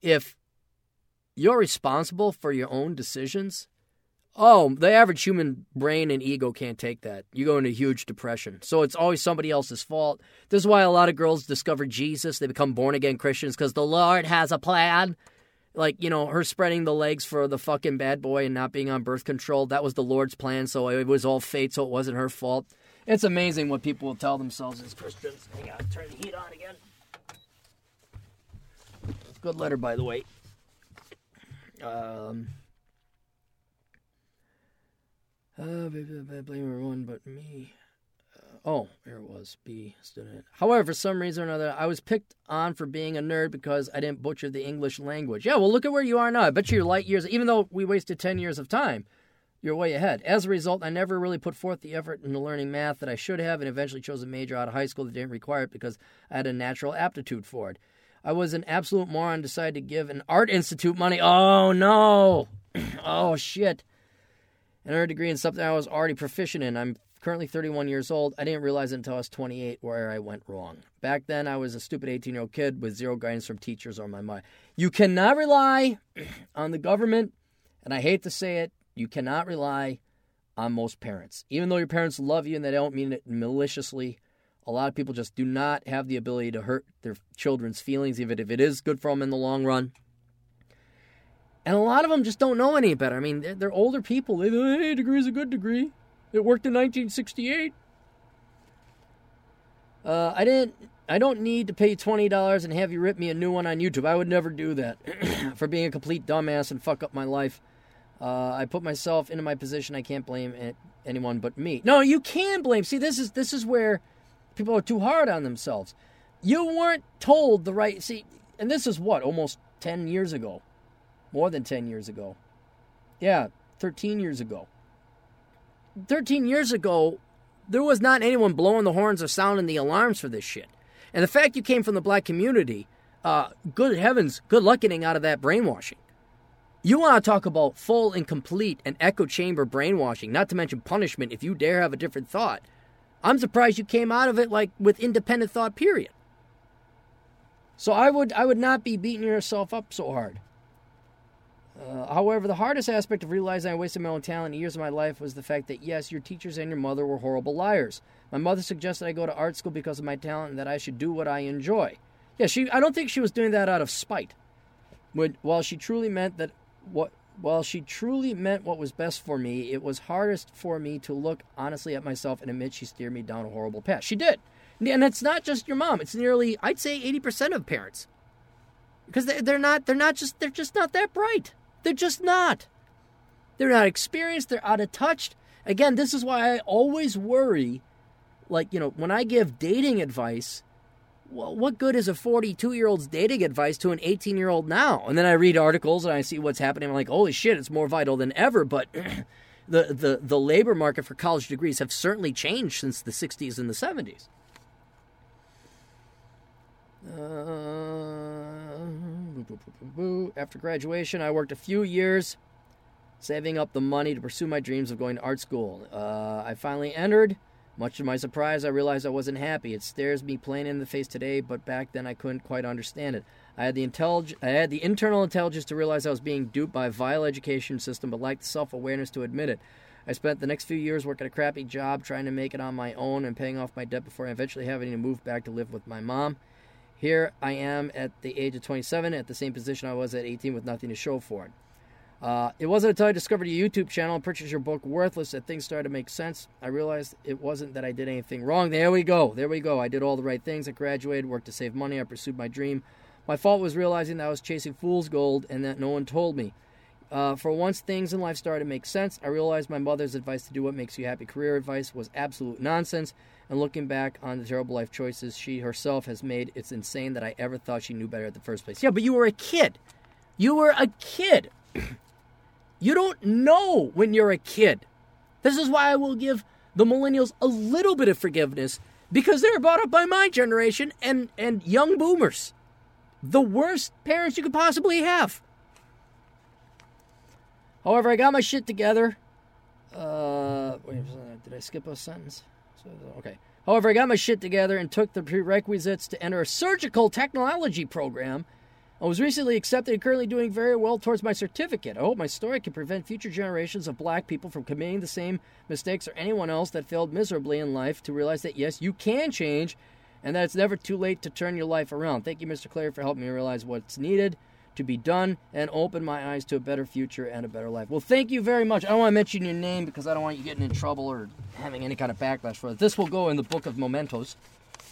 if you're responsible for your own decisions, Oh, the average human brain and ego can't take that. You go into huge depression. So it's always somebody else's fault. This is why a lot of girls discover Jesus. They become born again Christians because the Lord has a plan. Like, you know, her spreading the legs for the fucking bad boy and not being on birth control. That was the Lord's plan. So it was all fate. So it wasn't her fault. It's amazing what people will tell themselves as Christians. Hang on, turn the heat on again. Good letter, by the way. Um. Uh, blame everyone but me. Oh, there it was. B student. However, for some reason or another, I was picked on for being a nerd because I didn't butcher the English language. Yeah, well, look at where you are now. I bet you're light years. Even though we wasted ten years of time, you're way ahead. As a result, I never really put forth the effort into learning math that I should have, and eventually chose a major out of high school that didn't require it because I had a natural aptitude for it. I was an absolute moron. Decided to give an art institute money. Oh no! oh shit! and earned a degree in something I was already proficient in. I'm currently 31 years old. I didn't realize until I was 28 where I went wrong. Back then, I was a stupid 18 year old kid with zero guidance from teachers or my mind. You cannot rely on the government, and I hate to say it, you cannot rely on most parents. Even though your parents love you and they don't mean it maliciously, a lot of people just do not have the ability to hurt their children's feelings, even if it is good for them in the long run. And a lot of them just don't know any better. I mean, they're, older people. They go, hey, degree's a good degree. It worked in 1968. Uh, I didn't. I don't need to pay twenty dollars and have you rip me a new one on YouTube. I would never do that for being a complete dumbass and fuck up my life. Uh, I put myself into my position. I can't blame anyone but me. No, you can blame. See, this is this is where people are too hard on themselves. You weren't told the right. See, and this is what almost ten years ago more than 10 years ago. Yeah, 13 years ago. 13 years ago, there was not anyone blowing the horns or sounding the alarms for this shit. And the fact you came from the black community, uh, good heavens, good luck getting out of that brainwashing. You want to talk about full and complete and echo chamber brainwashing, not to mention punishment if you dare have a different thought. I'm surprised you came out of it like with independent thought, period. So I would I would not be beating yourself up so hard. Uh, however, the hardest aspect of realizing I wasted my own talent years of my life was the fact that, yes, your teachers and your mother were horrible liars. My mother suggested I go to art school because of my talent and that I should do what I enjoy. Yeah, she. I don't think she was doing that out of spite. When, while she truly meant that what while she truly meant what was best for me, it was hardest for me to look honestly at myself and admit she steered me down a horrible path. She did. And it's not just your mom. It's nearly I'd say 80% of parents. Because they're not they're not just they're just not that bright. They're just not. They're not experienced, they're out of touch. Again, this is why I always worry like, you know, when I give dating advice, well, what good is a 42 year old's dating advice to an 18 year old now? And then I read articles and I see what's happening. I'm like, holy shit, it's more vital than ever. But the, the, the labor market for college degrees have certainly changed since the 60s and the 70s. Uh, after graduation, I worked a few years saving up the money to pursue my dreams of going to art school. Uh, I finally entered. Much to my surprise, I realized I wasn't happy. It stares me plain in the face today, but back then I couldn't quite understand it. I had the intellig- I had the internal intelligence to realize I was being duped by a vile education system, but lacked the self-awareness to admit it. I spent the next few years working a crappy job, trying to make it on my own and paying off my debt before eventually having to move back to live with my mom. Here I am at the age of 27, at the same position I was at 18 with nothing to show for it. Uh, it wasn't until I discovered your YouTube channel and purchased your book, Worthless, that things started to make sense. I realized it wasn't that I did anything wrong. There we go. There we go. I did all the right things. I graduated, worked to save money. I pursued my dream. My fault was realizing that I was chasing fool's gold and that no one told me. Uh, for once things in life started to make sense, I realized my mother's advice to do what makes you happy career advice was absolute nonsense. And looking back on the terrible life choices she herself has made, it's insane that I ever thought she knew better at the first place. Yeah, but you were a kid. You were a kid. you don't know when you're a kid. This is why I will give the millennials a little bit of forgiveness because they were brought up by my generation and, and young boomers. The worst parents you could possibly have. However, I got my shit together. Uh, wait, did I skip a sentence? So, okay. However, I got my shit together and took the prerequisites to enter a surgical technology program. I was recently accepted and currently doing very well towards my certificate. I hope my story can prevent future generations of black people from committing the same mistakes or anyone else that failed miserably in life to realize that yes, you can change and that it's never too late to turn your life around. Thank you, Mr. Clarey, for helping me realize what's needed to be done and open my eyes to a better future and a better life. Well, thank you very much. I don't want to mention your name because I don't want you getting in trouble or having any kind of backlash for it. This will go in the book of mementos,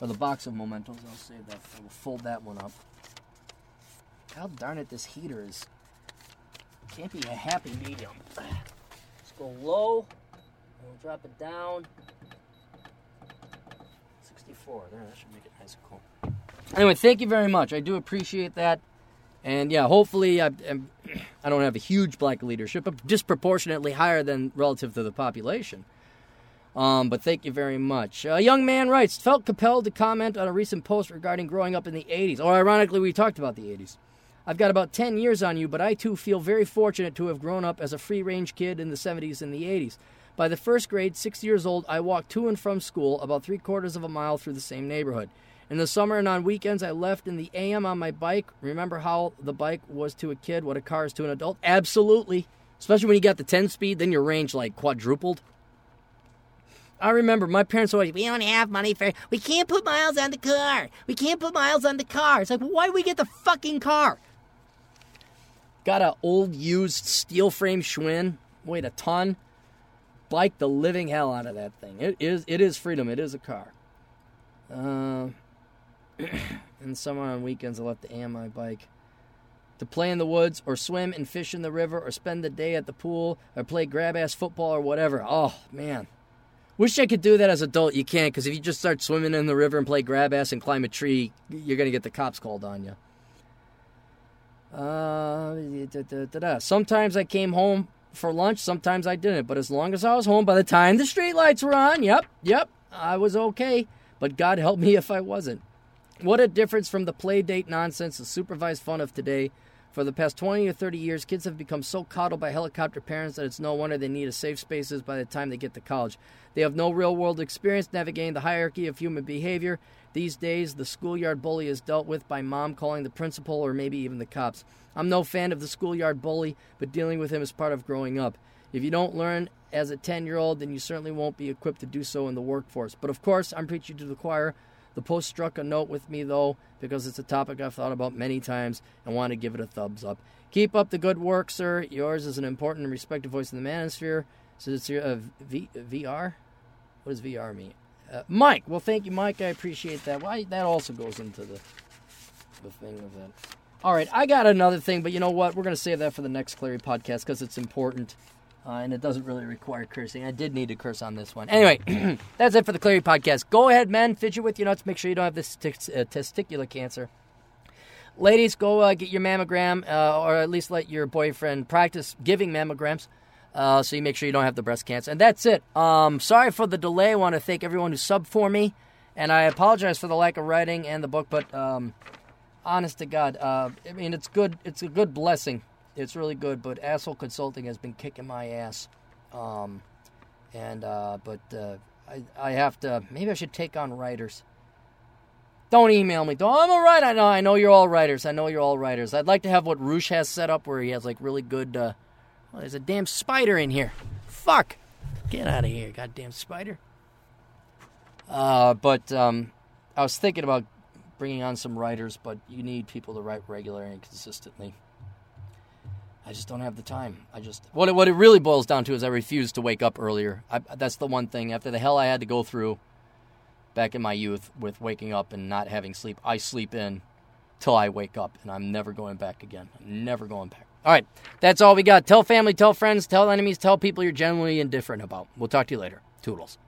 or the box of mementos. I'll save that. I will fold that one up. God darn it, this heater is can't be a happy medium. Let's go low. We'll drop it down. 64. There, that should make it nice and cool. Anyway, thank you very much. I do appreciate that. And yeah, hopefully I, I don't have a huge black leadership, but disproportionately higher than relative to the population. Um, but thank you very much. A young man writes, felt compelled to comment on a recent post regarding growing up in the 80s. Or ironically, we talked about the 80s. I've got about 10 years on you, but I too feel very fortunate to have grown up as a free range kid in the 70s and the 80s. By the first grade, six years old, I walked to and from school about three quarters of a mile through the same neighborhood. In the summer and on weekends, I left in the AM on my bike. Remember how the bike was to a kid what a car is to an adult? Absolutely. Especially when you got the 10 speed, then your range like quadrupled. I remember my parents always, we don't have money for, we can't put miles on the car. We can't put miles on the car. It's like, why do we get the fucking car? Got a old used steel frame Schwinn, weighed a ton. Bike the living hell out of that thing. It is, it is freedom. It is a car. Uh, and summer on weekends, I left the AM my bike to play in the woods or swim and fish in the river or spend the day at the pool or play grab ass football or whatever. Oh, man. Wish I could do that as adult. You can't because if you just start swimming in the river and play grab ass and climb a tree, you're going to get the cops called on you. Uh, da, da, da, Sometimes I came home for lunch, sometimes I didn't. But as long as I was home by the time the streetlights were on, yep, yep, I was okay. But God help me if I wasn't. What a difference from the play date nonsense and supervised fun of today. For the past 20 or 30 years, kids have become so coddled by helicopter parents that it's no wonder they need a safe spaces by the time they get to college. They have no real world experience navigating the hierarchy of human behavior. These days, the schoolyard bully is dealt with by mom calling the principal or maybe even the cops. I'm no fan of the schoolyard bully, but dealing with him is part of growing up. If you don't learn as a 10 year old, then you certainly won't be equipped to do so in the workforce. But of course, I'm preaching to the choir. The post struck a note with me, though, because it's a topic I've thought about many times and want to give it a thumbs up. Keep up the good work, sir. Yours is an important and respected voice in the manosphere. So it's uh, v- VR? What does VR mean? Uh, Mike. Well, thank you, Mike. I appreciate that. Well, that also goes into the the thing of that. All right, I got another thing, but you know what? We're going to save that for the next Clarey podcast because it's important. Uh, and it doesn't really require cursing. I did need to curse on this one. Anyway, that's it for the Clarey podcast. Go ahead, men, fidget with your nuts. Make sure you don't have this t- uh, testicular cancer. Ladies, go uh, get your mammogram, uh, or at least let your boyfriend practice giving mammograms. Uh, so you make sure you don't have the breast cancer. And that's it. Um, sorry for the delay. I want to thank everyone who subbed for me, and I apologize for the lack of writing and the book. But um, honest to God, uh, I mean it's good. It's a good blessing it's really good. But Asshole Consulting has been kicking my ass. Um, and uh, but uh, I I have to maybe I should take on writers. Don't email me. Don't, I'm all right. I know. I know you're all writers. I know you're all writers. I'd like to have what Roosh has set up, where he has like really good. Uh, well, there's a damn spider in here. Fuck. Get out of here, goddamn spider. Uh, but um, I was thinking about bringing on some writers, but you need people to write regularly and consistently. I just don't have the time. I just what it, what it really boils down to is I refuse to wake up earlier. I, that's the one thing. After the hell I had to go through back in my youth with waking up and not having sleep, I sleep in till I wake up, and I'm never going back again. I'm never going back. All right, that's all we got. Tell family, tell friends, tell enemies, tell people you're genuinely indifferent about. We'll talk to you later. Toodles.